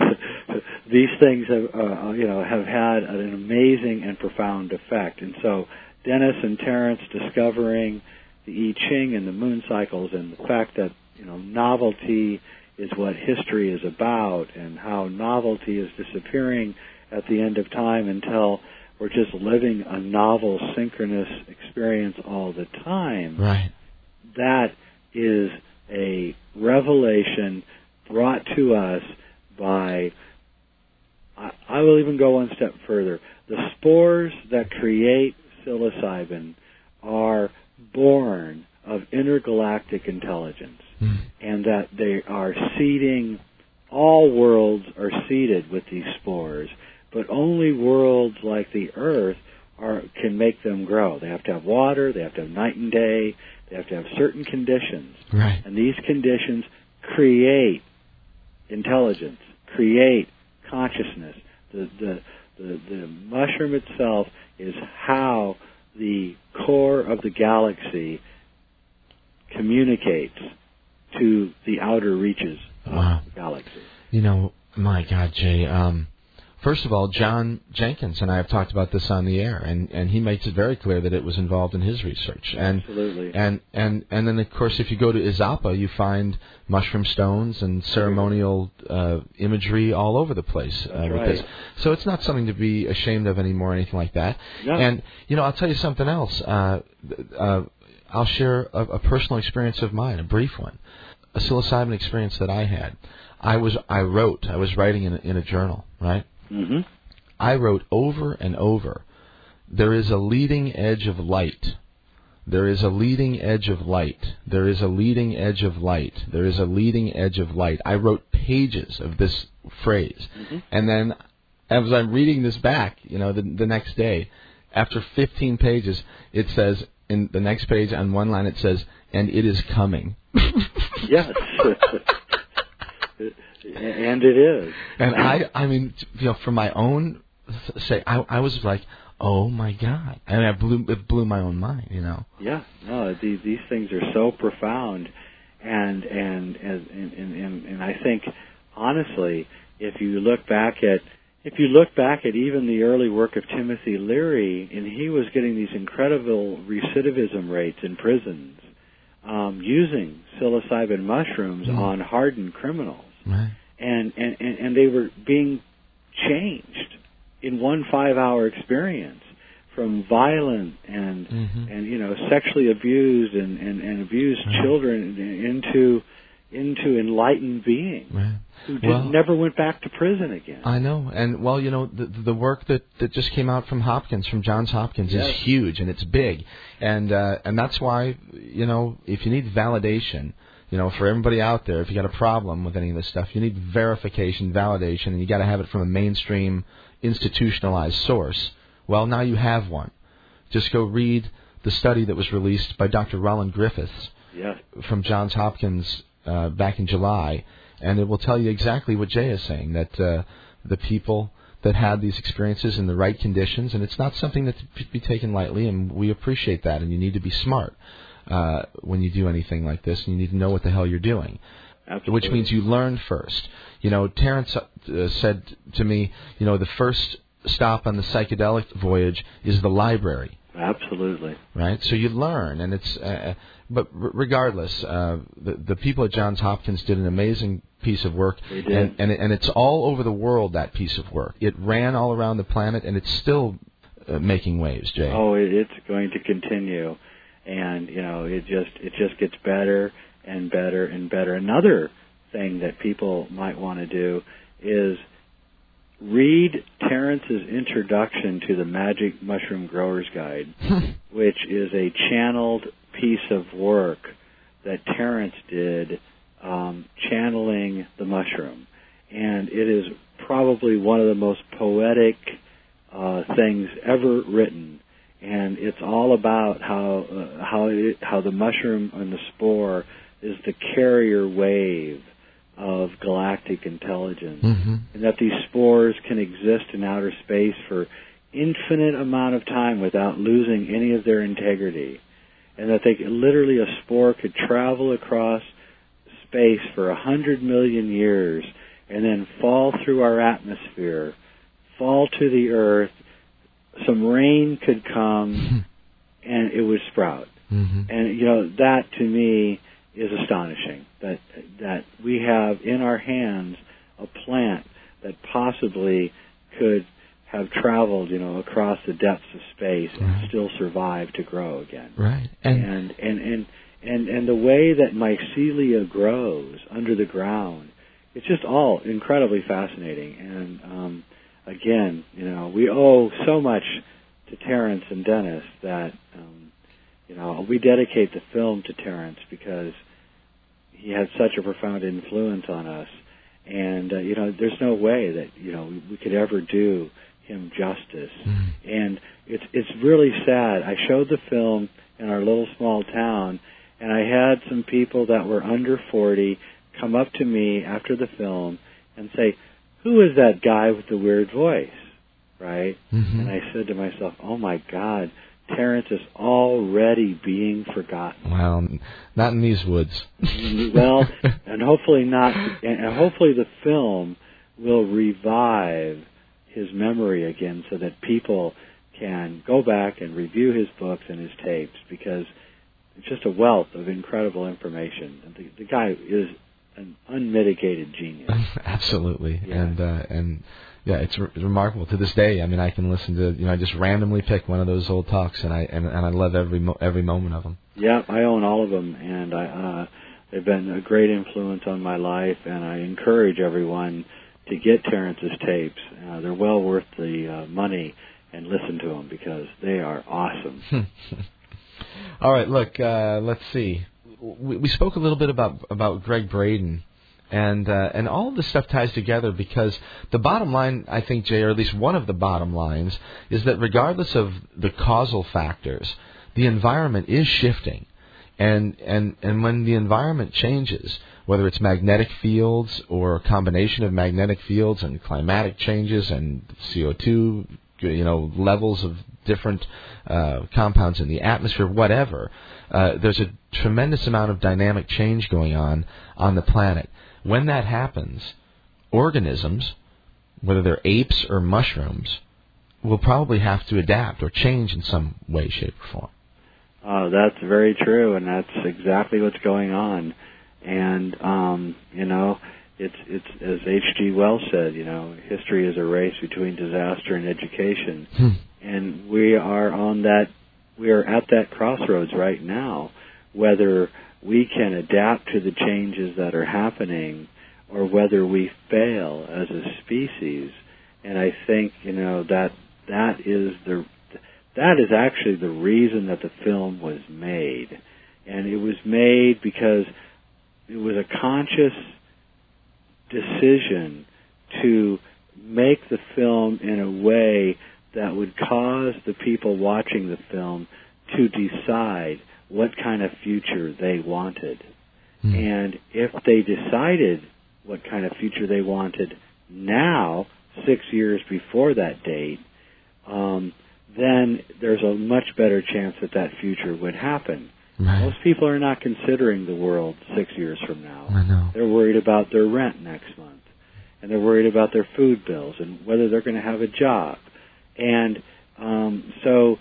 these things have uh, you know have had an amazing and profound effect and so dennis and terence discovering the i ching and the moon cycles and the fact that you know novelty is what history is about and how novelty is disappearing at the end of time until we're just living a novel synchronous experience all the time Right. that is a revelation brought to us by I, I will even go one step further the spores that create psilocybin are born of intergalactic intelligence Mm. and that they are seeding all worlds are seeded with these spores but only worlds like the earth are can make them grow they have to have water they have to have night and day they have to have certain conditions Right. and these conditions create intelligence create consciousness the the the, the mushroom itself is how the core of the galaxy communicates to the outer reaches of the galaxy. You know, my God, Jay. Um, first of all, John Jenkins and I have talked about this on the air, and and he makes it very clear that it was involved in his research. And Absolutely. and and and then of course, if you go to Izapa, you find mushroom stones and ceremonial uh, imagery all over the place uh, with right. this. So it's not something to be ashamed of anymore, or anything like that. No. And you know, I'll tell you something else. Uh, uh, I'll share a, a personal experience of mine, a brief one, a psilocybin experience that I had. I was I wrote. I was writing in a, in a journal, right? Hmm I wrote over and over. There is a leading edge of light. There is a leading edge of light. There is a leading edge of light. There is a leading edge of light. I wrote pages of this phrase. Mhm. And then as I'm reading this back, you know, the, the next day, after 15 pages, it says, in the next page on one line, it says, and it is coming. Yes. and it is. And I, I mean, you know, for my own say, I, I was like, oh my god, and I blew, it blew my own mind, you know. Yeah, no, these these things are so profound, and and and and and, and, I think honestly, if you look back at if you look back at even the early work of Timothy Leary, and he was getting these incredible recidivism rates in prisons um, using psilocybin mushrooms Mhm. on hardened criminals, Right. and, and and and they were being changed in one five-hour experience from violent and Mhm. and you know sexually abused and and, and abused Right. children into into enlightened beings Right. who Well- never went back to prison again. I know, and well, you know, the the work that that just came out from Hopkins, from Johns Hopkins, Yes. is huge and it's big, and uh, and that's why you know if you need validation, you know, for everybody out there, if you got a problem with any of this stuff, you need verification, validation, and you got to have it from a mainstream, institutionalized source. Well, now you have one. Just go read the study that was released by Dr. Roland Griffiths yes. from Johns Hopkins uh, back in July, and it will tell you exactly what Jay is saying that uh, the people that had these experiences in the right conditions, and it's not something that to be taken lightly, and we appreciate that, and you need to be smart uh, when you do anything like this, and you need to know what the hell you're doing. Absolutely. Which means you learn first. You know, Terence uh, said to me, you know, the first stop on the psychedelic voyage is the library Absolutely. right? So you learn, and it's. Uh, but r- regardless, uh, the the people at Johns Hopkins did an amazing piece of work, They did. and and, it, and it's all over the world. That piece of work, it ran all around the planet, and it's still uh, making waves, Jay. Oh, it's going to continue, and you know, it just it just gets better and better and better. Another thing that people might want to do is read Terence's introduction to the Magic Mushroom Growers Guide, which is a channeled piece of work that Terence did, um, channeling the mushroom, and it is probably one of the most poetic uh, things ever written, and it's all about how uh, how it, how the mushroom and the spore is the carrier wave of galactic intelligence, hmm and that these spores can exist in outer space for infinite amount of time without losing any of their integrity, and that they could, literally a spore could travel across space for a hundred million years and then fall through our atmosphere, fall to the earth, some rain could come, and it would sprout. hmm And you know that to me is astonishing that that we have in our hands a plant that possibly could have traveled, you know, across the depths of space and still survive to grow again. Right, and, And and and and and the way that mycelia grows under the ground, it's just all incredibly fascinating. And um, again, you know, we owe so much to Terence and Dennis that um, you know we dedicate the film to Terence because he had such a profound influence on us. And uh, you know, there's no way that you know we, we could ever do him justice Mhm. and it's it's really sad. I showed the film in our little small town, and I had some people that were under forty come up to me after the film and say, "Who is that guy with the weird voice?" Right? Mhm. And I said to myself, "Oh my God, Terence is already being forgotten." well, n- not in these woods. well, and hopefully not, and hopefully the film will revive his memory again, so that people can go back and review his books and his tapes because it's just a wealth of incredible information. And the, the guy is an unmitigated genius. Absolutely, Yeah. and uh, and yeah, it's re- remarkable to this day. I mean, I can listen to you know, I just randomly pick one of those old talks, and I and, and I love every mo- every moment of them. Yeah, I own all of them, and I, uh, they've been a great influence on my life. And I encourage everyone to get Terence's tapes. Uh, they're well worth the uh, money, and listen to them because they are awesome. All right, look, uh, let's see. We, we spoke a little bit about about Gregg Braden, and uh, and all of this stuff ties together because the bottom line, I think, Jay, or at least one of the bottom lines, is that regardless of the causal factors, the environment is shifting, and and and when the environment changes, whether it's magnetic fields or a combination of magnetic fields and climatic changes and CO2, you know, levels of different uh, compounds in the atmosphere, whatever, uh, there's a tremendous amount of dynamic change going on on the planet. When that happens, organisms whether they're apes or mushrooms, will probably have to adapt or change in some way, shape, or form. Oh, that's very true, and that's exactly what's going on. And um, you know, it's it's as H.G. Wells said, you know, history is a race between disaster and education, Hmm. and we are on that. We are at that crossroads right now, whether we can adapt to the changes that are happening, or whether we fail as a species. And I think you know that that is the that is actually the reason that the film was made. And it was made because it was a conscious decision to make the film in a way that would cause the people watching the film to decide what kind of future they wanted. Hmm. And if they decided what kind of future they wanted now, six years before that date, um, then there's a much better chance that that future would happen. Right. Most people are not considering the world six years from now. I know. They're worried about their rent next month, and they're worried about their food bills and whether they're going to have a job. And um, so,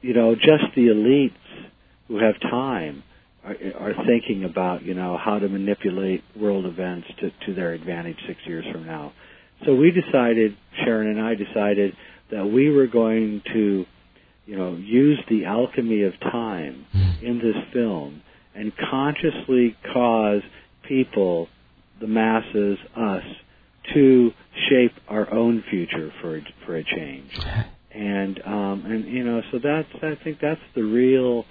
you know, just the elites who have time are, are thinking about, you know, how to manipulate world events to, to their advantage six years from now. So we decided, Sharon and I decided that we were going to, you know, use the alchemy of time Hmm. in this film and consciously cause people, the masses, us, to shape our own future for a, for a change. And um, and you know, so that's I think that's the real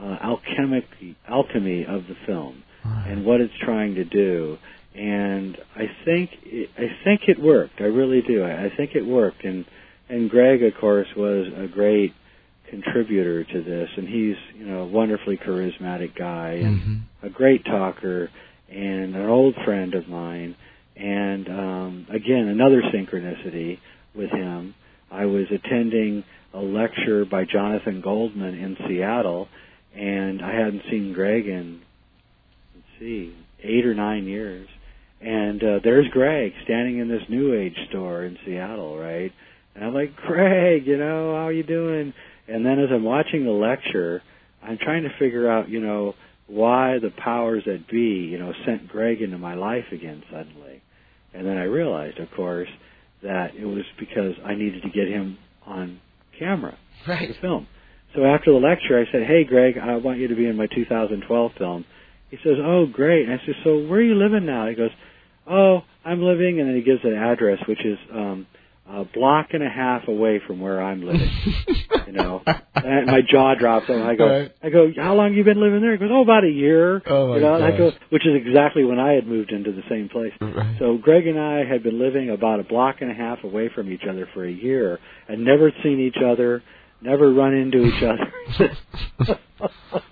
uh, alchemic alchemy of the film Right. and what it's trying to do. And I think it, I think it worked. I really do. I, I think it worked. And and Gregg, of course, was a great contributor to this. And he's you know a wonderfully charismatic guy and Mhm. a great talker and an old friend of mine. And um, again, another synchronicity with him. I was attending a lecture by Jonathan Goldman in Seattle, and I hadn't seen Gregg in let's see, eight or nine years. And uh, there's Gregg standing in this New Age store in Seattle, right? And I'm like, Gregg, you know, how you doing? And then as I'm watching the lecture, I'm trying to figure out, you know, why the powers that be, you know, sent Gregg into my life again suddenly. And then I realized, of course, that it was because I needed to get him on camera Right. the film. So after the lecture, I said, "Hey, Gregg, I want you to be in my 2012 film." He says, "Oh, great." And I said, "So where are you living now?" He goes, "Oh, I'm living," and then he gives an address, which is um, a block and a half away from where I'm living. you know, and my jaw drops, and I go, Right. "I go, how long you been living there?" He goes, "Oh, about a year." Oh, my you know, I go, which is exactly when I had moved into the same place. Right. So Gregg and I had been living about a block and a half away from each other for a year and never seen each other, never run into each other.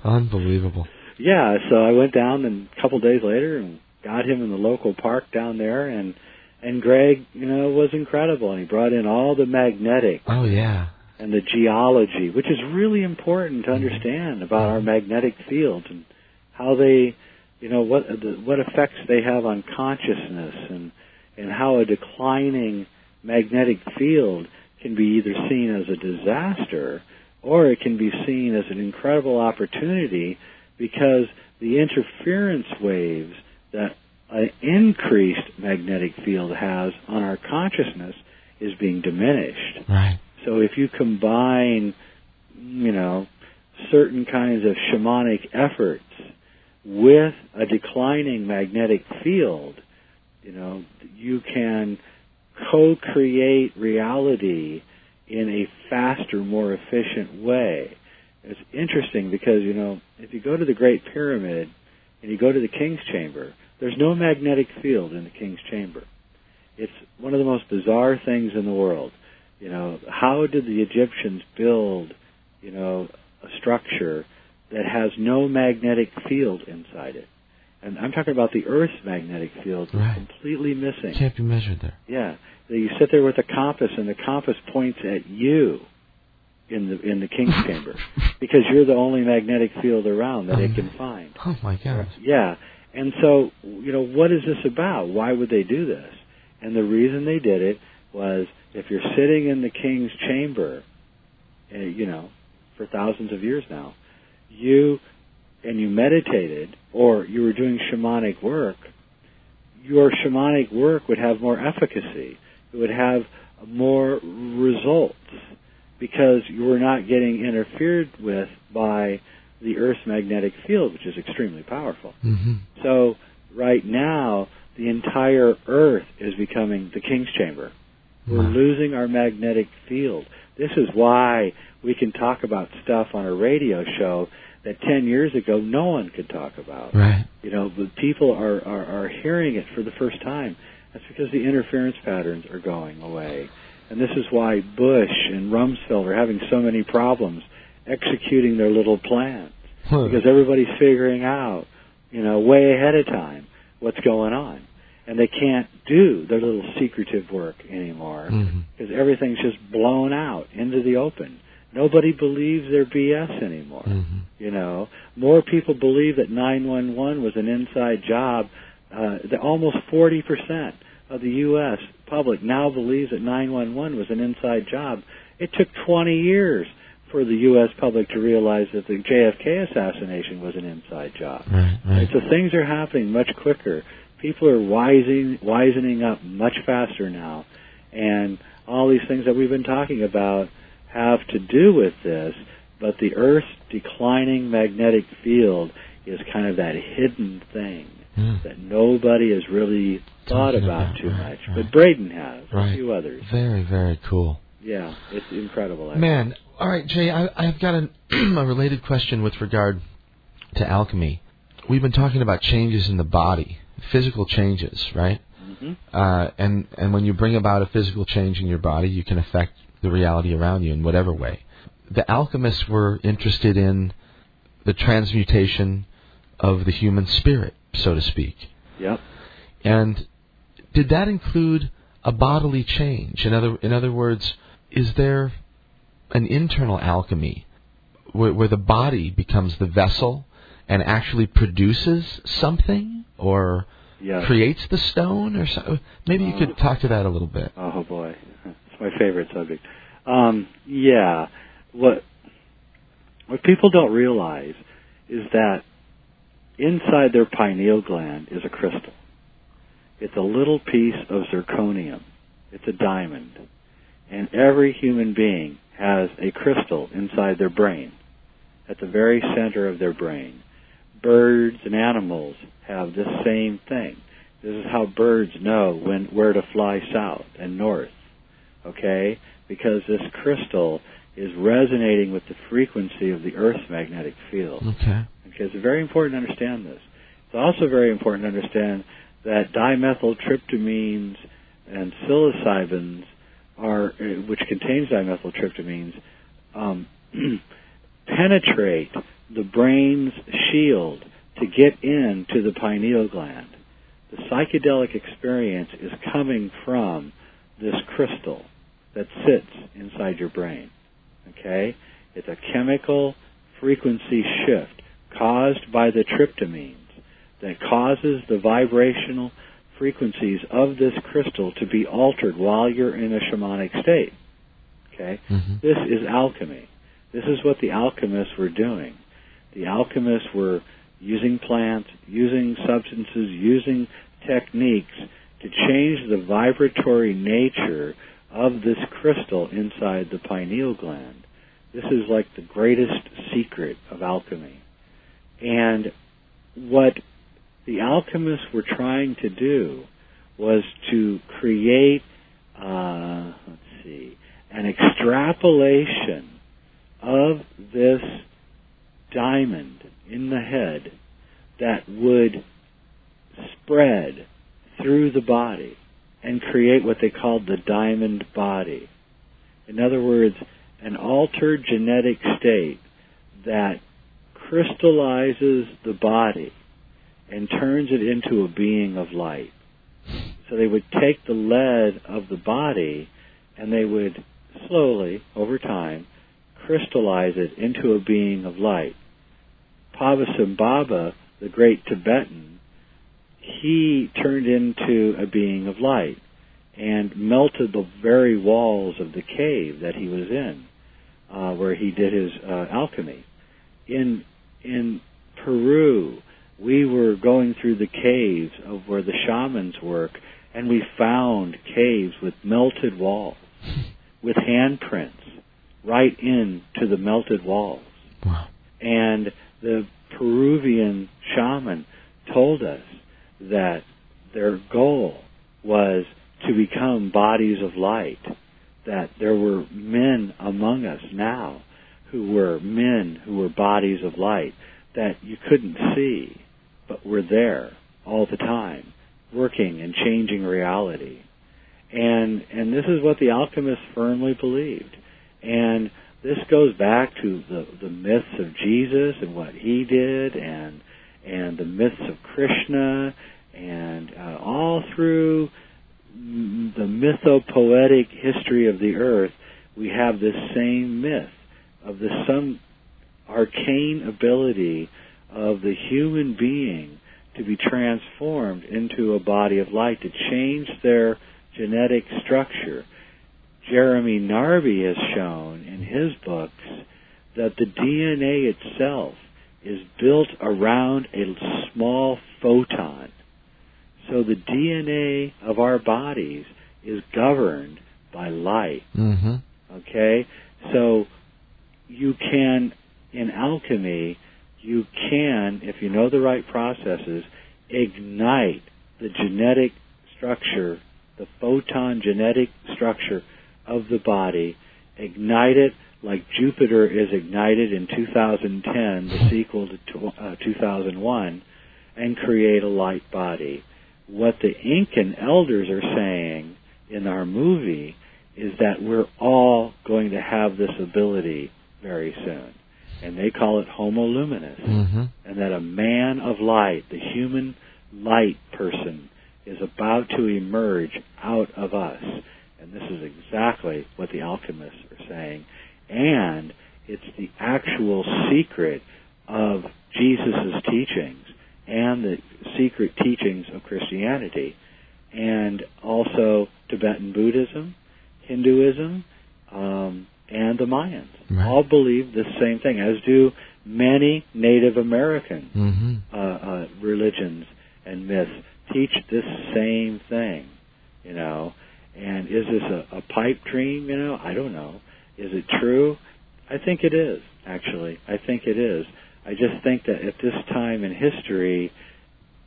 Unbelievable. yeah, so I went down and a couple days later and got him in the local park down there and and Gregg, you know, was incredible and he brought in all the magnetic Oh yeah. and the geology, which is really important to mm-hmm. understand about our magnetic fields and how they, you know, what the, what effects they have on consciousness and and how a declining magnetic field can be either seen as a disaster or it can be seen as an incredible opportunity because the interference waves that an increased magnetic field has on our consciousness is being diminished. Right. So if you combine, you know, certain kinds of shamanic efforts with a declining magnetic field, you know, you can co-create reality in a faster, more efficient way. It's interesting because, you know, if you go to the Great Pyramid and you go to the King's Chamber, there's no magnetic field in the King's Chamber. It's one of the most bizarre things in the world. You know, how did the Egyptians build, you know, a structure that has no magnetic field inside it? And I'm talking about the Earth's magnetic field Right. completely missing. Can't be measured there. Yeah, you sit there with a compass, and the compass points at you in the in the king's chamber because you're the only magnetic field around that it can find. Oh my gosh. Yeah, and so you know what is this about? Why would they do this? And the reason they did it was if you're sitting in the king's chamber, uh, you know, for thousands of years now, you and you meditated or you were doing shamanic work, your shamanic work would have more efficacy. It would have more results because you were not getting interfered with by the Earth's magnetic field, which is extremely powerful. Mm-hmm. So right now, the entire Earth is becoming the King's Chamber. We're losing our magnetic field. This is why we can talk about stuff on a radio show that 10 years ago no one could talk about. Right. You know, but people are, are, are hearing it for the first time. That's because the interference patterns are going away. And this is why Bush and Rumsfeld are having so many problems executing their little plans. Huh. Because everybody's figuring out, you know, way ahead of time what's going on. And they can't do their little secretive work anymore Mhm. because everything's just blown out into the open. Nobody believes their BS anymore. Mhm. You know, more people believe that 911 was an inside job. Uh, that almost 40% of the U.S. public now believes that 911 was an inside job. It took 20 years for the U.S. public to realize that the JFK assassination was an inside job. Right. Right. So things are happening much quicker. People are wising, wisening up much faster now, and all these things that we've been talking about have to do with this. But the Earth's declining magnetic field is kind of that hidden thing Mm. that nobody has really thought Talking about about, too right, much. right. But Braden has, Right. a few others. Very, very cool. Yeah, it's incredible. actually. Man, all right, Jay, I, I've got an, a related question with regard to alchemy. We've been talking about changes in the body, physical changes, right? Mhm. Uh, and and when you bring about a physical change in your body, you can affect the reality around you in whatever way. The alchemists were interested in the transmutation of the human spirit, so to speak. Yep. And did that include a bodily change? In other in other words, is there an internal alchemy where, where the body becomes the vessel and actually produces something or Yes. creates the stone or so? Maybe you could talk to that a little bit. Oh boy, it's my favorite subject. Um, yeah, what what people don't realize is that inside their pineal gland is a crystal. It's a little piece of zirconium. It's a diamond, and every human being has a crystal inside their brain, at the very center of their brain. Birds and animals have this same thing. This is how birds know when where to fly south and north. Okay? Because this crystal is resonating with the frequency of the Earth's magnetic field. Okay. Okay, it's very important to understand this. It's also very important to understand that dimethyltryptamines and psilocybins are, uh, which contains dimethyltryptamines, um, penetrate the brain's shield to get into the pineal gland. The psychedelic experience is coming from this crystal that sits inside your brain. Okay? It's a chemical frequency shift caused by the tryptamines that causes the vibrational frequencies of this crystal to be altered while you're in a shamanic state. Okay? hmm This is alchemy. This is what the alchemists were doing. The alchemists were using plants, using substances, using techniques to change the vibratory nature of this crystal inside the pineal gland. This is like the greatest secret of alchemy. And what the alchemists were trying to do was to create, uh, let's see, an extrapolation of this diamond in the head that would spread through the body and create what they called the diamond body. In other words, an altered genetic state that crystallizes the body and turns it into a being of light. So they would take the lead of the body and they would slowly, over time, crystallize it into a being of light. Padmasambhava, the great Tibetan, he turned into a being of light. and melted the very walls of the cave that he was in, uh, where he did his uh, alchemy. In in Peru, we were going through the caves of where the shamans work, and we found caves with melted walls, with handprints right into the melted walls. Wow. And the Peruvian shaman told us that their goal was to become bodies of light, that there were men among us now who were men who were bodies of light that you couldn't see, but were there all the time, working and changing reality. And and this is what the alchemists firmly believed. And this goes back to the the myths of Jesus and what he did and and the myths of Krishna and uh, all through the mythopoetic history of the earth we have this same myth of the some arcane ability of the human being to be transformed into a body of light to change their genetic structure Jeremy Narby has shown in his books that the DNA itself is built around a small photon. So the DNA of our bodies is governed by light. Mm-hmm. Okay? So you can, in alchemy, you can, if you know the right processes, ignite the genetic structure, the photon genetic structure of the body, ignite it like Jupiter is ignited in 2010, the sequel to uh, 2001, and create a light body. What the Incan elders are saying in our movie is that we're all going to have this ability very soon. And they call it Homo luminous. Mm-hmm. And that a man of light, the human light person, is about to emerge out of us. And this is exactly what the alchemists are saying. And it's the actual secret of Jesus' teachings and the secret teachings of Christianity and also Tibetan Buddhism, Hinduism, um, and the Mayans. Right. All believe the same thing, as do many Native American Mm-hmm. uh, uh, religions and myths teach this same thing, you know. And is this a, a pipe dream? You know, I don't know. Is it true? I think it is. Actually, I think it is. I just think that at this time in history,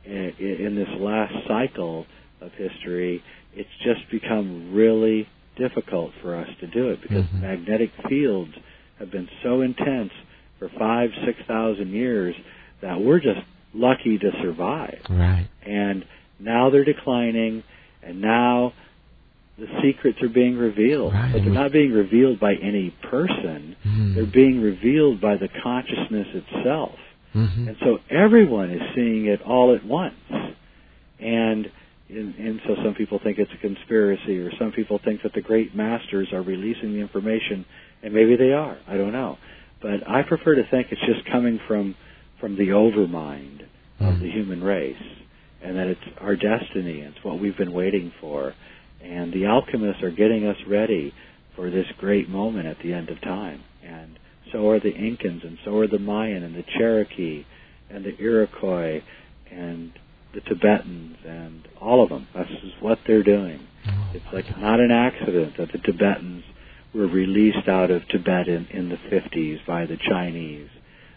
in, in this last cycle of history, it's just become really difficult for us to do it because Mhm. magnetic fields have been so intense for five, six thousand years that we're just lucky to survive. Right. And now they're declining, and now the secrets are being revealed. Right, But they're not being revealed by any person. Mm. They're being revealed by the consciousness itself. Mm-hmm. And so everyone is seeing it all at once. And and, and so some people think it's a conspiracy, or some people think that the great masters are releasing the information, and maybe they are. I don't know, but I prefer to think it's just coming from from the overmind of Mm. the human race, and that it's our destiny. It's what we've been waiting for, and the alchemists are getting us ready for this great moment at the end of time. And so are the Incans, and so are the Mayan, and the Cherokee, and the Iroquois, and the Tibetans, and all of them. This is what they're doing. It's like not an accident that the Tibetans were released out of Tibet in, in the 50s by the Chinese.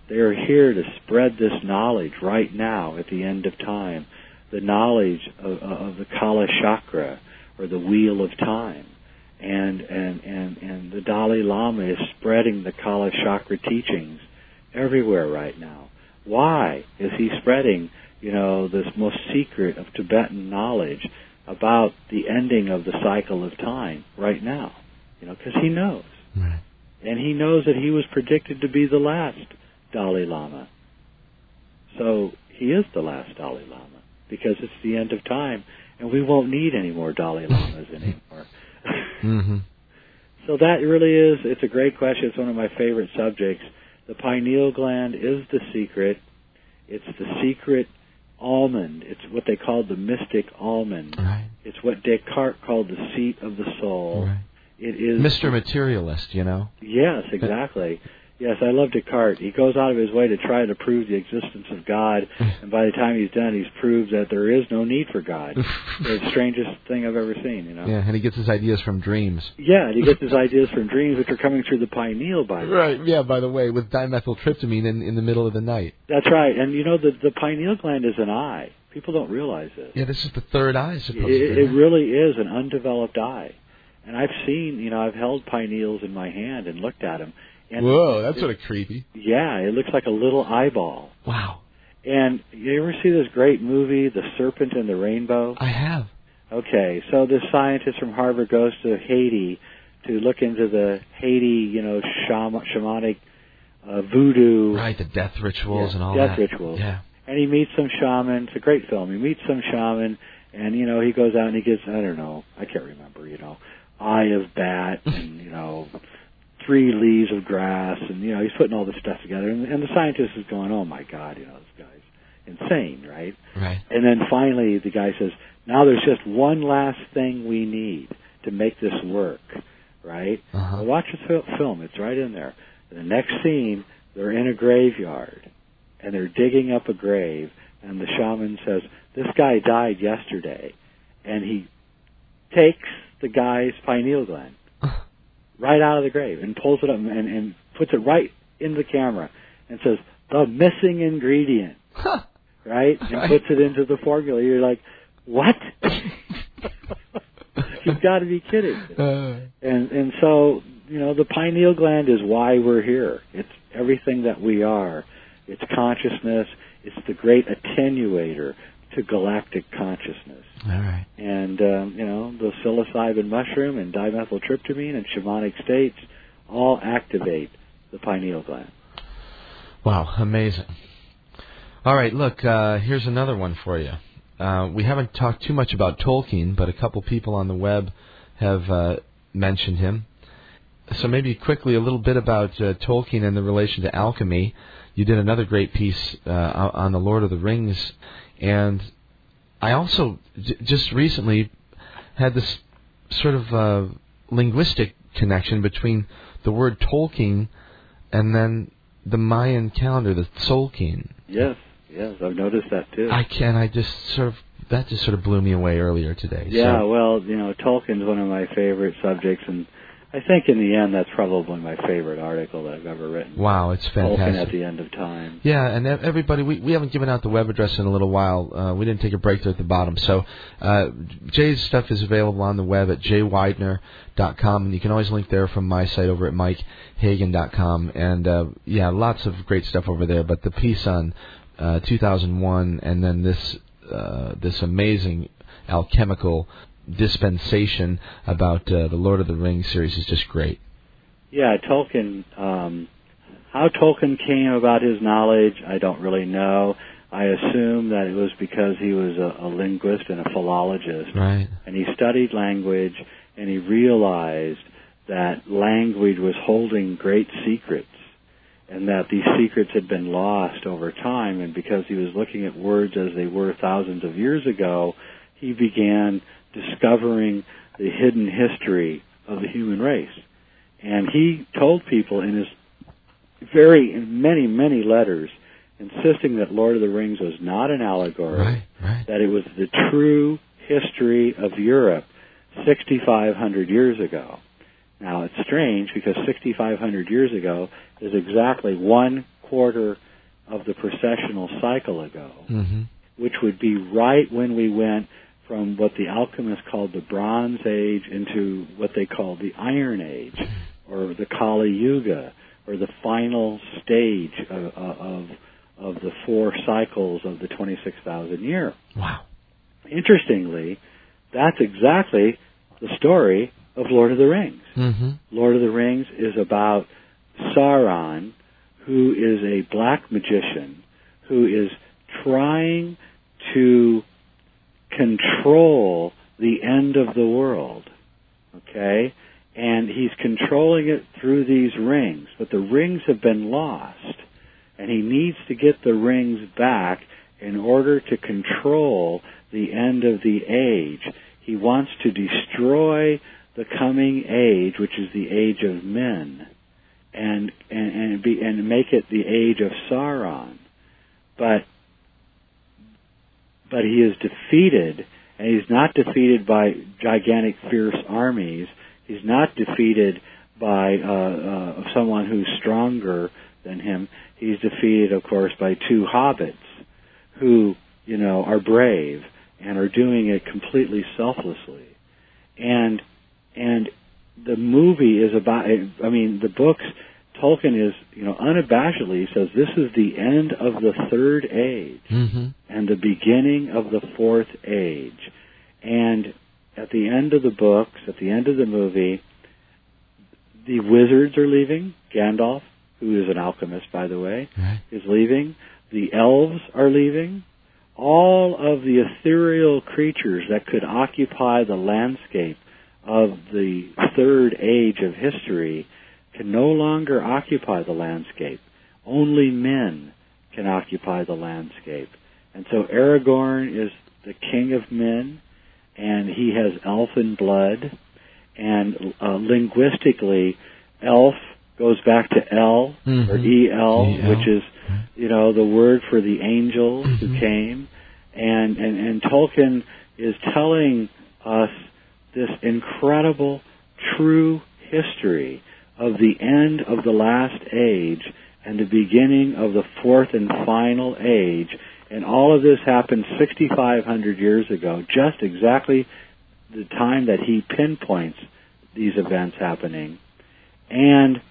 They are here to spread this knowledge right now at the end of time, the knowledge of, of the Kala Chakra or the Wheel of Time. And, and, and, and the Dalai Lama is spreading the Kala Chakra teachings everywhere right now. Why is he spreading, you know, this most secret of Tibetan knowledge about the ending of the cycle of time right now? You know, because he knows. Right. And he knows that he was predicted to be the last Dalai Lama. So he is the last Dalai Lama because it's the end of time and we won't need any more Dalai Lamas anymore. Mm-hmm. So that really is, it's a great question. It's one of my favorite subjects. The pineal gland is the secret. It's the secret almond. It's what they called the mystic almond. Right. It's what Descartes called the seat of the soul. Right. It is Mr. Materialist, you know. Yes, exactly. Yes, I love Descartes. He goes out of his way to try to prove the existence of God, and by the time he's done, he's proved that there is no need for God. the strangest thing I've ever seen, you know. Yeah, and he gets his ideas from dreams. Yeah, and he gets his ideas from dreams, which are coming through the pineal, by the way. Right. Yeah. By the way, with dimethyltryptamine in in the middle of the night. That's right. And you know, the the pineal gland is an eye. People don't realize this. Yeah, this is the third eye, It, supposedly. it really is an undeveloped eye. And I've seen, you know, I've held pineals in my hand and looked at them. And Whoa, that's it- sort of creepy. Yeah, it looks like a little eyeball. Wow. And you ever see this great movie, The Serpent and the Rainbow? I have. Okay, so this scientist from Harvard goes to Haiti to look into the Haiti, you know, shama- shamanic uh, voodoo, Right, the death rituals Yeah, and all death that. rituals. Yeah. and he meets some shaman. It's a great film. He meets some shaman, and you know, he goes out and he gets, I don't know, I can't remember, you know, eye of bat, and you know, three leaves of grass, and you know, he's putting all this stuff together, and, and the scientist is going, oh my god, you know, this guy's insane, right? Right. And then finally, the guy says, "Now there's just one last thing we need to make this work." Right? Uh-huh. Well, watch the fil- film; it's right in there. The next scene, they're in a graveyard, and they're digging up a grave, and the shaman says, "This guy died yesterday," and he takes the guy's pineal gland right out of the grave and pulls it up and, and puts it right in the camera and says, "The missing ingredient." Huh. right? And Right. puts it into the formula. You're like, what? You've got to be kidding. Uh, And and so you know the pineal gland is why we're here. It's everything that we are. It's consciousness. It's the great attenuator to galactic consciousness. all right. And um, you know the psilocybin mushroom and dimethyltryptamine and shamanic states all activate the pineal gland. Wow, amazing. All right, look, uh, here's another one for you. Uh, we haven't talked too much about Tolkien, but a couple people on the web have uh, mentioned him. So maybe quickly a little bit about uh, Tolkien and the relation to alchemy. You did another great piece uh, on the Lord of the Rings, and I also j- just recently had this sort of uh, linguistic connection between the word Tolkien and then the Mayan calendar, the Tzolk'in. Yes, yes, I've noticed that too. I can. I just sort of that just sort of blew me away earlier today. Yeah, So, well, you know, Tolkien's one of my favorite subjects, and I think in the end that's probably my favorite article that I've ever written. wow, it's Tolkien at the end of time. Yeah, and everybody, we, we haven't given out the web address in a little while. Uh, we didn't take a break there at the bottom. So uh, Jay's stuff is available on the web at jayweidner.com, and you can always link there from my site over at mikehagan.com. And uh, yeah, lots of great stuff over there. But the piece on uh, 2001, and then this uh, this amazing alchemical dispensation about uh, the Lord of the Rings series is just great. Yeah, Tolkien. Um, how Tolkien came about his knowledge, I don't really know. I assume that it was because he was a, a linguist and a philologist, Right. and he studied language, and he realized that language was holding great secrets, and that these secrets had been lost over time. And because he was looking at words as they were thousands of years ago, he began discovering the hidden history of the human race. And he told people in his very in many many letters, insisting that Lord of the Rings was not an allegory, Right. Right. that it was the true history of Europe 6,500 years ago. Now it's strange because 6,500 years ago is exactly one quarter of the precessional cycle ago, hmm which would be right when we went from what the alchemists called the Bronze Age into what they called the Iron Age, or the Kali Yuga, or the final stage of, of, of the four cycles of the 26,000 year. Wow. Interestingly, that's exactly the story of Lord of the Rings. hmm Lord of the Rings is about Sauron, who is a black magician who is trying to control the end of the world. Okay? And he's controlling it through these rings, but the rings have been lost. And he needs to get the rings back in order to control the end of the age. He wants to destroy the coming age, which is the age of men, and and and, be, and make it the age of Sauron. But but he is defeated, and he's not defeated by gigantic, fierce armies. He's not defeated by uh, uh, someone who's stronger than him. He's defeated, of course, by two hobbits who, you know, are brave and are doing it completely selflessly. And and the movie is about. I mean, the books. Tolkien is, you know, unabashedly says this is the end of the third age Mm-hmm. and the beginning of the fourth age. And at the end of the books, at the end of the movie, the wizards are leaving. Gandalf, who is an alchemist, by the way, Right. is leaving. The elves are leaving. All of the ethereal creatures that could occupy the landscape of the third age of history can no longer occupy the landscape. Only men can occupy the landscape. And so Aragorn is the king of men, and he has elfin blood, and uh, linguistically, elf goes back to El or Mhm. El, E-L. which is you know the word for the angels who Mhm. came, and and and Tolkien is telling us this incredible true history of the end of the last age and the beginning of the fourth and final age. And all of this happened 6,500 years ago, just exactly the time that he pinpoints these events happening. And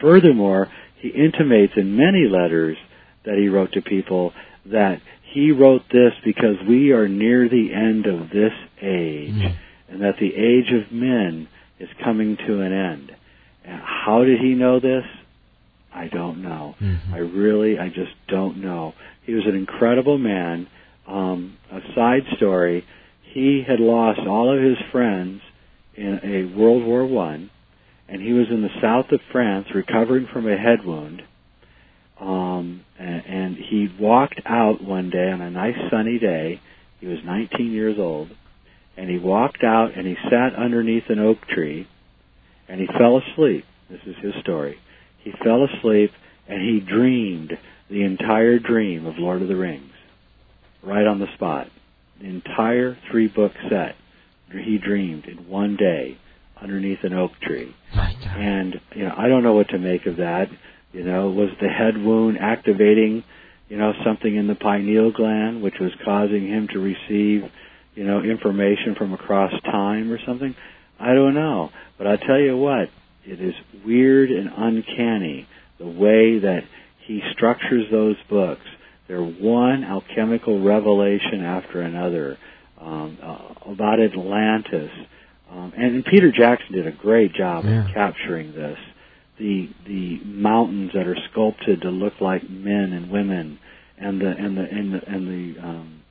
furthermore, he intimates in many letters that he wrote to people that he wrote this because we are near the end of this age and that the age of men is coming to an end. And how did he know this? I don't know. Mhm. I really, I just don't know. He was an incredible man. Um, a side story: he had lost all of his friends in a World War One, and he was in the south of France recovering from a head wound. Um, and, and he walked out one day on a nice sunny day. He was 19 years old, and he walked out and he sat underneath an oak tree, and he fell asleep. This is his story. He fell asleep and he dreamed the entire dream of Lord of the Rings, right on the spot. The entire three book set he dreamed in one day underneath an oak tree. And you know, I don't know what to make of that. You know, was the head wound activating, you know, something in the pineal gland which was causing him to receive, you know, information from across time or something? I don't know. But I tell you what, it is weird and uncanny the way that he structures those books. They're one alchemical revelation after another um, uh, about Atlantis. Um, and, and Peter Jackson did a great job Yeah. of capturing this. The the mountains that are sculpted to look like men and women, and the and the and the and the um,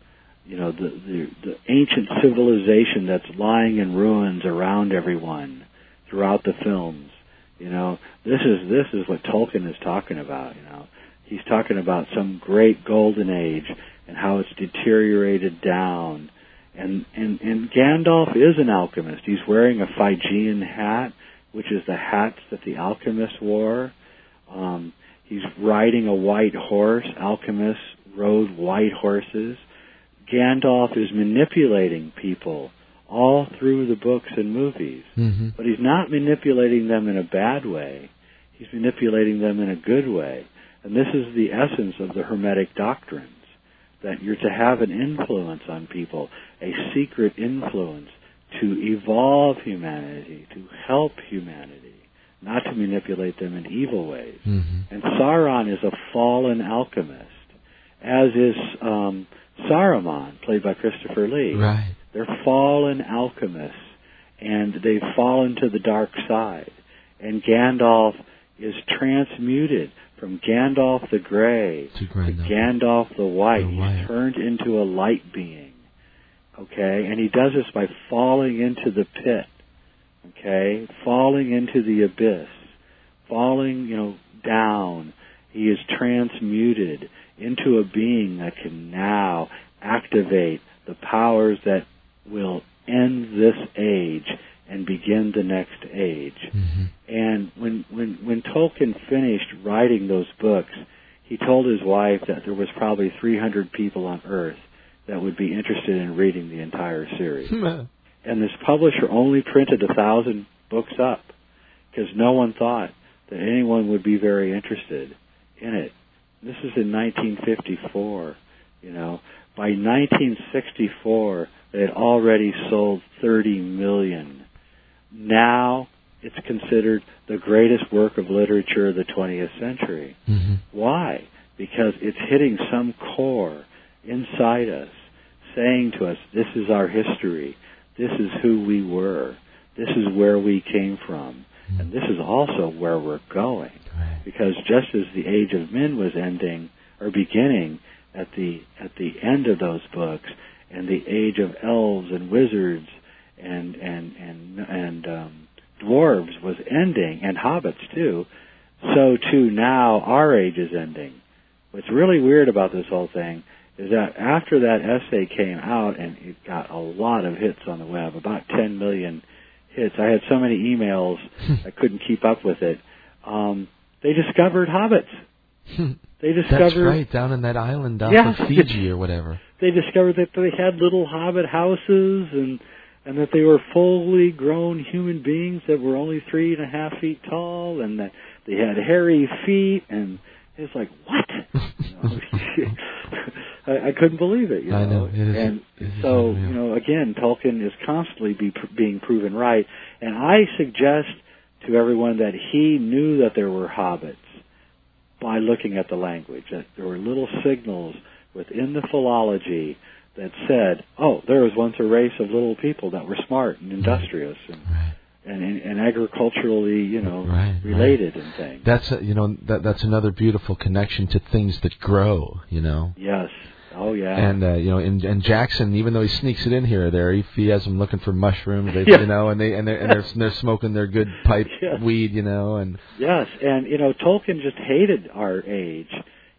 you know the, the the ancient civilization that's lying in ruins around everyone throughout the films. You know, this is this is what Tolkien is talking about. You know, he's talking about some great golden age and how it's deteriorated down. And and and Gandalf is an alchemist. He's wearing a Phrygian hat, which is the hats that the alchemists wore. Um, he's riding a white horse. Alchemists rode white horses. Gandalf is manipulating people all through the books and movies. Mm-hmm. But he's not manipulating them in a bad way. He's manipulating them in a good way. And this is the essence of the Hermetic doctrines that you're to have an influence on people, a secret influence to evolve humanity, to help humanity, not to manipulate them in evil ways. Mm-hmm. And Sauron is a fallen alchemist, as is um, Saruman, played by Christopher Lee. Right. They're fallen alchemists, and they've fallen to the dark side. And Gandalf is transmuted from Gandalf the Grey To to Gandalf. The White. The White. He's turned into a light being. Okay? And he does this by falling into the pit. Okay? Falling into the abyss. Falling, you know, down. He is transmuted into a being that can now activate the powers that will end this age and begin the next age. Mm-hmm. And when when when Tolkien finished writing those books, he told his wife that there was probably 300 people on Earth that would be interested in reading the entire series. and this publisher only printed a thousand books up because no one thought that anyone would be very interested in it. This is in 1954. You know, by 1964, they had already sold 30 million. Now it's considered the greatest work of literature of the 20th century. Mm-hmm. Why? Because it's hitting some core inside us, saying to us, this is our history. This is who we were. This is where we came from. And this is also where we're going. Right. Because just as the age of men was ending or beginning at the at the end of those books, and the age of elves and wizards and and and and um, dwarves was ending, and hobbits too, so too now our age is ending. What's really weird about this whole thing is that after that essay came out and it got a lot of hits on the web, about 10 million hits. I had so many emails I couldn't keep up with it. Um, they discovered hobbits. They discovered That's right, down in that island off Yeah. of Fiji or whatever. they discovered that they had little hobbit houses and and that they were fully grown human beings that were only three and a half feet tall and that they had hairy feet and it's like what You know, I, I couldn't believe it you know, I know, it is- and it so unreal. you know again Tolkien is constantly be, being proven right and I suggest to everyone that he knew that there were hobbits by looking at the language that there were little signals within the philology that said, "Oh, there was once a race of little people that were smart and industrious and Right. and, and agriculturally, you know, Right, right. related and things." That's a, you know that that's another beautiful connection to things that grow. You know. Yes. Oh yeah. And uh, you know, and, and Jackson, even though he sneaks it in here or there, if he has them looking for mushrooms, they, Yeah. you know, and they and they're and they're, they're smoking their good pipe Yes. weed, you know, and Yes, and you know Tolkien just hated our age.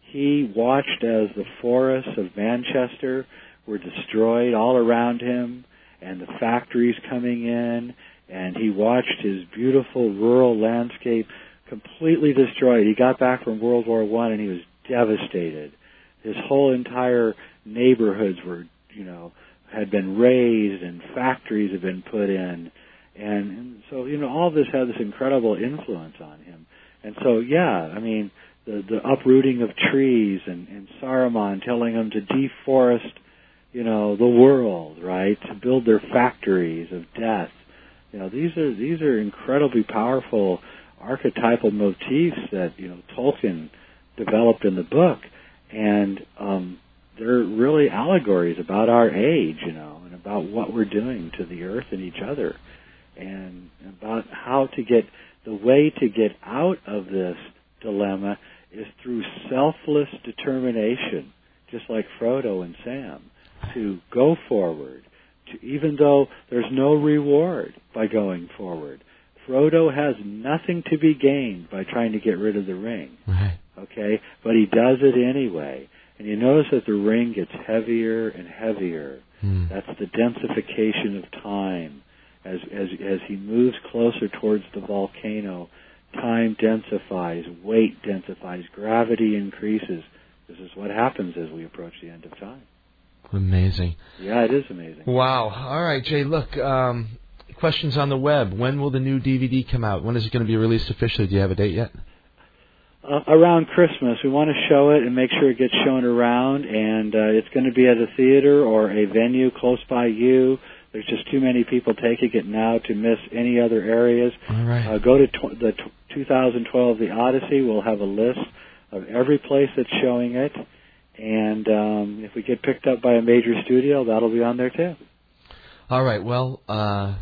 He watched as the forests of Manchester were destroyed all around him, and the factories coming in, and he watched his beautiful rural landscape completely destroyed. He got back from World War One, and he was devastated. His whole entire neighborhoods were, you know, had been razed, and factories had been put in. And, and so you know all this had this incredible influence on him. And so yeah i mean the the uprooting of trees and and saruman telling them to deforest you know the world right? To build their factories of death. You know these are these are incredibly powerful archetypal motifs that you know tolkien developed in the book and um they're really allegories about our age you know and about what we're doing to the earth and each other and about how to get the way to get out of this dilemma is through selfless determination, just like Frodo and Sam, to go forward, to even though there's no reward by going forward. Frodo has nothing to be gained by trying to get rid of the ring right. Okay? But he does it anyway. And you notice that the ring gets heavier and heavier. Hmm. That's the densification of time. As, as, as he moves closer towards the volcano, time densifies, weight densifies, gravity increases. This is what happens as we approach the end of time. Amazing. Yeah, it is amazing. Wow. All right, Jay. Look, um, questions on the web. When will the new DVD come out? When is it going to be released officially? Do you have a date yet? Uh, around Christmas. We want to show it and make sure it gets shown around, and uh, it's going to be at a theater or a venue close by you. There's just too many people taking it now to miss any other areas. All right. Uh, go to tw- the t- 2012 The Odyssey. We'll have a list of every place that's showing it, and um, if we get picked up by a major studio, that'll be on there too. All right. Well, uh,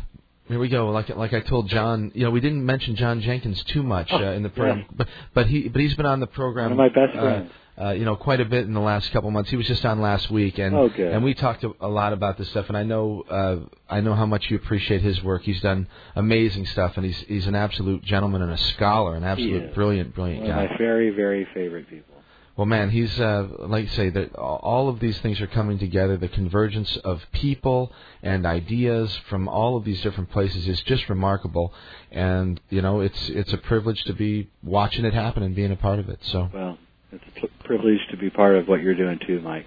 here we go. Like like I told John, you know, we didn't mention John Jenkins too much uh, in the program, yeah. but but he but he's been on the program. One of my best uh, friends. uh, you know, quite a bit in the last couple months. He was just on last week, and Oh, and we talked a, a lot about this stuff. And I know uh, I know how much you appreciate his work. He's done amazing stuff, and he's he's an absolute gentleman and a scholar, an absolute brilliant, brilliant One of guy. my very, very favorite people. Well, man, he's uh, like you say that all of these things are coming together. The convergence of people and ideas from all of these different places is just remarkable, and you know it's it's a privilege to be watching it happen and being a part of it. So well, it's a privilege to be part of what you're doing too, Mike.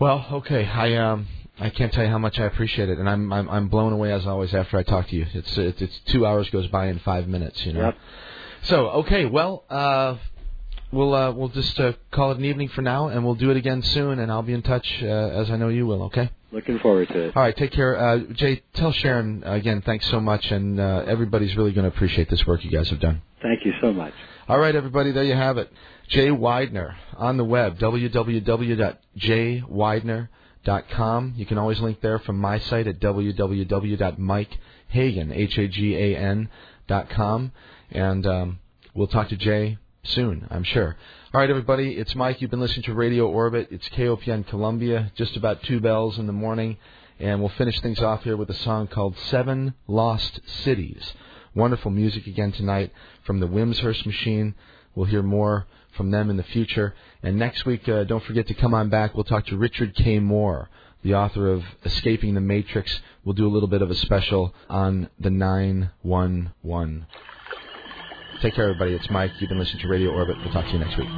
Well, okay, I um I can't tell you how much I appreciate it, and I'm I'm, I'm blown away as always after I talk to you. It's it's, it's two hours goes by in five minutes, you know. Yep. So okay, well. uh we'll uh, we'll just uh, call it an evening for now, and we'll do it again soon. And I'll be in touch uh, as I know you will. Okay. Looking forward to it. All right. Take care, uh, Jay. Tell Sharon uh, again. Thanks so much, and uh, everybody's really going to appreciate this work you guys have done. Thank you so much. All right, everybody. There you have it. Jay Weidner on the web. www.jayweidner.com. You can always link there from my site at www.mikehagan h a g a n dot com, and um, we'll talk to Jay soon, I'm sure. All right, everybody, it's Mike. You've been listening to Radio Orbit. It's KOPN Columbia, just about two bells in the morning. And we'll finish things off here with a song called Seven Lost Cities. Wonderful music again tonight from the Wimshurst Machine. We'll hear more from them in the future. And next week, uh, don't forget to come on back. We'll talk to Richard K. Moore, the author of Escaping the Matrix. We'll do a little bit of a special on the 911. Take care, everybody. It's Mike. You've been listening to Radio Orbit. We'll talk to you next week.